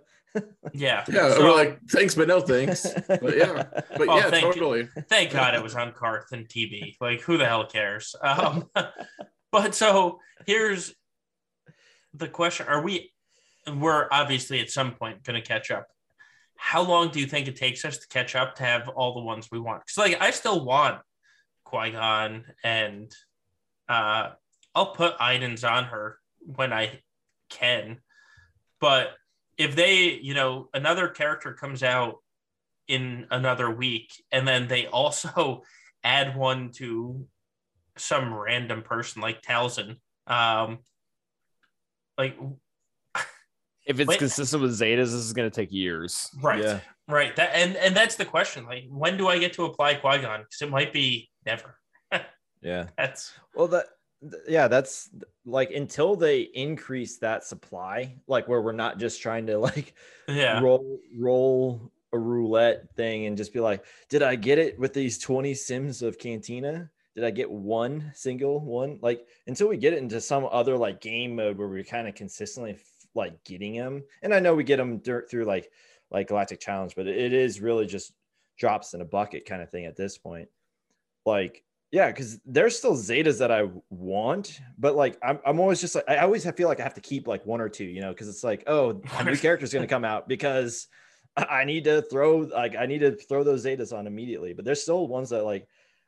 yeah. Yeah, So, we're like, thanks, but no thanks. But yeah, but yeah, thank you. totally. thank God it was on Carth and TV. Like, who the hell cares? Um, but so here's the question: Are we? We're obviously at some point going to catch up. How long do you think it takes us to catch up to have all the ones we want? Because like, I still want Qui Gon, and uh, I'll put Iden's on her when I can. But if they, you know, another character comes out in another week and then they also add one to some random person like Talzin. Um like If it's Wait. consistent with Zetas, this is going to take years. right. Yeah. Right. That and and that's the question. Like when do I get to apply Qui-Gon? Because it might be never. yeah That's well that th- yeah, that's like until they increase that supply, like where we're not just trying to like Yeah. roll roll a roulette thing and just be like, did I get it with these 20 sims of Cantina? Did I get one single one? Like until we get it into some other like game mode where we're kind of consistently f- like getting them. And I know we get them through like like Galactic Challenge, but it is really just drops in a bucket kind of thing at this point. Like yeah, because there's still Zetas that I want, but like I'm, I'm always just like I always feel like I have to keep like one or two, you know, because it's like oh a new character's gonna come out because I need to throw like I need to throw those Zetas on immediately. But there's still ones that like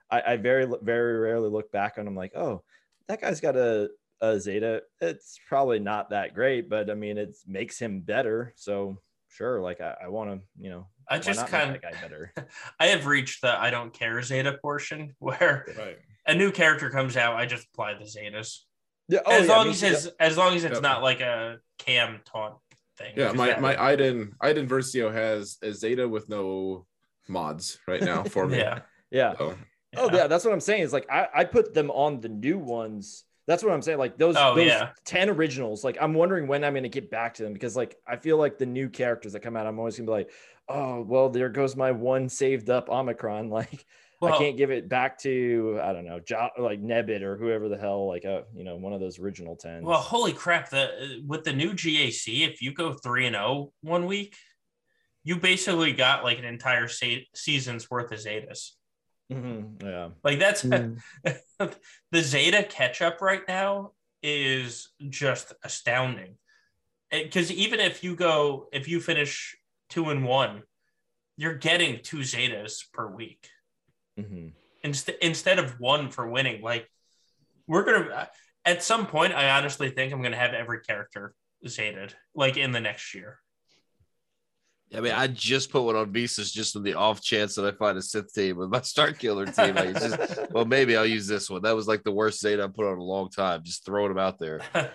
I, I very very rarely look back on. I'm like oh that guy's got a a Zeta. It's probably not that great, but I mean it makes him better. So sure, like I, I want to you know I just kind of better. I have reached the I don't care Zeta portion where Right. a new character comes out, I just apply the Zetas. Yeah, oh, as yeah, long me as too. it's as long as it's Yep. not like a cam taunt thing. Yeah, my that- my Iden Iden Versio has a Zeta with no mods right now for me. yeah. yeah. So, Oh yeah, that's what I'm saying. Is like I, I put them on the new ones. That's what I'm saying. Like those, Oh, those yeah. 10 originals. Like I'm wondering when I'm gonna get back to them because like I feel like the new characters that come out, I'm always gonna be like, oh well, there goes my one saved up Omicron. Like Well, I can't give it back to I don't know, jo- like Nebit or whoever the hell, like uh, you know, one of those original 10. Well, holy crap! The with the new GAC, if you go three and zero one week, you basically got like an entire se- season's worth of Zetas. Mhm, yeah. Like that's Mm. the Zeta catch up right now is just astounding. Because even if you go, if you finish two and one, you're getting two Zetas per week Mhm. instead instead of one for winning. Like we're gonna at some point, I honestly think I'm gonna have every character Zeted like in the next year. I mean, I just put one on Visas just on the off chance that I find a Sith team with my Starkiller team. Like, just, well, maybe I'll use this one. That was like the worst Zeta I put on in a long time. Just throwing them out there.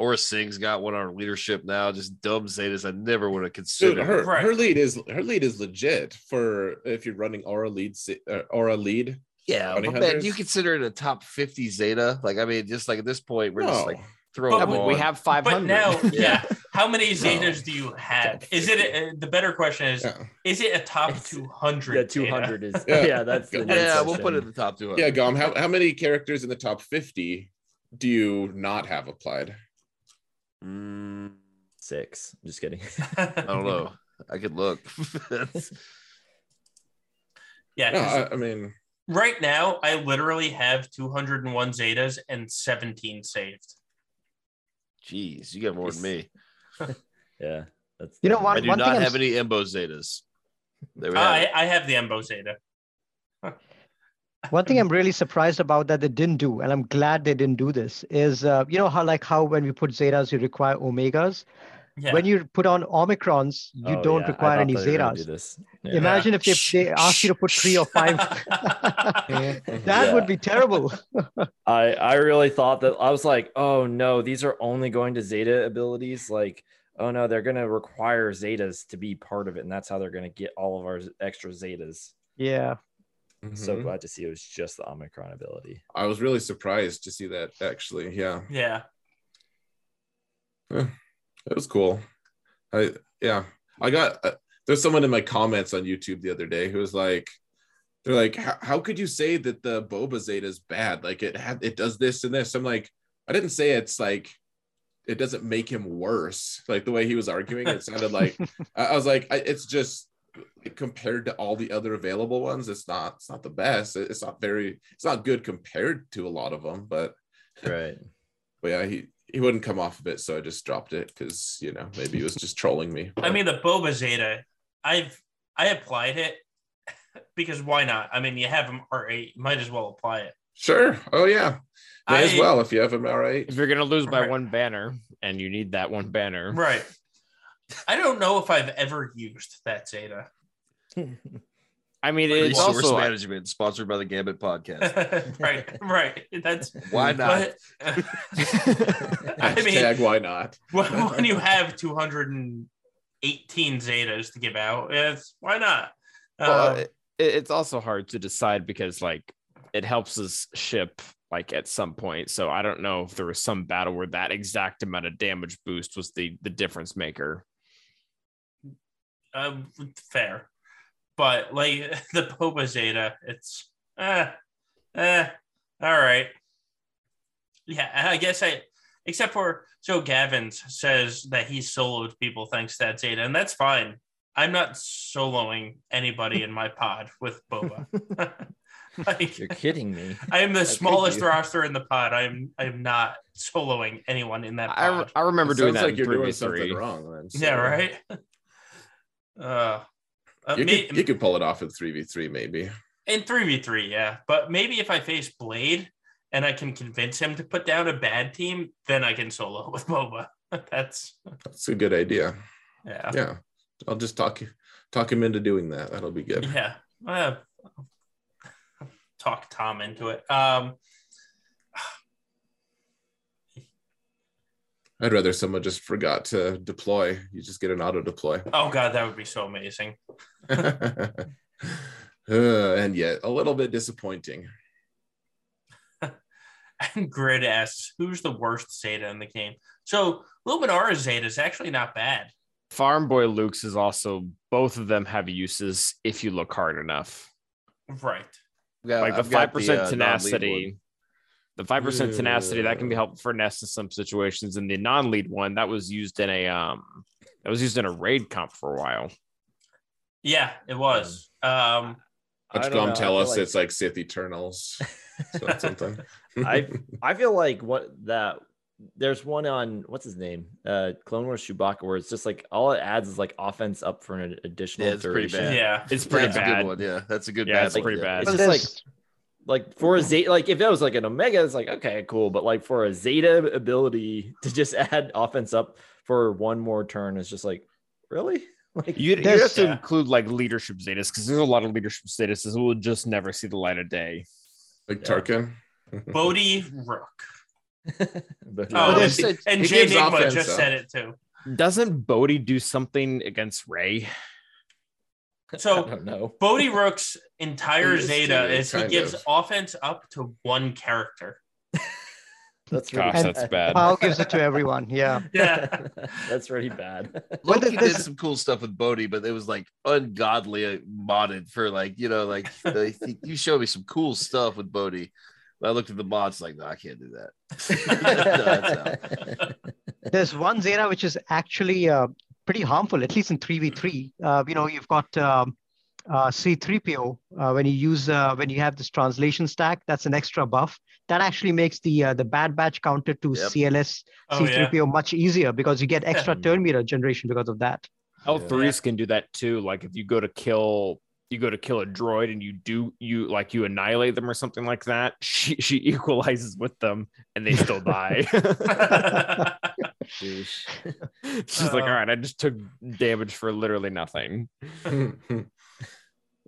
Aurra Sing's got one on leadership now. Just dumb Zetas I never would have dude, considered. her Right. her lead is her lead is legit for if you're running Aurra lead uh, Aurra lead. yeah, Bounty but man, do you consider it a top 50 Zeta? Like, I mean, just like at this point, we're just like throwing But them Yeah, on. we have 500. but now, yeah. Yeah. How many No. Zetas do you have? Is it a, the better question? Is Yeah, is it a top two hundred? Yeah, 200 is Yeah. yeah, that's the Yeah, next yeah, we'll put it in the top 200. yeah. Gom, how how many characters in the top fifty do you not have applied? Mm, six. Just kidding. I don't know. I could look. Yeah, No, 'cause I, I mean, right now I literally have 201 Zetas and 17 saved. Jeez, you got more than me. yeah. That's You know, I do one thing not I'm have any Embo Zetas. There we Uh, I. I have the Embo Zeta. One thing I'm really surprised about that they didn't do, and I'm glad they didn't do this, is uh, you know how like how when we put zetas you require omegas. Yeah. When you put on omicrons, you Oh, don't yeah, require any they do zetas. this. Yeah. Imagine if they, they asked you to put three or five. that Yeah. would be terrible. I I really thought that I was like, oh no, these are only going to Zeta abilities. Like, oh no, they're gonna require Zetas to be part of it, and that's how they're gonna get all of our extra Zetas. yeah. So mhm. glad to see it was just the Omicron ability. I was really surprised to see that. Actually, yeah, yeah. It was cool. I yeah, I got. Uh, there's someone in my comments on YouTube the other day who was like, they're like, "How- how could you say that the Boba Zeta is bad? Like it had it does this and this. I'm like, I didn't say it's like it doesn't make him worse. Like the way he was arguing, it sounded like I, was like, I, it's just compared to all the other available ones, it's not it's not the best. It- It's not very it's not good compared to a lot of them, but Right. but yeah, he he wouldn't come off of it, so I just dropped it because you know maybe he was just trolling me. I mean, the Boba Zeta, I've I applied it because why not? I mean, you have them R8, you might as well apply it. sure. Oh yeah, may as well if you have him. All right. If you're gonna lose by Right. one banner and you need that one banner, Right. I don't know if I've ever used that Zeta. I mean it's Resource also management sponsored by the Gambit podcast. right, right. That's Why not? but- I mean, Hashtag why not? when, when you have 218 Zetas to give out, it's why not? well, Uh, it, it's also hard to decide because like it helps us ship like at some point. So I don't know if there was some battle where that exact amount of damage boost was the the difference maker. Um, fair, but like the Boba Zeta, it's eh, eh, all right. Yeah, I guess I, except for Joe Gavins says that he soloed people thanks to that Zeta, and that's fine. I'm not soloing anybody in my pod with Boba. like, You're kidding me. I am the could smallest roster in the pod. I am I am not soloing anyone in that I, pod. I remember doing Sounds that like in you're doing 3v3. something wrong. Then, so- yeah, right. Uh, uh You may- could, you could pull it off in three v three, maybe. in three v three, yeah. But maybe if I face Blade and I can convince him to put down a bad team, then I can solo with Boba. That's That's a good idea. yeah, Yeah, I'll just talk talk him into doing that. That'll be good. yeah. Uh, talk Tom into it. Um, I'd rather someone just forgot to deploy. You just get an auto deploy. oh god, that would be so amazing. uh, and yet a little bit disappointing. And Grid asks, "Who's the worst Zeta in the game?" So Luminara Zeta is actually not bad. Farm Boy Luke's is also both of them have uses if you look hard enough. Right. Yeah, like the five percent uh, tenacity. The five percent tenacity that can be helpful for Nest in some situations, and the non-lead one that was used in a um that was used in a raid comp for a while. Yeah, it was. Um, I Watch don't know, Gom I tell us like- it's like Sith Eternals. So something. I I feel like what that there's one on what's his name, uh, Clone Wars Chewbacca, where it's just like all it adds is like offense up for an additional Yeah, it's pretty bad. yeah. It's pretty That's a bad. good one. Yeah, that's a good. Yeah, bad it's one, pretty bad. It's just like there's- like for a Zeta, like if that was like an Omega, it's like okay, cool. But like for a Zeta ability to just add offense up for one more turn is just like really like You you have to Yeah. include like leadership status because there's a lot of leadership statuses that will just never see the light of day. like Yeah. Tarkin. Bodhi Rook. but, Oh, But and, there's- and Jay Nigma just up. said it too. Doesn't Bodhi do something against Rey? I So don't. Bodhi Rook's entire He Zeta is he gives of. offense up to one character. That's really Gosh, And- that's bad. Paul gives it to everyone. Yeah. Yeah. that's really bad. Well, Loki th- did some cool stuff with Bodhi, but it was like ungodly modded for like you know like the, you showed me some cool stuff with Bodhi. I looked at the mods like no, I can't do that. No. There's one Zeta which is actually uh, pretty harmful, at least in 3v3. Uh, you know, you've got um, uh, C3PO uh, when you use uh, when you have this translation stack, that's an extra buff. That actually makes the uh, the bad batch counter to Yep. CLS Oh. C3PO much easier because you get extra turn meter generation because of that. L3s can do that too. Like if you go to kill you go to kill a droid and you do you like you annihilate them or something like that, she she equalizes with them and they still die. Sheesh. She's like, Uh. all right, I just took damage for literally nothing.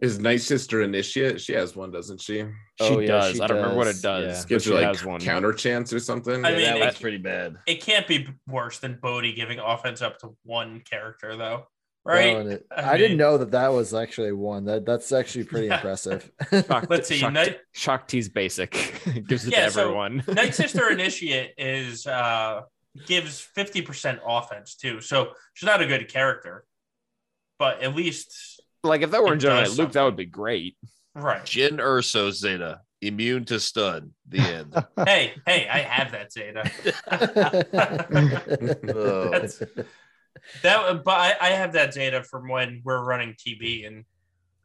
Is Night Sister Initiate? She has one, doesn't she? She Oh, yeah, does. she I don't remember what it does, does. yeah. Gives she her like has one. counter chance or something. I mean, that it- was pretty bad. it can't be worse than Bodhi giving offense up to one character though. Right? No, and it- I I, didn't know that that was actually one. That that's actually pretty Yeah. impressive. Shock, Let's see, Shock, Night- Shaak Ti's basic. Gives it Yeah, to so- everyone. Night Sister Initiate is uh gives 50% offense too. So she's not a good character. But at least like if that were in It Jedi does Luke, that would be great. right. Jyn Erso Zeta, immune to stun. The end. hey, hey, I have that Zeta. Oh. That's- That but I, I have that Zeta from when we're running TB and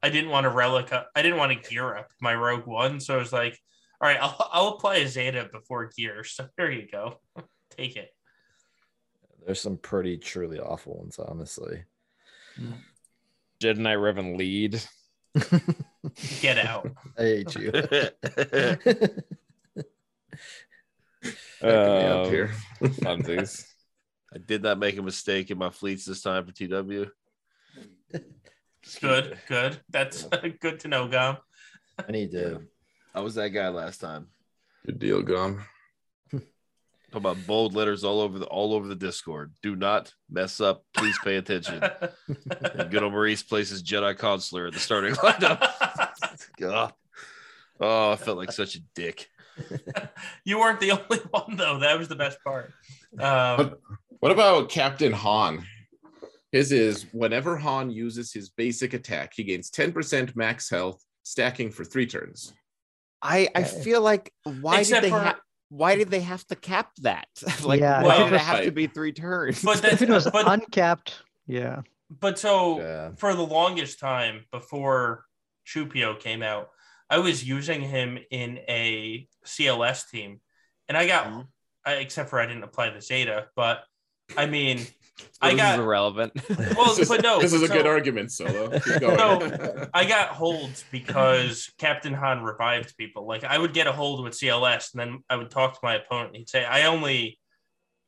I didn't want to relic up, I didn't want to gear up my Rogue One. So I was like, all right, I'll, I'll apply a Zeta before gear. So there you go. Take it. There's some pretty truly awful ones, honestly. Jedi Knight Revan lead. Get out. I hate you. Backing me up Uh, here. funsies. I did not make a mistake in my fleets this time for TW. Good, good. That's good to know, Gum. I need to. I was that guy last time. Good deal, Gum. Talk about bold letters all over the all over the Discord. Do not mess up. Please pay attention. And good old Maurice places Jedi Consular at the starting lineup. God. Oh, I felt like such a dick. you weren't the only one though. That was the best part. Um, What, what about Captain Han? His is whenever Han uses his basic attack, he gains 10% max health, stacking for three turns. I I feel like why Except did they for- ha- why did they have to cap that? like Yeah, why if did it it have to be three turns? but that's if it was but, uncapped, yeah. but so Yeah. for the longest time before Chewpio came out, I was using him in a CLS team, and I got Mhm. I, except for I didn't apply the Zeta, but I mean, I I got irrelevant. well, this is, but no, this is a so- good argument, Solo. Keep going. No, I got holds because Captain Han revived people. Like I would get a hold with CLS, and then I would talk to my opponent. And he'd say, "I only,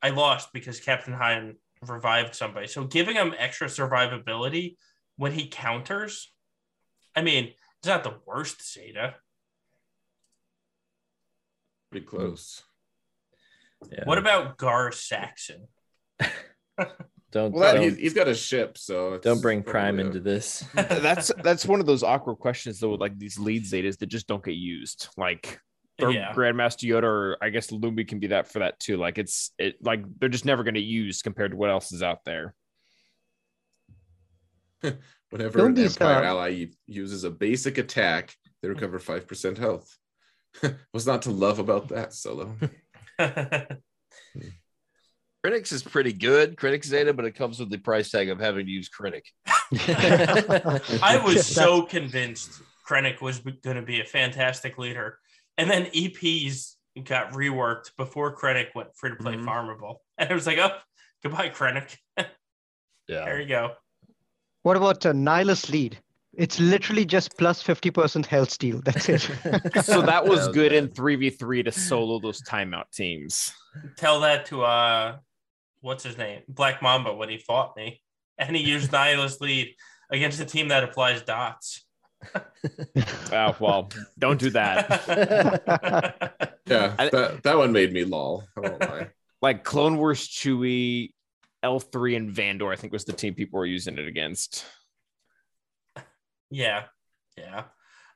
I lost because Captain Han revived somebody." So giving him extra survivability when he counters, I mean, it's not the worst Zeta. Pretty close. Yeah. What about Gar Saxon? don't Well, that, don't, he's, he's got a ship, so it's don't bring Prime into this. that's that's one of those awkward questions though with like these lead zetas that just don't get used like or Yeah. grandmaster yoda or i guess lumi can be that for that too like it's it like they're just never going to use compared to what else is out there Whenever Don't an Empire uh, ally uses a basic attack, they recover 5% health. What's not to love about that, Solo? Krennic's is pretty good, Krennic's Zeta, but it comes with the price tag of having to use Krennic. I was so convinced Krennic was going to be a fantastic leader. And then EPs got reworked before Krennic went free to play Mhm. farmable. And it was like, oh, goodbye, Krennic. yeah. There you go. What about uh, Nihilus lead? It's literally just plus 50% health steal. That's it. so that was was good in 3v3 to solo those timeout teams Tell that to, uh, what's his name? Black Mamba when he fought me. And he used Nihilus lead against a team that applies dots. oh well don't do that Yeah, that, that one made me lol. I won't lie. like clone wars chewy l3 and vandor i think was the team people were using it against Yeah, yeah.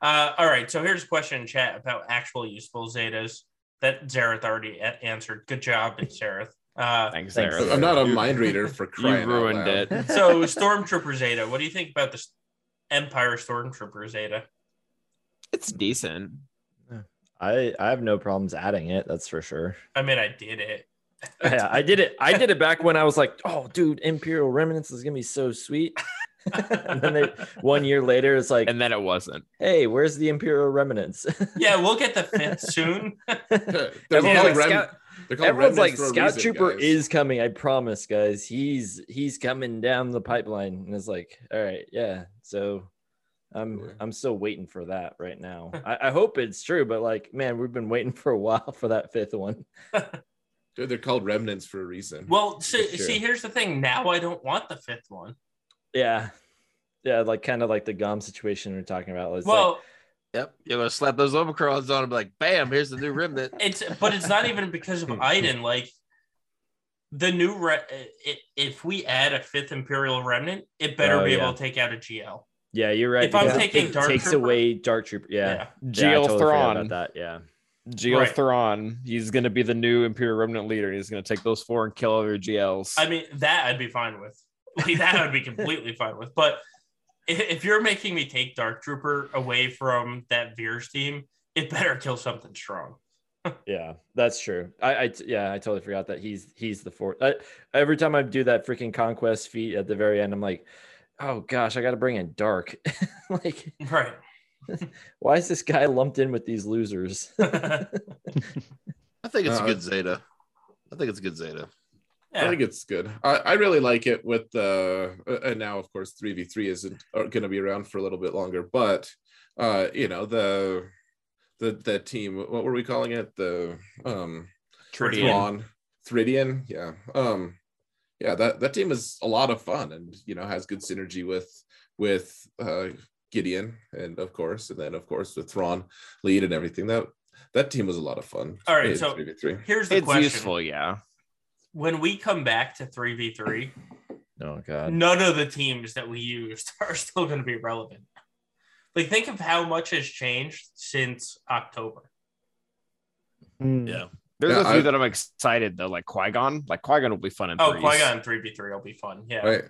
Uh, all right. So here's a question in chat about actual useful zetas that Xaereth already answered. Good job, Xaereth. Uh, thanks Thanks. Sarah. I'm not a mind reader for you crying. out ruined loud. it so Stormtrooper Zeta. What do you think about the Empire Stormtrooper Zeta? it's decent I I have no problems adding it. That's for sure. I mean, I did it. Yeah, I did it. I did it back when I was like, "Oh, dude, Imperial Remnants is gonna be so sweet." and then they, one year later, it's like, and then it wasn't "Hey, where's the Imperial Remnants?" Yeah, we'll get the fifth soon. They're Everyone's called like, rem- Scout, they're called everyone's like, remnants for a Scout reason, Trooper guys. is coming. I promise, guys. He's he's coming down the pipeline, and it's like, all right, yeah. So, I'm Yeah. I'm still waiting for that right now. I, I hope it's true, but like, man, we've been waiting for a while for that fifth one. Dude, they're called remnants for a reason. well, see, That's true. see, here's the thing. Now I don't want the fifth one. Yeah, yeah, like kind of like the Gom situation we are talking about. It's like, Well, Yep. You're gonna slap those Omicrons on and be like, bam, here's the new remnant. it's but it's not even because of Iden. Like the new re- i if we add a fifth Imperial Remnant, it better Oh, be yeah. able to take out a GL. yeah, you're right. If I'm because taking it Dark takes Trooper- away Dark Trooper. Yeah, Yeah. yeah, Geo totally Thrawn. about that. Yeah. Geo Right. Thrawn, he's going to be the new Imperial Remnant leader. He's going to take those four and kill other GLs. I mean, that I'd be fine with. Like that I'd be completely fine with. But i- if you're making me take Dark Trooper away from that Veers team, it better kill something strong. Yeah, that's true. I yeah, I totally forgot that he's he's the fourth. I, every time I do that freaking conquest feat at the very end, I'm like, oh gosh, I got to bring in dark. like, Right. why is this guy lumped in with these losers? I think it's a Uh, good Zeta. I think it's a good Zeta. I think it's good. I, I really like it with the uh, and now of course 3v3 isn't going to be around for a little bit longer, but uh you know the the that team what were we calling it? The um Tridian. Thrawn, Thridian, yeah. Um yeah, that that team is a lot of fun and you know has good synergy with with uh Gideon and of course and then of course with Thrawn lead and everything. That that team was a lot of fun. All right, in so- 3v3. Here's the question. it's question. useful, yeah. When we come back to 3v3, oh god. none of the teams that we used are still going to be relevant. Like, think of how much has changed since October. Hmm. Yeah. There's Yeah, a few I- that I'm excited though, like Qui Gon. Like Qui Gon will be fun in Oh, threes. Qui Gon three v three will be fun. Yeah. Right.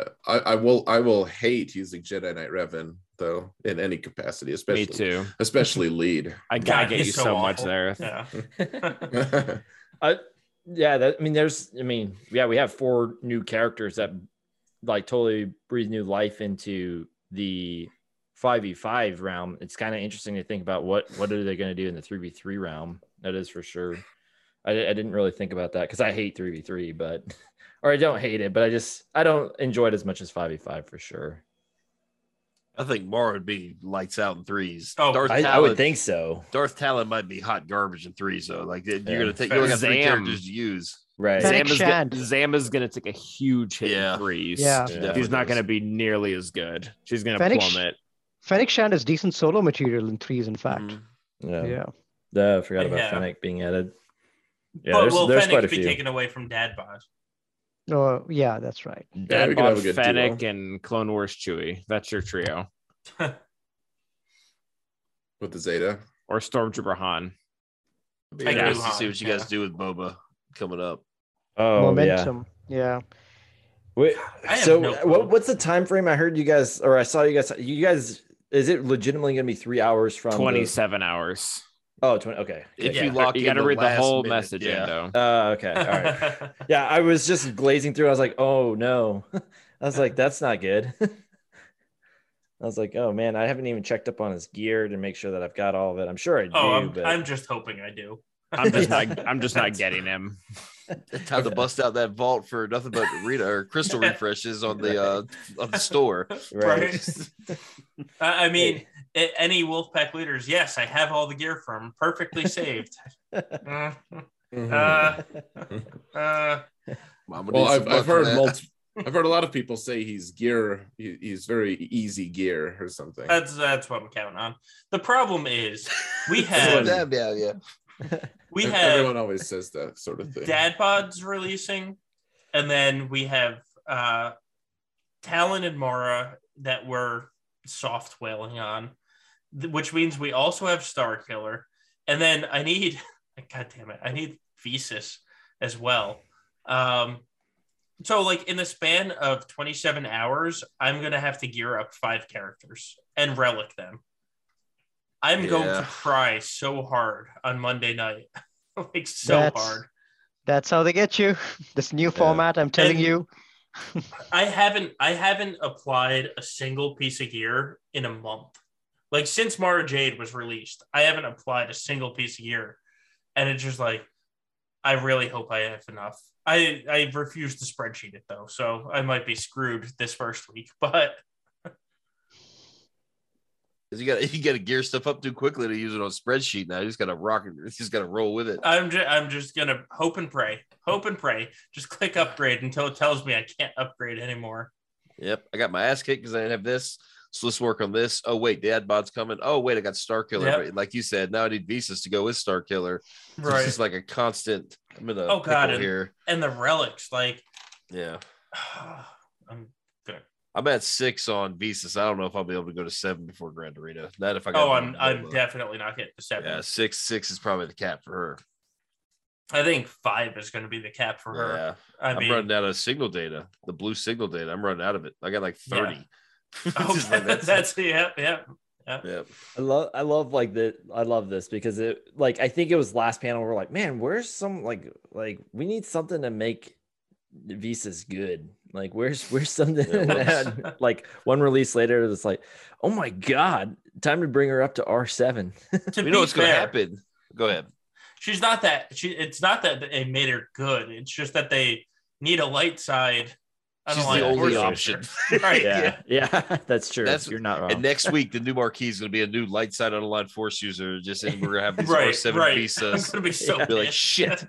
Uh, I, I will I will hate using Jedi Knight Revan though in any capacity, especially Me too. especially lead. I gotta get you so so, much there. Yeah. I, yeah, that, I mean, there's, I mean, yeah, we have four new characters that like totally breathe new life into the 5v5 realm. It's kind of interesting to think about what what are they going to do in the 3v3 realm. That is for sure. I, I didn't really think about that because I hate 3v3, but or I don't hate it, but I just I don't enjoy it as much as 5v5 for sure. I think Mara would be lights out in threes. Oh, Darth I, I would think so. Darth Talon might be hot garbage in threes though. Like you're Yeah. gonna take you only got three Zam. characters to use. Right. Fennec Zama's, Shand. go- Zama's gonna take a huge hit Yeah. in threes. Yeah. She Yeah. She's not gonna be nearly as good. She's gonna Fennec- plummet. Fennec Shand is decent solo material in threes, in fact. Mhm. Yeah. Yeah. Yeah, I forgot about Yeah. Fennec being added. Yeah, but there's, will there's Fennec quite a be few. taken away from Dad Bod? Oh, yeah, that's right. Yeah, we could have a Dad Bod, good Fennec, duo. and Clone Wars Chewie. That's your trio. with the Zeta. Or Stormtrooper Han. Be Take interested to see what you guys yeah. do with Boba coming up. Oh, yeah. Momentum. Yeah. Wait, so no what, what's the time frame? I heard you guys, or I saw you guys. You guys, is it legitimately going to be three hours from the- 27 hours. Oh, 20. Okay. If Yeah. you lock you in got to the read the whole minute, message yeah. in, though. Uh, okay. All right. yeah, I was just glazing through. I was like, oh no. I was like, that's not good. I was like, oh man, I haven't even checked up on his gear to make sure that I've got all of it. I'm sure I do, oh, I'm, but I'm just hoping I do. I'm just Yeah. not. I'm just not getting him. Time to bust out that vault for nothing but Rita or crystal refreshes on the uh on the store. Right. I I mean, a- any Wolfpack leaders, yes, I have all the gear from perfectly saved. Uh, Mhm. uh, uh, well, I've, I've heard that. multi- I've heard a lot of people say he's gear. He, he's very easy gear or something. that's that's what I'm counting on. The problem is we have damn, yeah, yeah. we have Everyone always says that sort of thing. Dad Bod's releasing, and then we have uh, Talon and Mara that we're soft whaling on, which means we also have Starkiller, and then I need, God damn it, I need Visas as well. Um, so like in the span of 27 hours, I'm gonna have to gear up five characters and relic them. I'm going to cry so hard on Monday night, like so That's- hard. That's how they get you. This new format, I'm telling And- you. I haven't I haven't applied a single piece of gear in a month. Like since Mara Jade was released, I haven't applied a single piece of gear. And it's just like I really hope I have enough. I I refuse to spreadsheet it though, so I might be screwed this first week. But 'Cause You got you got to gear stuff up too quickly to use it on spreadsheet. Now you just got to rock it. You just got to roll with it. I'm just I'm just gonna hope and pray, hope and pray. Just click upgrade until it tells me I can't upgrade anymore. Yep, I got my ass kicked because I didn't have this. So let's work on this. Oh wait, Dad Bod's coming. Oh wait, I got Starkiller. Yep. Like you said, now I need visas to go with Starkiller. So It's Right. just like a constant. I'm in a Oh, God, and- here. And the relics, like Yeah. I'm at six on visas. I don't know if I'll be able to go to seven before Grand Arena. Not if I got. Oh, I'm I'm definitely not getting to seven. Yeah, six six is probably the cap for her. I think five is going to be the cap for her. Yeah, I I'm mean, running out of signal data. The blue signal data. I'm running out of it. I got like thirty. oh, Just like, that's, that's- yeah, yeah. yeah. I love I love like the I love this because it like I think it was last panel we're like man where's some like like we need something to make visas good like where's where's something Yeah, and, like one release later it's like oh my god time to bring her up to R7 To You know what's going to happen? Go ahead. She's not that. She. It's not that they made her good. It's just that they need a light side. She's unlike the only option. right? yeah yeah that's true That's- you're not wrong And next week, the new marquee is going to be a new light side unaligned force user. Just and we're going to have these Right, R7 right. I'm gonna be so Be like shit.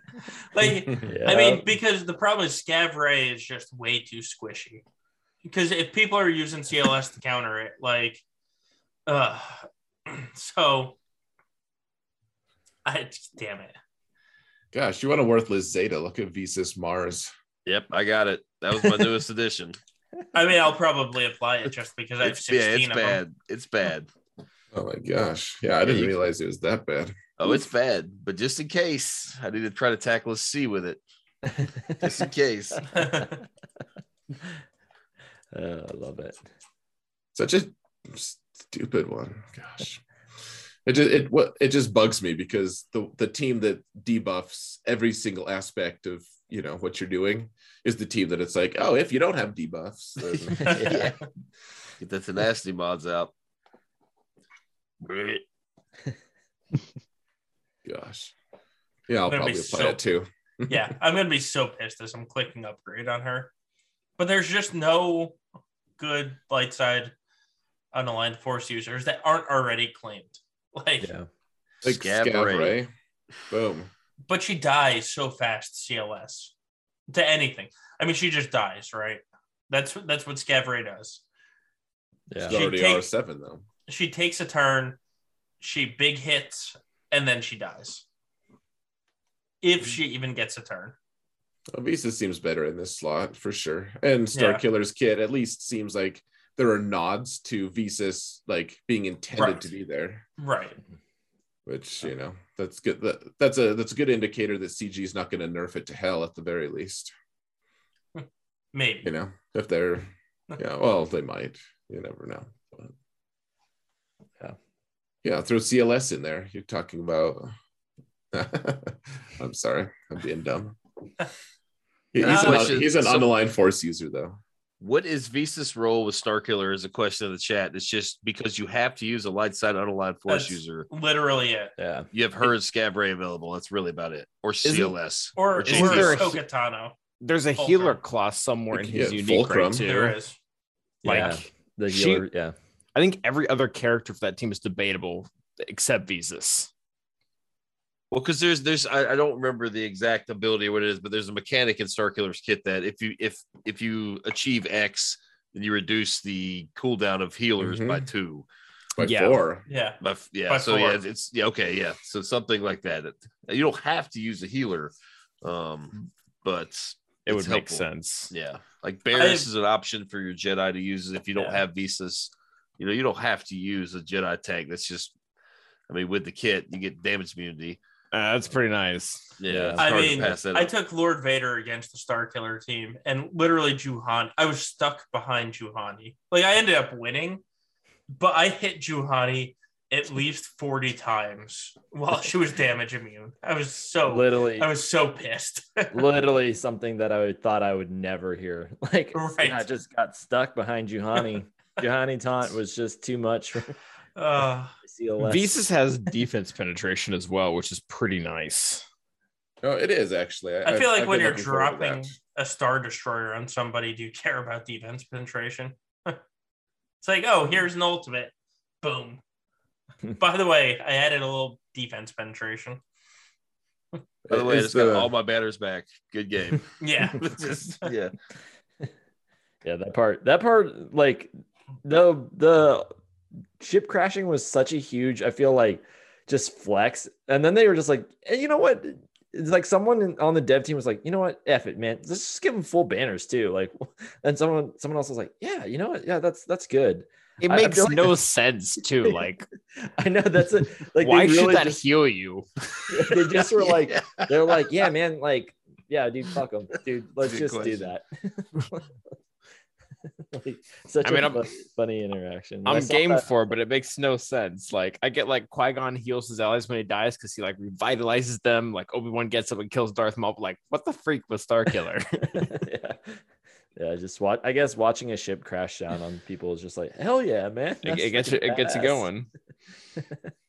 like yeah. I mean, because the problem is Scav Rey is just way too squishy. Because if people are using CLS to counter it, like, uh, so I damn it. Gosh, you want a worthless Zeta? Look at Visas Marr. Yep, I got it. That was my newest addition. I mean, I'll probably apply it just because I have It's, yeah, 16 it's of them. bad. It's bad. Oh my gosh. Yeah, I didn't you- realize it was that bad. Oh, it's bad. But just in case, I need to try to tackle a C with it. Just in case. Uh, I love it. Such a stupid one. Gosh. It just it what it just bugs me because the the team that debuffs every single aspect of you know what you're doing is the team that it's like, oh, if you don't have debuffs, then yeah. Get the tenacity mods out. gosh. Yeah, I'll probably apply so- it too. yeah, I'm gonna be so pissed as I'm clicking upgrade on her. But there's just no good light side unaligned force users that aren't already claimed. Like, Yeah. Like Scav Scav Rey. Rey. Boom. but she dies so fast CLS to anything. I mean, she just dies, right? That's that's what Scav Rey does. Yeah. It's already take- R7 though. She takes a turn, she big hits, and then she dies. If mm-hmm. she even gets a turn. Well, Visa seems better in this slot for sure. And Star Yeah. Killer's kit at least seems like there are nods to Visas like being intended Right. to be there, Right. Which you know that's good. That, that's a that's a good indicator that CG is not going to nerf it to hell at the very least. Maybe. You know, if they're yeah, well, they might. You never know. But, Yeah. yeah. Throw CLS in there. You're talking about. I'm sorry, I'm being dumb. He's, an, he's an so- force user though. What is Visas' role with Starkiller is a question in the chat. It's just because you have to use a light side unaligned force That's- user. Literally it. Yeah. You have her and Scav Rey available. That's really about it. Or CLS. Or, or Jinx. Is there a- Sokatano. There's a Fulcrum. healer class somewhere in his yeah, unique Fulcrum. right too. There is. Like Yeah. The she- healer, yeah. I think every other character for that team is debatable except Visas. Well, because there's there's I, I don't remember the exact ability or what it is, but there's a mechanic in Starkiller's kit that if you if if you achieve X, then you reduce the cooldown of healers by two. By Yeah. four. Yeah. By, yeah, By so yeah, four. it's, it's yeah, okay, yeah. So something like that. You don't have to use a healer, um, but It it's would make sense. Yeah, like Barriss is an option for your Jedi to use if you don't Yeah. have visas. You know, you don't have to use a Jedi tank. That's just, I mean, with the kit, you get damage immunity. Uh, that's pretty nice. Yeah, Yeah. I hard to mean, I took Lord Vader against the Starkiller team, and literally Juhan. I was stuck behind Juhani. Like I ended up winning, but I hit Juhani at least forty times while she was damage immune. I was so Literally, I was so pissed. literally something that I thought I would never hear. Like, Right. I just got stuck behind Juhani. Juhani taunt was just too much for uh, CLS. Visas has defense penetration as well, which is pretty nice. No, it is actually. I feel like I've when you're looking forward to dropping a Star Destroyer on somebody, do you care about defense penetration? it's like, oh, here's an ultimate. Boom. By the way, I added a little defense penetration. By the way, I Is just got all my batters back. Good game. Yeah. Just- yeah. Yeah, that part. That part, like the the ship crashing was such a huge. I feel like just flex, and then they were just like, hey, you know what? It's like someone on the dev team was like, you know what? F it, man. Let's just give them full banners too. Like, and someone someone else was like, yeah, you know what? Yeah, that's that's good. It makes like no sense too. Like, I know that's a like. why they should that just- heal you? they just were like, Yeah. they're like, yeah, man, like, yeah, dude, fuck them, dude. Let's just do that. like, such I mean, a funny interaction. When I'm game that- for but it makes no sense. Like, I get like Qui Gon heals his allies when he dies because he like revitalizes them. Like Obi Wan gets up and kills Darth Maul. Like, what the freak was Starkiller? yeah. Yeah, just watch. I guess watching a ship crash down on people is just like hell yeah, man. it, it gets you, it gets you going.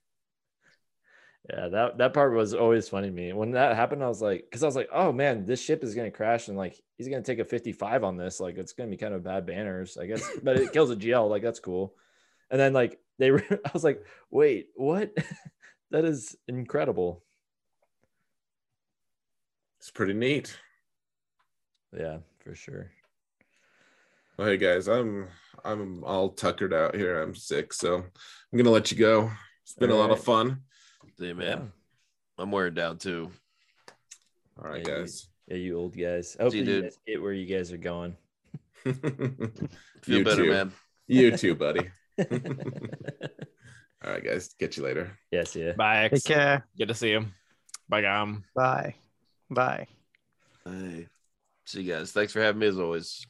Yeah, that that part was always funny to me. When that happened, I was like, because I was like, oh man, this ship is gonna crash, and like he's gonna take a 55 on this. Like it's gonna be kind of bad banners, I guess. But it kills a GL, like that's cool. And then like they were, I was like, wait, what? that is incredible. It's pretty neat. Yeah, for sure. Well, hey guys, I'm I'm all tuckered out here. I'm sick, so I'm gonna let you go. It's been a lot of fun. Yeah, man. I'm wearing down too. All right, Yeah, you- guys. Yeah, you old guys. I hope See you, you dude. guys get where you guys are going. Feel You better, too. man. You too, buddy. All right, guys. Catch you later. yes, yeah. Bye. X. Take care. Good to see you. Bye, Gam. Bye. Bye. Hey. See you guys. Thanks for having me as always.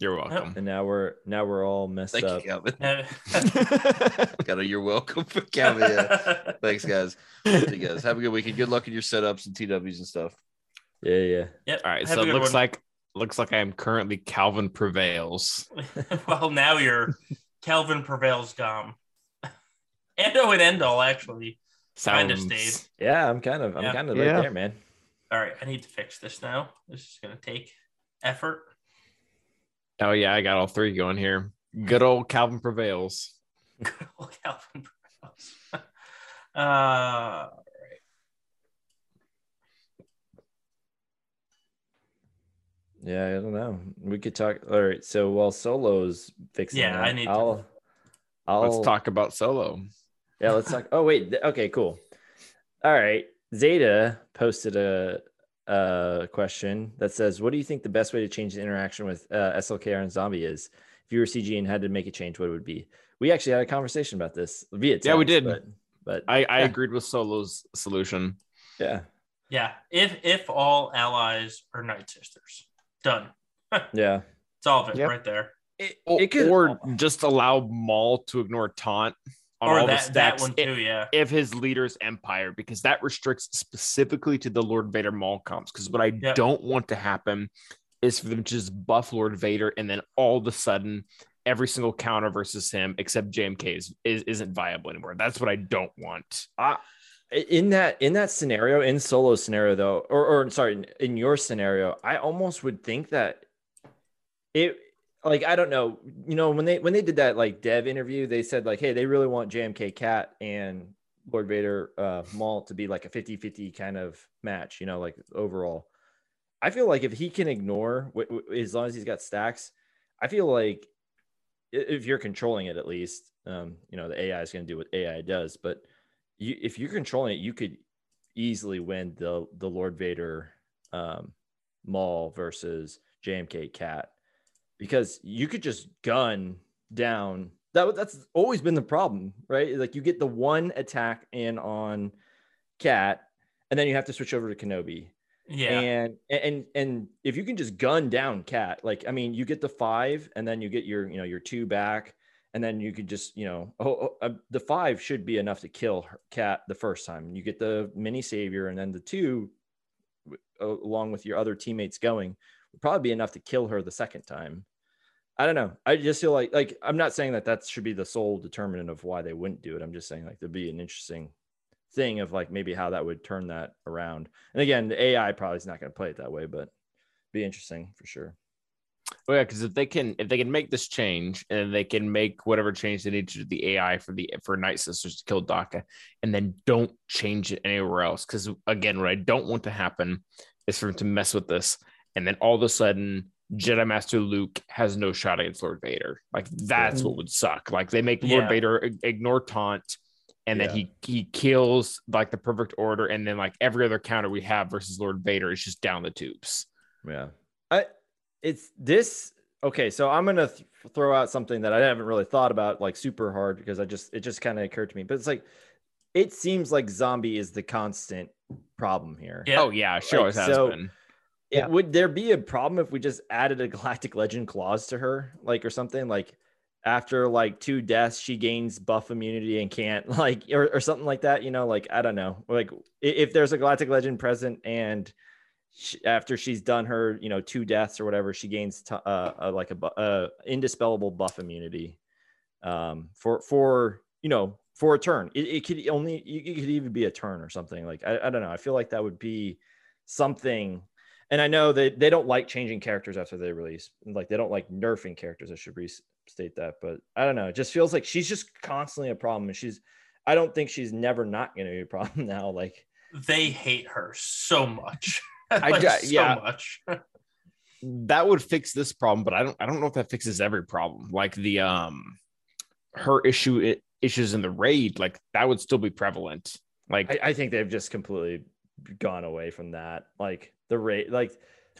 You're welcome. And now we're now we're all messed Thank up. you, Calvin. Got a you're welcome for Calvin. Yeah. Thanks, guys. See you guys. Have a good weekend. Good luck in your setups and TWs and stuff. Yeah, yeah. Yep. All right. have So it looks one. like looks like I am currently Calvin prevails. well, now you're Calvin prevails Gom. Ando and Endall actually kind of stayed. Yeah, I'm kind of I'm Yeah. kind of Yeah. right there, man. All right, I need to fix this now. This is gonna take effort. Oh yeah, I got all three going here. Good old Calvin prevails. Good old Calvin prevails. uh, Yeah, I don't know. We could talk. All right. So while Solo's fixing, Yeah, that, I need to- I'll, I'll Let's talk about solo. Yeah, let's talk. Oh wait. Okay, cool. All right. Zeta posted a a question that says, "What do you think the best way to change the interaction with uh, SLKR and Zombie is? If you were CG and had to make a change, what it would be?" We actually had a conversation about this via text, Yeah, we did. But, but I, I Yeah. agreed with Solo's solution. yeah, yeah, if if all allies are Night Sisters, done. yeah, Solve it Yep. right there. It, It could- or just allow Maul to ignore taunt on Or all the that that one too. Yeah. if his leader's empire, because that restricts specifically to the Lord Vader Maul comps. Because what I Yep. don't want to happen is for them to just buff Lord Vader and then all of a sudden every single counter versus him except JMK is, is isn't viable anymore. That's what I don't want. in that in that scenario in solo scenario though or, or sorry in, in your scenario i almost would think that it like i don't know you know when they when they did that like dev interview they said like hey they really want jmk cat and lord vader uh maul to be like a 50 50 kind of match you know like overall. I feel like if he can ignore as long as he's got stacks i feel like if you're controlling it at least um you know the ai is going to do what ai does but you if you're controlling it, you could easily win the the Lord Vader um Maul versus JMK Cat because you could just gun down that that's always been the problem, right? Like you get the one attack in on Cat and then you have to switch over to Kenobi. Yeah. And and and if you can just gun down Cat, like I mean, you get the five, and then you get your you know your two back, and then you could just you know oh, oh, uh, the five should be enough to kill Cat the first time. You get the mini savior, and then the two, along with your other teammates going, would probably be enough to kill her the second time. I don't know. I just feel like like I'm not saying that that should be the sole determinant of why they wouldn't do it. I'm just saying like there'd be an interesting thing of like maybe how that would turn that around. And again, the AI probably is not going to play it that way, but be interesting for sure. Oh yeah, because if they can if they can make this change and they can make whatever change they need to the AI for the for Night Sisters to kill Daka, and then don't change it anywhere else. Because again, what I don't want to happen is for them to mess with this, and then all of a sudden Jedi Master Luke has no shot against Lord Vader. Like that's what would suck. Like they make Lord Yeah. Vader ignore taunt. And then he he kills like the perfect order, and then like every other counter we have versus Lord Vader is just down the tubes. Yeah. I it's this okay, so I'm going to th- throw out something that I haven't really thought about like super hard because I just it just kind of occurred to me. But it's like it seems like zombie is the constant problem here. Yeah. Oh yeah, she Like, always has so- been. Yeah. would there be a problem if we just added a galactic legend clause to her like or something like after like two deaths she gains buff immunity and can't like or, or something like that you know like i don't know. Like if there's a galactic legend present and sh after she's done her you know two deaths or whatever she gains t- uh, uh like a uh, indispellable buff immunity um for for you know for a turn. It, it could only it it could even be a turn or something like I, I don't know. I feel like that would be something and I know that they don't like changing characters after they release. Like they don't like nerfing characters. I should restate that, but I don't know. It just feels like she's just constantly a problem, and she's. I don't think she's never not going to be a problem now. Like They hate her so much. I Like, ju- so yeah. much. that would fix this problem, but I don't I don't know if that fixes every problem. Like the um her issue i- issues in the raid, like that would still be prevalent. Like I, I think they've just completely gone away from that. Like the rate, like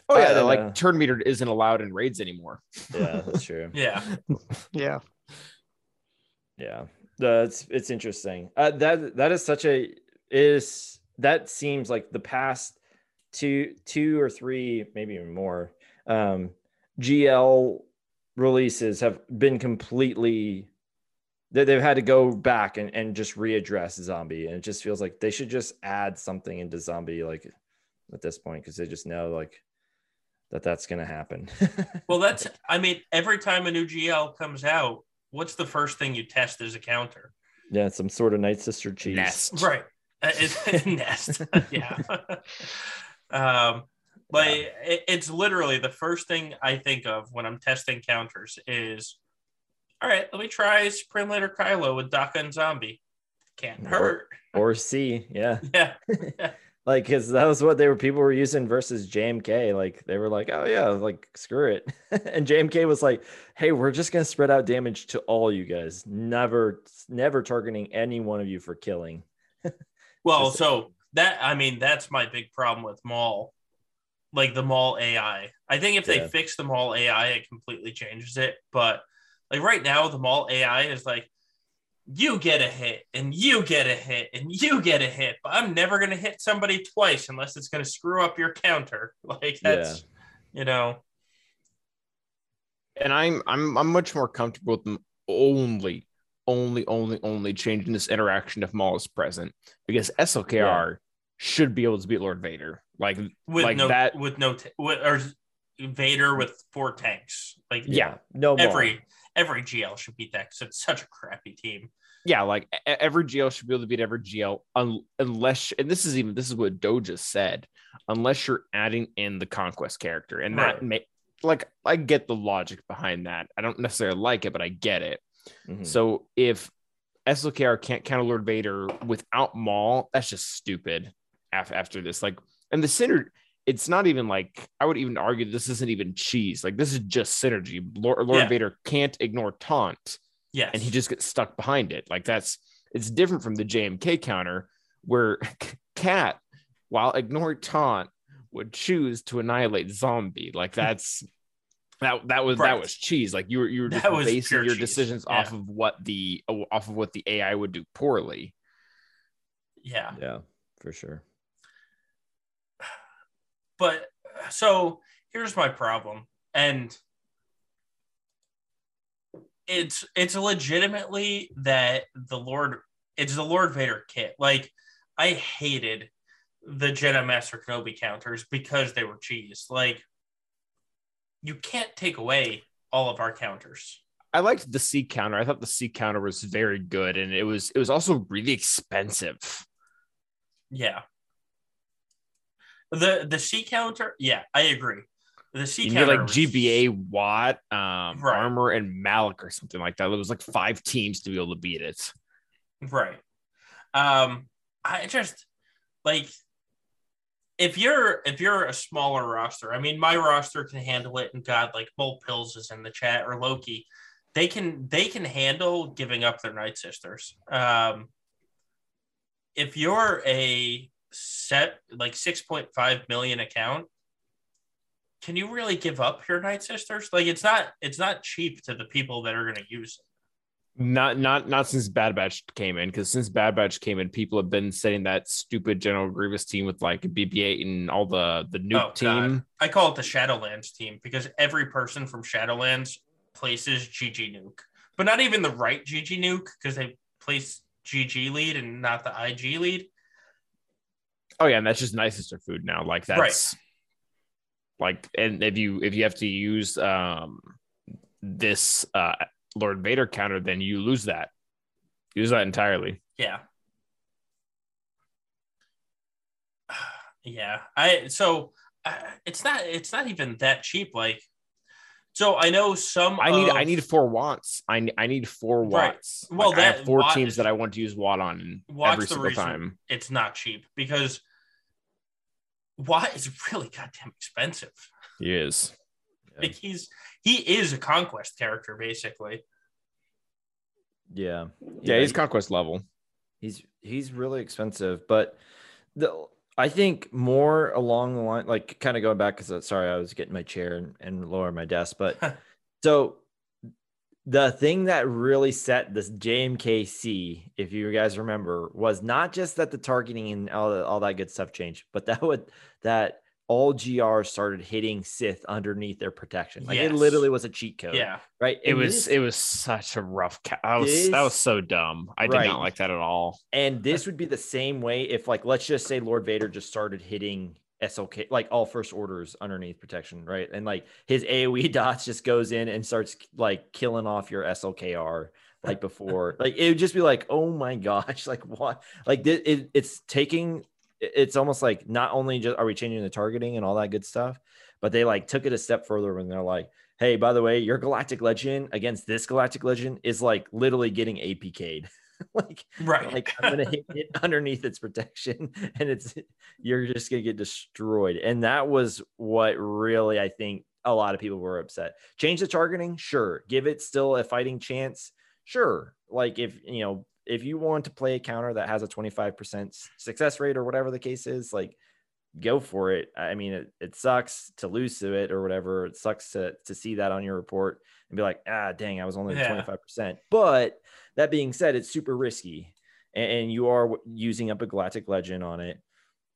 Oh yeah, don't like know. turn meter isn't allowed in raids anymore. Yeah, that's true. Yeah. Yeah. Yeah, that's it's interesting. Uh, that that is such a is that seems like the past two two or three, maybe even more. Um, GL releases have been completely. They, they've had to go back and, and just readdress zombie, and it just feels like they should just add something into zombie like at this point because they just know like that that's gonna happen. Well, that's, I mean, every time a new GL comes out, what's the first thing you test as a counter? yeah, some sort of night sister cheese. Nest. Right. Uh, It's, it's nest. yeah. um, but it, it's literally the first thing I think of when I'm testing counters is, all right, let me try Supreme Leader Kylo with Daka and Zombie. Can't Or- hurt. or C, yeah. Yeah. Like because that was what they were people were using versus JMK. Like they were like, oh yeah, like screw it. and JMK was like, hey, we're just gonna spread out damage to all you guys, never never targeting any one of you for killing. Well, Just- so that I mean that's my big problem with Maul, like the Maul AI. I think if they fix the Maul AI, it completely changes it. But like right now, the Maul AI is like, you get a hit and you get a hit and you get a hit, but I'm never gonna hit somebody twice unless it's gonna screw up your counter. Like that's you know, and I'm I'm I'm much more comfortable with them only, only, only, only changing this interaction if Maul is present because SLKR should be able to beat Lord Vader. Like, with Like no that- with no t- with, or Vader with four tanks. Like Yeah. no more. every every GL should beat that because it's such a crappy team. Yeah, like every GL should be able to beat every GL un- unless, and this is even this is what Doja said, unless you're adding in the conquest character, and that Right. may like I get the logic behind that. I don't necessarily like it, but I get it. Mhm. So if SLKR can't counter Lord Vader without Maul, that's just stupid. After after this, like, and the synergy, it's not even like I would even argue this isn't even cheese. Like this is just synergy. Lord, Lord Yeah. Vader can't ignore taunt, Yes, and he just gets stuck behind it. Like that's it's different from the JMK counter where Cat, while ignoring taunt, would choose to annihilate zombie. Like that's that that was that was cheese. Like you were you were just basing your cheese. decisions Yeah. off of what the off of what the AI would do poorly. yeah. Yeah, for sure. But so here's my problem, and it's it's legitimately that the Lord it's the Lord Vader kit. Like I hated the Jedi Master Kenobi counters because they were cheese. Like you can't take away all of our counters. I liked the SEE counter. I thought the SEE counter was very good, and it was it was also really expensive. Yeah. The the SEE counter, yeah, I agree. The SEE You counter like was- GBA, Wat, um, Right. Armor, and Malak or something like that. It was like five teams to be able to beat it. Right. Um, I just like if you're if you're a smaller roster, I mean my roster can handle it and God like Bull Pills is in the chat or Loki. They can they can handle giving up their night sisters. Um if you're a set like 6.5 million account, can you really give up your night sisters? Like it's not it's not cheap to the people that are gonna use it. Not not not since Bad Batch came in, because since Bad Batch came in, people have been setting that stupid General Grievous team with like BB-8 and all the the nuke Oh, team. God. I call it the Shadowlands team because every person from Shadowlands places GG Nuke, but not even the right GG Nuke because they place GG lead and not the IG lead. Oh yeah, and that's just nice sister food now. Like that's like, and if you if you have to use um this uh Lord Vader counter, then you lose that. Use that entirely. Yeah. Yeah. I so uh, it's not it's not even that cheap. Like, so I know some. I need of- I need four Wats. I I need four Right. Wats. Well, Like, I have four Wat teams that I want to use Wat on Wat's every single reason time. it's not cheap because Wat is really goddamn expensive. He is. Like he's he is a conquest character basically. Yeah. Yeah, he's conquest level. he's he's really expensive, but the I think more along the line, like kind of going back because uh, sorry, I was getting my chair and, and lower my desk, but so the thing that really set this JMKC, if you guys remember, was not just that the targeting and all, all that good stuff changed, but that would that all GRs started hitting Sith underneath their protection. Like Yes. it literally was a cheat code. Yeah. Right. It And was this- it was such a rough. Ca- I was that was so dumb. I did Right. not like that at all. And this would be the same way if, like, let's just say Lord Vader just started hitting SLK, like all first orders underneath protection, right? And like his AoE dots just goes in and starts like killing off your SLKR like before. like it would just be like, oh my gosh, like what? Like it, it's taking, it's almost like not only just are we changing the targeting and all that good stuff, but they like took it a step further when they're like, hey, by the way, your Galactic Legend against this Galactic Legend is like literally getting APK'd. like Right. like I'm gonna hit it underneath its protection, and it's you're just gonna get destroyed. And that was what really I think a lot of people were upset. Change the targeting, sure. Give it still a fighting chance, sure. Like if you know if you want to play a counter that has a 25% success rate or whatever the case is, like go for it. I mean, it, it sucks to lose to it or whatever. It sucks to to see that on your report and be like, ah, dang, I was only Yeah. 25%. But that being said, it's super risky, and, and you are using up a galactic legend on it.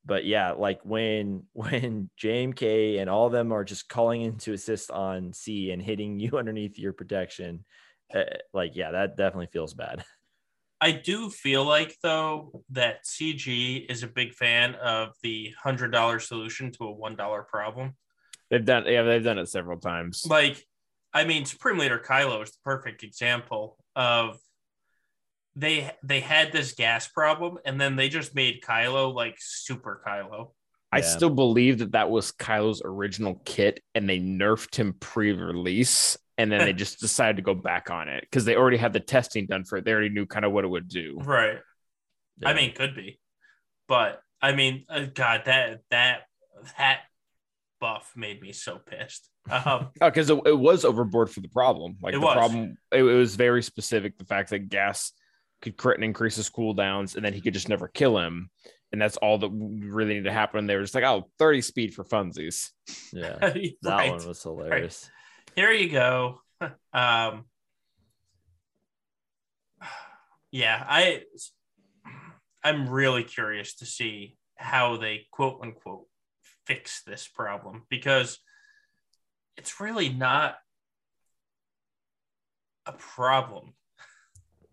But yeah, like when when JMK and all of them are just calling in to assist on C and hitting you underneath your protection, uh, like yeah, that definitely feels bad. I do feel like though that CG is a big fan of the hundred dollar solution to a one dollar problem. They've done yeah, they've done it several times. Like, I mean, Supreme Leader Kylo is the perfect example of they they had this GAS problem and then they just made Kylo like super Kylo. I Yeah. still believe that that was Kylo's original kit, and they nerfed him pre-release, and then they just decided to go back on it because they already had the testing done for it. They already knew kind of what it would do. Right. I mean, could be, but I mean, uh, God, that that that buff made me so pissed. Um, because it, it was overboard for the problem. Like It the was. problem, it, it was very specific. The fact that GAS could crit and increase his cooldowns, and then he could just never kill him. And that's all that really needed to happen. They were just like, oh, 30 speed for funsies. yeah, right. that one was hilarious. Here you go. Um, yeah, I I'm really curious to see how they quote unquote fix this problem because it's really not a problem.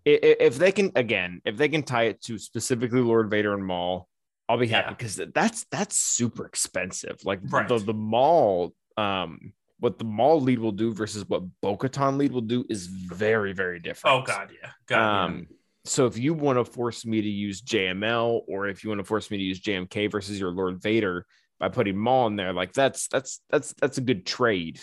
If they can, again, if they can tie it to specifically Lord Vader and Maul, I'll be happy Yeah. because that's that's super expensive. Like Right. the the Maul, um, what the Maul lead will do versus what Bo-Katan lead will do is very very different. Oh God, yeah, God, yeah. Um, so if you want to force me to use JML or if you want to force me to use JMK versus your Lord Vader by putting Maul in there, like that's that's that's that's a good trade,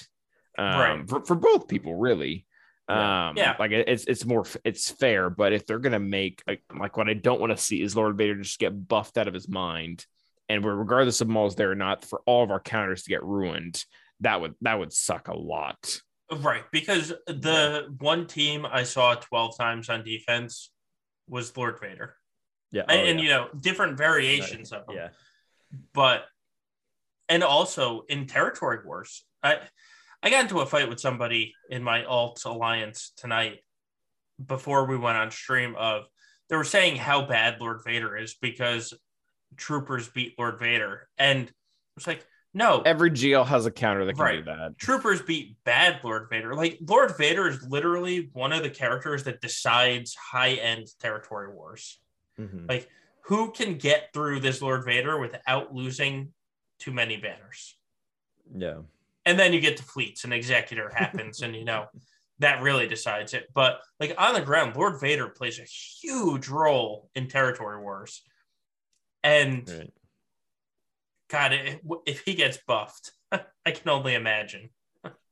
um, Right. for, for both people, really. Yeah. Um, Yeah. like it's it's more it's fair, but if they're gonna make like, like what I don't want to see is Lord Vader just get buffed out of his mind, and we're regardless of Maul's there or not, for all of our counters to get ruined, that would that would suck a lot. Right, because the one team I saw 12 times on defense was Lord Vader. Yeah, and, oh, and, yeah. you know, different variations of them. yeah, But and also in territory wars. I I got into a fight with somebody in my alt alliance tonight before we went on stream of they were saying how bad Lord Vader is because troopers beat Lord Vader. And it's like, no, Every GL has a counter that can Right. do that. troopers beat bad Lord Vader. Like Lord Vader is literally one of the characters that decides high end territory wars. Mhm. Like who can get through this Lord Vader without losing too many banners? yeah. And then you get to fleets and executor happens, and you know that really decides it. But like on the ground, Lord Vader plays a huge role in territory wars. And Right. God, if, if he gets buffed, I can only imagine.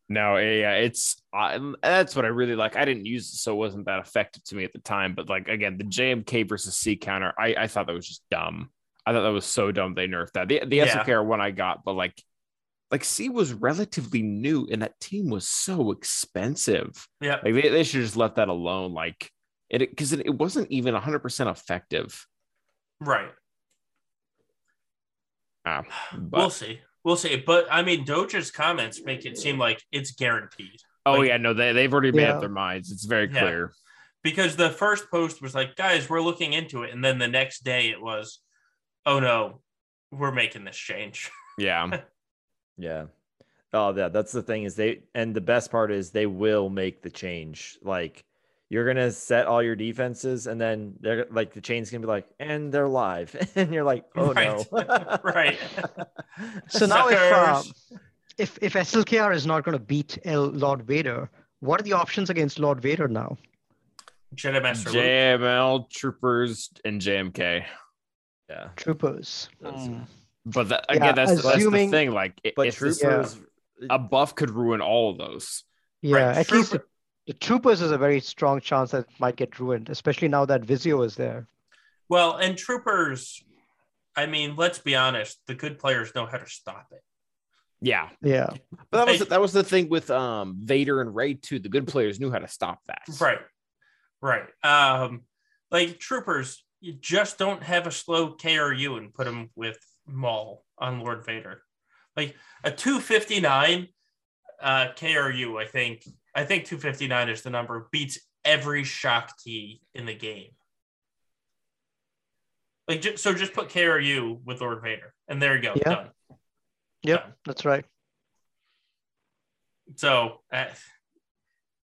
No, yeah, it's uh, that's what I really like. I didn't use it, so it wasn't that effective to me at the time. But like again, the JMK versus C counter, I, I thought that was just dumb. I thought that was so dumb they nerfed that. The the Yeah. SOKR one I got, but like like C was relatively new and that team was so expensive. Yeah. Like they, they should just let that alone. Like it because it, it wasn't even 100 percent effective. Right. Ah, but, we'll see. We'll see. But I mean, Doja's comments make it seem like it's guaranteed. oh like- yeah, no, they they've already made Yeah. up their minds. It's very Yeah. clear. because the first post was like, guys, we're looking into it. And then the next day it was, oh no, we're making this change. Yeah, Yeah. Oh, yeah. That's the thing is they, and the best part is they will make the change. Like you're gonna set all your defenses, and then they're like the chain's gonna be like, and they're live, and you're like, oh no. right. So now if um, if if SLKR is not going to beat L Lord Vader, what are the options against Lord Vader now? Jedi Master Luke. JML Troopers and JMK. yeah. Troopers. That's- Hmm. But that, Yeah, again, that's, that's the assuming- thing. Like, But if this- troopers, a buff could ruin all of those. Yeah, Right, at least the, the Troopers is a very strong chance that it might get ruined, especially now that Versio is there. Well, and Troopers, I mean, let's be honest, the good players know how to stop it. Yeah, Yeah. but that was Hey. that was the thing with um Vader and Rey too. The good players knew how to stop that. Right. Right. Um, like Troopers, you just don't have a slow KRU and put them with Maul on Lord Vader. Like a 259 uh KRU, I think I think 259 is the number, beats every Shaak Ti in the game. Like ju- so just put KRU with Lord Vader and there you go. Yeah. Done. Yep, Done. that's right. So, uh,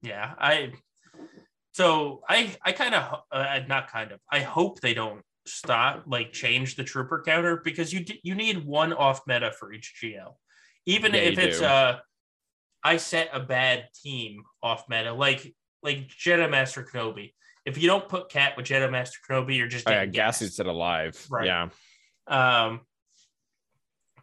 yeah, I. So I I kind of uh, not kind of I hope they don't stop like change the trooper counter because you d- you need one off meta for each GL, even Yeah, if it's do. uh I set a bad team off meta like like Jedi Master Kenobi. If you don't put Cat with Jedi Master Kenobi, you're just Oh, yeah, getting Gassy gassed. said alive. Right. Yeah. Um.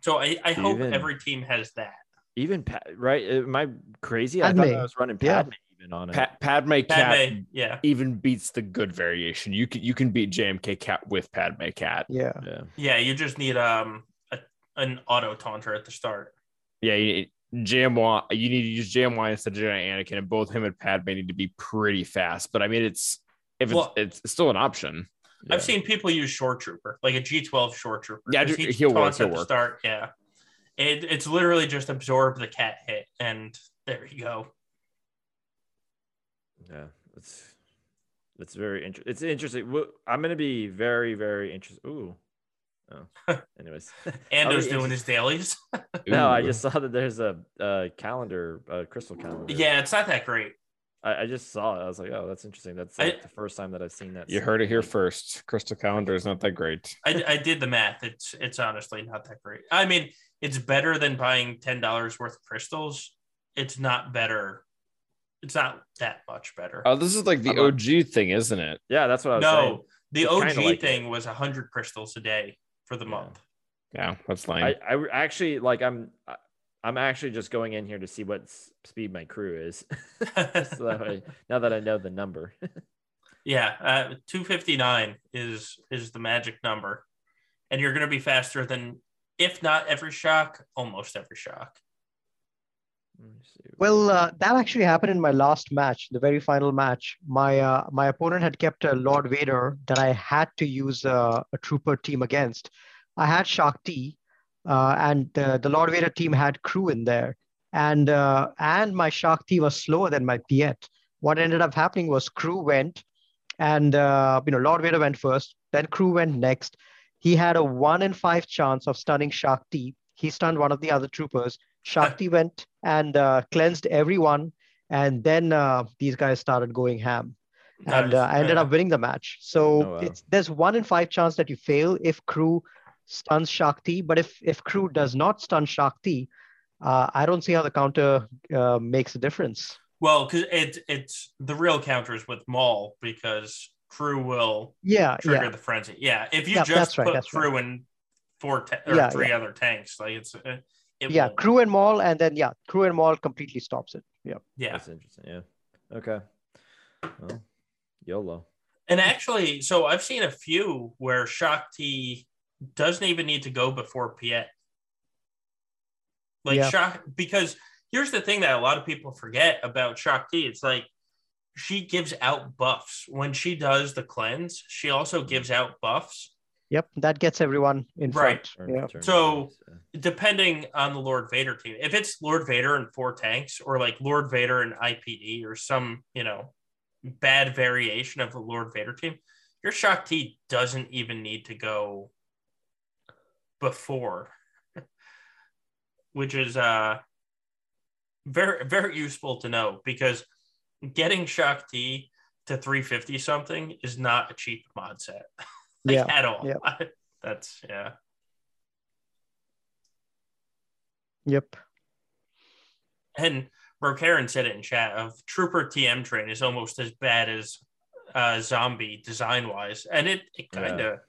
So I I hope Even- every team has that. even pa- right? Am I crazy? I thought I was running Yeah. Padme even on it. Pa- Padme Cat yeah, even beats the good variation. You can you can beat JMK Cat with Padme Cat. Yeah. yeah. yeah. You just need um a, an auto taunter at the start. Yeah, you, GMY, you need to use GMY instead of Jedi Anakin, and both him and Padme need to be pretty fast. But I mean, it's if it's Well- it's, it's still an option. yeah. I've seen people use Shoretrooper, like a G12 Shoretrooper. Yeah, 'cause ju- he'll work, he'll at the work. start. Yeah, it, it's literally just absorb the cat hit, and there you go. Yeah, it's it's very interesting. It's interesting. I'm gonna be very very interested. Ooh, oh. Anyways, Ando's be doing his dailies. no, I just saw that there's a, a calendar, a crystal calendar. yeah, it's not that great. I, I just saw it. I was like, oh, that's interesting. That's I- the first time that I've seen that. you heard it here first. Crystal Calendar is not that great. I, I did the math. It's it's honestly not that great. I mean, it's better than buying ten dollars worth of crystals. It's not better. It's not that much better. Oh, this is like the I'm OG thing, isn't it? Yeah, that's what I was no, saying. the It's OG like thing was hundred crystals a day for the Yeah. month. Yeah, that's lame. I, I actually like I'm I- I'm actually just going in here to see what speed my KRU is. so that way, now that I know the number. Yeah, uh, 259 is is the magic number, and you're going to be faster than, if not every shock, almost every shock. Well, uh, that actually happened in my last match, the very final match. My uh, my opponent had kept a Lord Vader that I had to use uh, a trooper team against. I had Shaak Ti, uh, and the, the Lord Vader team had KRU in there, and uh, and my Shaak Ti was slower than my Piett. What ended up happening was KRU went, and uh, you know Lord Vader went first, then KRU went next. He had a one in five chance of stunning Shaak Ti. He stunned one of the other troopers. Shaak Ti went and uh, cleansed everyone, and then uh, these guys started going ham, and uh, Nice. I ended up winning the match. So Oh, wow. it's there's one in five chance that you fail if KRU stuns Shaak Ti, but if if KRU does not stun Shaak Ti, uh, I don't see how the counter uh, makes a difference. Well, because it, it's the real counters with Maul because KRU will Yeah, trigger yeah, the frenzy. Yeah, if you Yeah, just right, put that's right. KRU in four ta- or Yeah, three other tanks, like it's uh, it yeah. won't. KRU and Maul, and then yeah, KRU and Maul completely stops it. Yeah. yeah. That's interesting. Yeah. Okay. Well, YOLO. And actually, so I've seen a few where Shaak Ti doesn't even need to go before Piett. Like Yeah. Shak because here's the thing that a lot of people forget about Shaak Ti. It's like she gives out buffs. When she does the cleanse, she also gives out buffs. Yep, that gets everyone in Right. front. Yeah. So- depending on the Lord Vader team. If it's Lord Vader and four tanks, or like Lord Vader and IPD, or some you know bad variation of the Lord Vader team, your Shaak Ti doesn't even need to go before, which is uh very very useful to know because getting Shaak Ti to 350 something is not a cheap mod set like, Yeah, at all. yeah. That's yeah. Yep. And Karen said it in chat of Trooper TM train is almost as bad as uh, zombie design wise, and it it kind of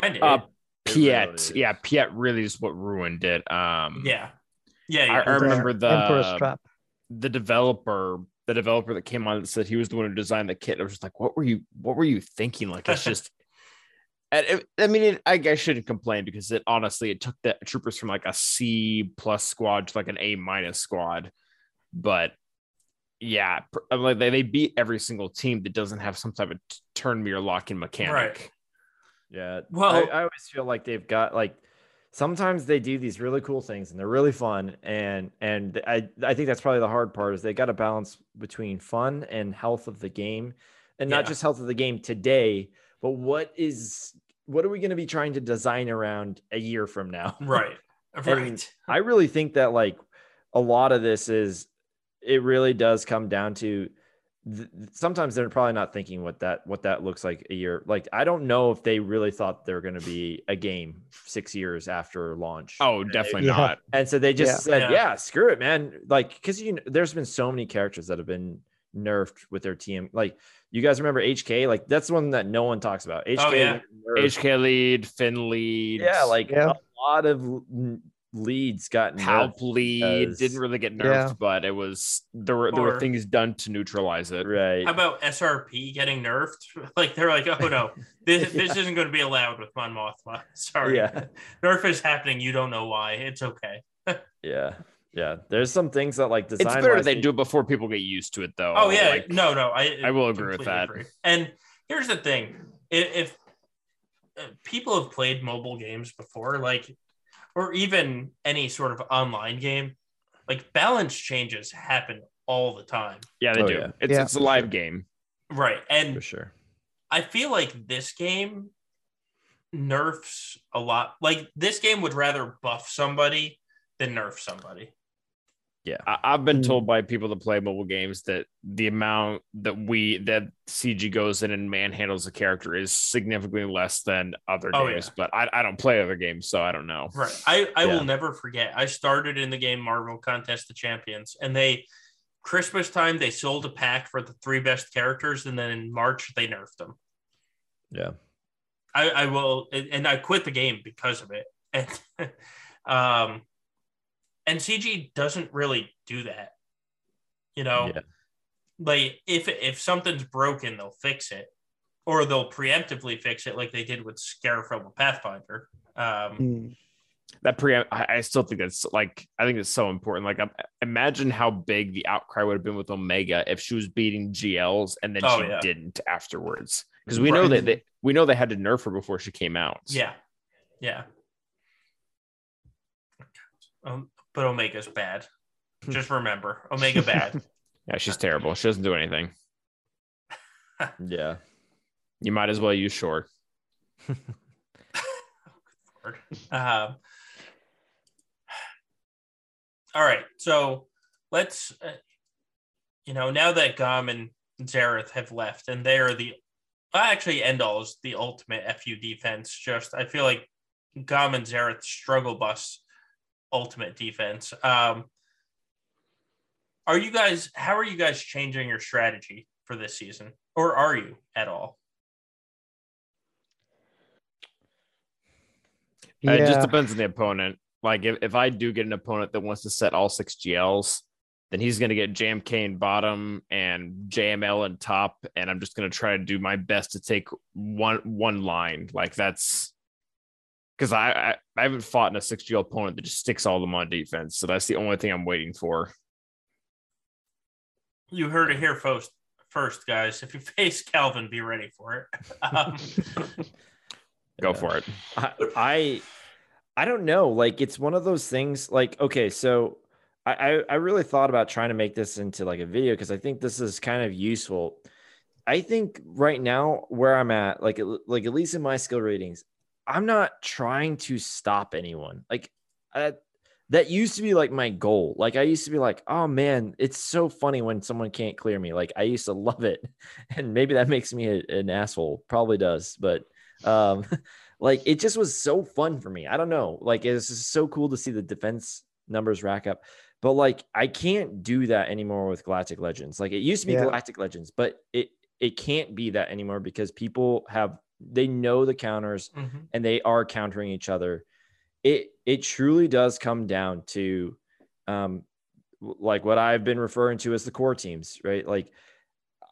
kind of Uh, It really Piett, yeah, Piett really is what ruined it. Um, yeah yeah I, yeah. I remember Emperor's the trap. the developer, the developer that came on that said he was the one who designed the kit. I was just like, what were you, what were you thinking? Like, it's just. And it, I mean, it, I, I shouldn't complain because it honestly it took the troopers from like a C plus squad to like an A minus squad, but yeah, like they, they beat every single team that doesn't have some type of turn me or lock in mechanic. Right. Yeah. Well- I, I always feel like they've got like sometimes they do these really cool things and they're really fun and and I I think that's probably the hard part is they got to balance between fun and health of the game and not just health of the game today, but what is what are we going to be trying to design around a year from now? right right I really think that like a lot of this is it really does come down to th- sometimes they're probably not thinking what that what that looks like a year. Like I don't know if they really thought they were going to be a game 6 years after launch. Oh, definitely Yeah. not. And so they just Yeah. said, Yeah. "Yeah, screw it, man." Like cuz you know, there's been so many characters that have been nerfed with their team. Like you guys remember HK? Like that's one that no one talks about. HK Oh, yeah. HK lead, Finn lead, Yeah, like Yeah. a lot of leads got Palp nerfed lead because- didn't really get nerfed, Yeah. but it was there were there were things done to neutralize it. Right. How about SRP getting nerfed? Like they're like, oh no, this this isn't going to be allowed with Mon Mothma. Sorry, Yeah. nerf is happening. You don't know why. It's okay. Yeah. Yeah. There's some things that like design. It's better wise they they- do it before people get used to it, though. Oh yeah, Like, no, no, I I will agree with completely that. And here's the thing: if, if uh, people have played mobile games before, like, or even any sort of online game, like balance changes happen all the time, yeah, they Oh, do. yeah. It's Yeah, it's a live sure. game. right? And for sure. I feel like this game nerfs a lot. Like this game would rather buff somebody than nerf somebody. I, I've been Mm. told by people that play mobile games that the amount that we that CG goes in and manhandles a character is significantly less than other Oh, games. yeah. But I, I don't play other games, so I don't know. Right. I, I Yeah. will never forget. I started in the game Marvel Contest of Champions, and they Christmas time they sold a pack for the three best characters, and then in March they nerfed them. Yeah. I, I will, and I quit the game because of it. And, um, and CG doesn't really do that. You know, Yeah. like if if something's broken, they'll fix it, or they'll preemptively fix it, like they did with Scarif Rebel Pathfinder. Um, Hmm. That pre, I, still think that's like I think it's so important. Like, imagine how big the outcry would have been with Omega if she was beating GLs and then Oh, she yeah. didn't afterwards. Because we know that they, we know they had to nerf her before she came out. Yeah, yeah. Um, but Omega's bad. Just remember, Omega bad. yeah, she's terrible. She doesn't do anything. Yeah. You might as well use short. um, all right, so let's, uh, you know, now that Gom and Xaereth have left, and they are the, well, actually, Endall is the ultimate FU defense. Just I feel like Gom and Xaereth struggle bus ultimate defense. Um, are you guys? How are you guys changing your strategy for this season, or are you at all? Uh, It just depends on the opponent. Like if, if I do get an opponent that wants to set all six GLs, then he's going to get Jam in bottom and JML in top, and I'm just going to try to do my best to take one one line. Like that's because I, I I haven't fought in a six GL opponent that just sticks all of them on defense. So that's the only thing I'm waiting for. You heard it here first, first guys. If you face Calvin, be ready for it. Um, Go for it. I, I I don't know. Like it's one of those things. Like okay, so I I, I really thought about trying to make this into like a video because I think this is kind of useful. I think right now where I'm at, like at- like at least in my skill ratings, I'm not trying to stop anyone. Like I, that used to be like my goal. Like I used to be like, oh man, it's so funny when someone can't clear me. Like I used to love it, and maybe that makes me a- an asshole. Probably does, but um, like it just was so fun for me. I don't know. Like it's just so cool to see the defense numbers rack up. But like I can't do that anymore with Galactic Legends. Like it used to be Yeah. Galactic Legends, but it it can't be that anymore because people have they know the counters Mhm. and they are countering each other. It it truly does come down to um like what I've been referring to as the core teams, right? Like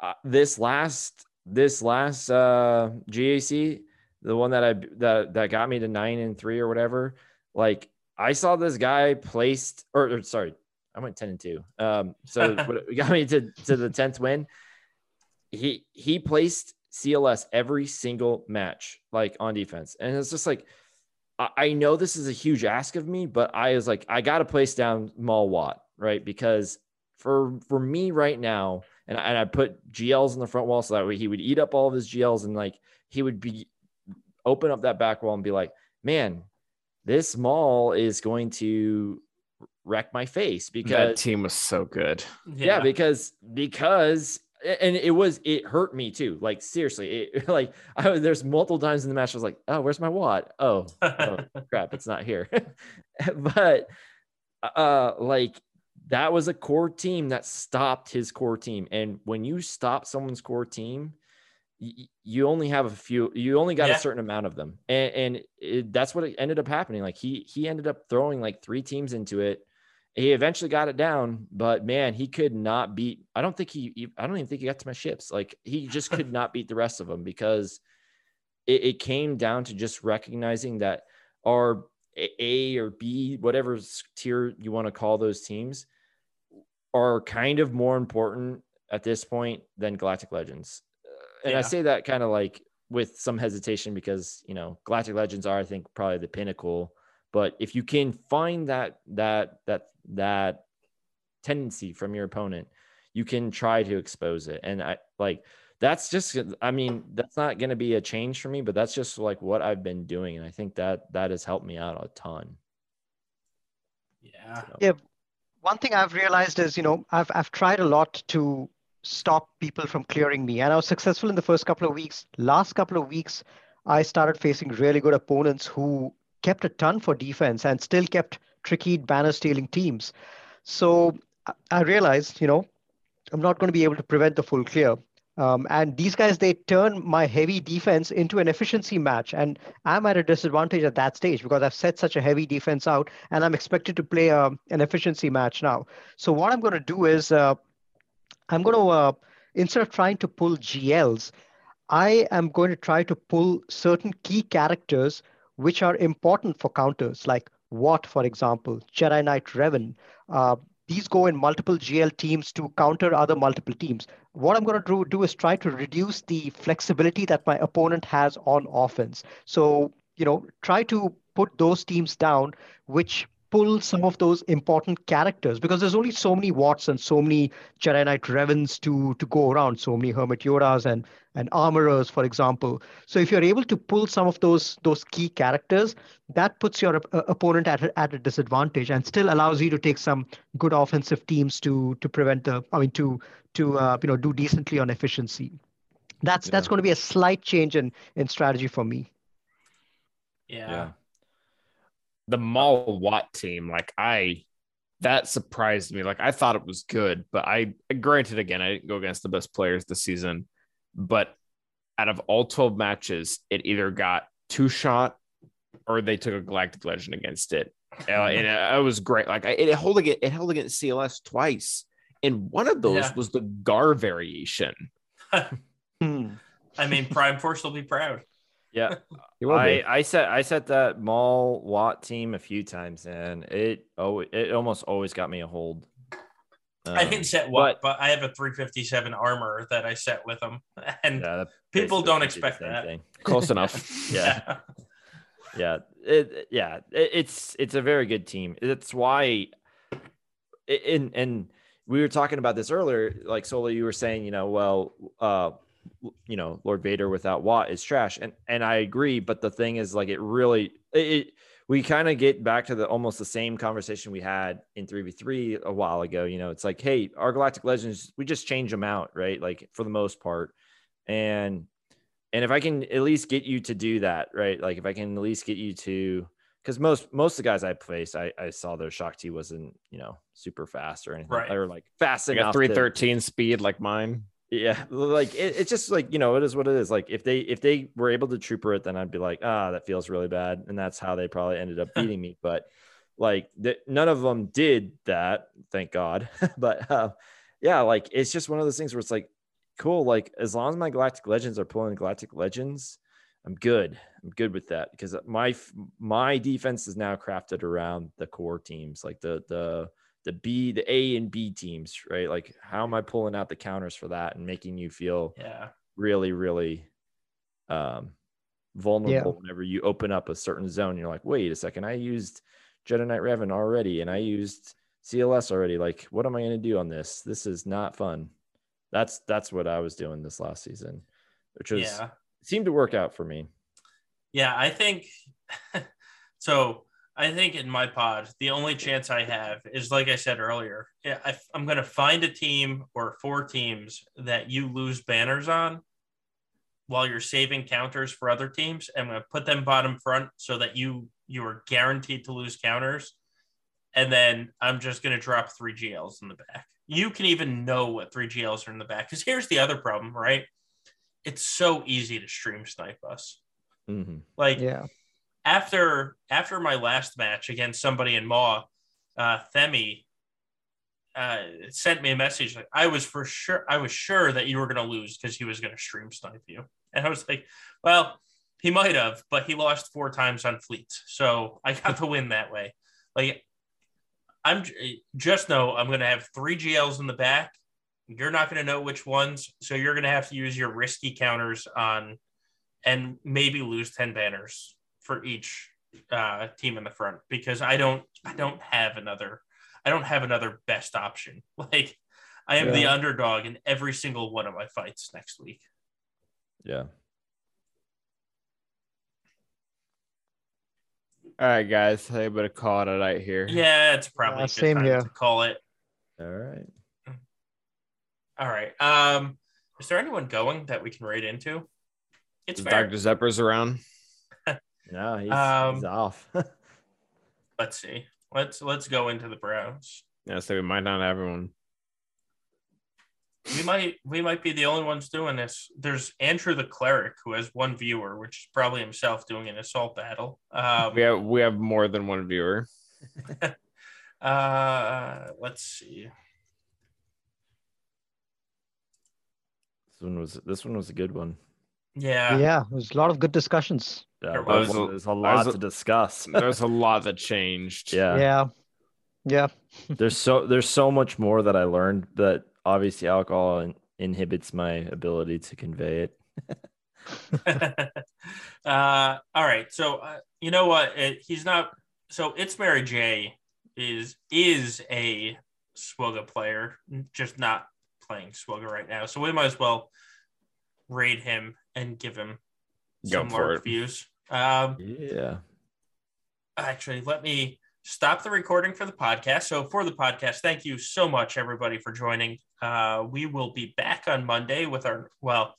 uh, this last this last uh GAC, the one that I that that got me to 9 and 3 or whatever, like I saw this guy placed or, or sorry, I went 10 and 2. Um so got me to to the 10th win. He he placed CLS every single match like on defense. And it's just like I, I know this is a huge ask of me, but I was like, I gotta place down Maul Wat, right? Because for for me right now, and I, and I put GLs in the front wall so that way he would eat up all of his GLs and like he would be open up that back wall and be like, man, this Maul is going to wreck my face because That team was so good. yeah, because because and it was it hurt me too. Like seriously, it like I was there's multiple times in the match I was like, oh, where's my Wat? Oh, oh crap, it's not here. but uh like that was a core team that stopped his core team. And when you stop someone's core team, y- you only have a few you only got Yeah. a certain amount of them and, and it, that's what it ended up happening like he he ended up throwing like three teams into it he eventually got it down but man he could not beat i don't think he i don't even think he got to my ships. Like he just could not beat the rest of them because it, it came down to just recognizing that our A- or b whatever tier you want to call those teams are kind of more important at this point than galactic legends. Uh, and i say that kind of like with some hesitation because you know galactic legends are i think probably the pinnacle but if you can find that that that that tendency from your opponent you can try to expose it and i like that's just i mean that's not going to be a change for me but that's just like what i've been doing and i think that that has helped me out a ton yeah. Yeah. One thing I've realized is, you know, I've I've tried a lot to stop people from clearing me, and I was successful in the first couple of weeks. Last couple of weeks, I started facing really good opponents who kept a ton for defense and still kept tricky banner stealing teams. So I- realized, you know, I'm not going to be able to prevent the full clear. Um, and these guys, they turn my heavy defense into an efficiency match. And I'm at a disadvantage at that stage because I've set such a heavy defense out and I'm expected to play uh, an efficiency match now. So what I'm going to do is uh, I'm going to, uh, instead of trying to pull GLs, I am going to try to pull certain key characters which are important for counters, like Wat, for example, Jedi Knight Revan. Uh, these go in multiple GL teams to counter other multiple teams. What I'm going to do, do is try to reduce the flexibility that my opponent has on offense. So, you know, try to put those teams down which pull some of those important characters because there's only so many Wats and so many Jedi Knight Revans to to go around, so many Hermit Yodas and and armorers, for example. So if you're able to pull some of those those key characters, that puts your op- uh, opponent at a, at a disadvantage and still allows you to take some good offensive teams to to prevent the I mean to to uh, you know do decently on efficiency. That's that's going to be a slight change in in strategy for me. Yeah. The Maul Wat team, like I, that surprised me. Like I thought it was good, but I, granted, again, I didn't go against the best players this season, but out of all 12 matches, it either got two shot or they took a Galactic Legend against it. Uh, and it, it was great. Like I, it held against, it held against CLS twice. And one of those Yeah. was the Gar variation. Hmm. I mean, Prime Force will be proud. yeah It will be. I, I set I set that Maul Wat team a few times and it oh it almost always got me a hold. I Um, didn't set what, but, I have a 357 armor that I set with them, and yeah, people don't expect that. thing. Close enough. Yeah. yeah it, yeah it, it's it's a very good team it's why and and we were talking about this earlier like solo you were saying you know well uh you know lord vader without Wat is trash and and i agree but the thing is like it really it we kind of get back to the almost the same conversation we had in 3v3 a while ago you know it's like hey our galactic legends we just change them out right like for the most part and and if I can at least get you to do that, right? Like if I can at least get you to, because most most of the guys I placed, I, I saw their Shaak Ti wasn't you know super fast or anything, Right. or like fast Like enough. a to- 313 speed like mine. Yeah, like it, it's just like you know it is what it is. Like if they if they were able to trooper it, then I'd be like, ah, that feels really bad, and that's how they probably ended up beating me. But like the, none of them did that, thank God. but uh, yeah, like it's just one of those things where it's like, cool. Like as long as my Galactic Legends are pulling Galactic Legends, I'm good. I'm good with that because my my defense is now crafted around the core teams, like the the the B, the A and B teams, right? Like how am I pulling out the counters for that and making you feel yeah. really, really um vulnerable whenever you open up a certain zone. You're like, wait a second, I used Jedi Knight Revan already and I used CLS already. Like, what am I gonna do on this? This is not fun. That's that's what I was doing this last season, which was Yeah. seemed to work out for me. Yeah, I think so. I think in my pod, the only chance I have is, like I said earlier, yeah, I, I'm going to find a team or four teams that you lose banners on while you're saving counters for other teams. I'm going to put them bottom front so that you you are guaranteed to lose counters, and then I'm just going to drop three GLs in the back. You can even know what three GLs are in the back because here's the other problem, right? It's so easy to stream snipe us. Mhm. Like Yeah. After after my last match against somebody in Maw, uh, Themi uh, sent me a message like I was for sure I was sure that you were going to lose because he was going to stream snipe you, and I was like, well, he might have, but he lost four times on fleets, so I got the win that way. Like I'm just know I'm going to have three GLs in the back. You're not going to know which ones, so you're going to have to use your risky counters on, and maybe lose ten banners for each uh, team in the front because I don't I don't have another I don't have another best option. Like I am the underdog in every single one of my fights next week. Yeah. All right, guys. I better call it a night here. Yeah, it's probably Yeah, a good same time here. to call it. All right. All right. Um, is there anyone going that we can raid into? It's Is fair. Dr. Zepper's around? No, he's, Um, he's off. Let's see. Let's let's go into the browse. Yeah, so we might not have everyone. We might we might be the only ones doing this. There's Andrew the cleric who has one viewer, which is probably himself doing an assault battle. Um, We have we have more than one viewer. uh, let's see. this one was this one was a good one. Yeah. Yeah. There's a lot of good discussions. Yeah, There there's, was- there's a lot a- to discuss. There's a lot that changed. yeah. Yeah. Yeah. there's so there's so much more that I learned that obviously alcohol in, inhibits my ability to convey it. uh, all right. So uh, you know what? It, he's not. So it's Mary J. Is is a Swugga player, just not playing Swugga right now. So we might as well raid him and give him Go some for large it. views. Um, Yeah. actually let me stop the recording for the podcast. So for the podcast thank you so much everybody for joining. Uh, we will be back on monday with our well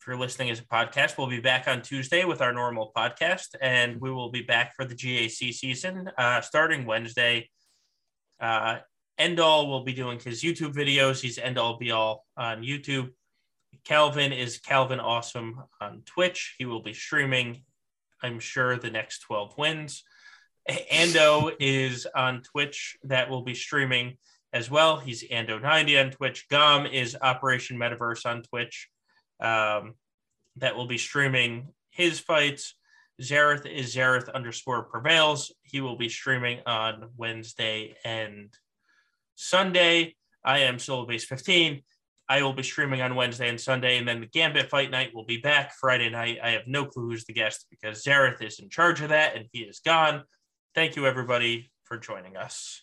if you're listening as a podcast we'll be back on tuesday with our normal podcast and we will be back for the gac season uh, starting wednesday. Uh, endall will be doing his youtube videos. He's endall be all on youtube calvin is calvin awesome on twitch he will be streaming I'm sure the next 12 wins. Ando is on Twitch that will be streaming as well. He's Ando90 on Twitch. Gum is Operation Metaverse on Twitch um, that will be streaming his fights. Xaereth is Xaereth underscore prevails. He will be streaming on Wednesday and Sunday, I am Solobass 15. I will be streaming on Wednesday and Sunday, and then the Gambit Fight Night will be back Friday night. I have no clue who's the guest because Xaereth is in charge of that and he is gone. Thank you, everybody, for joining us.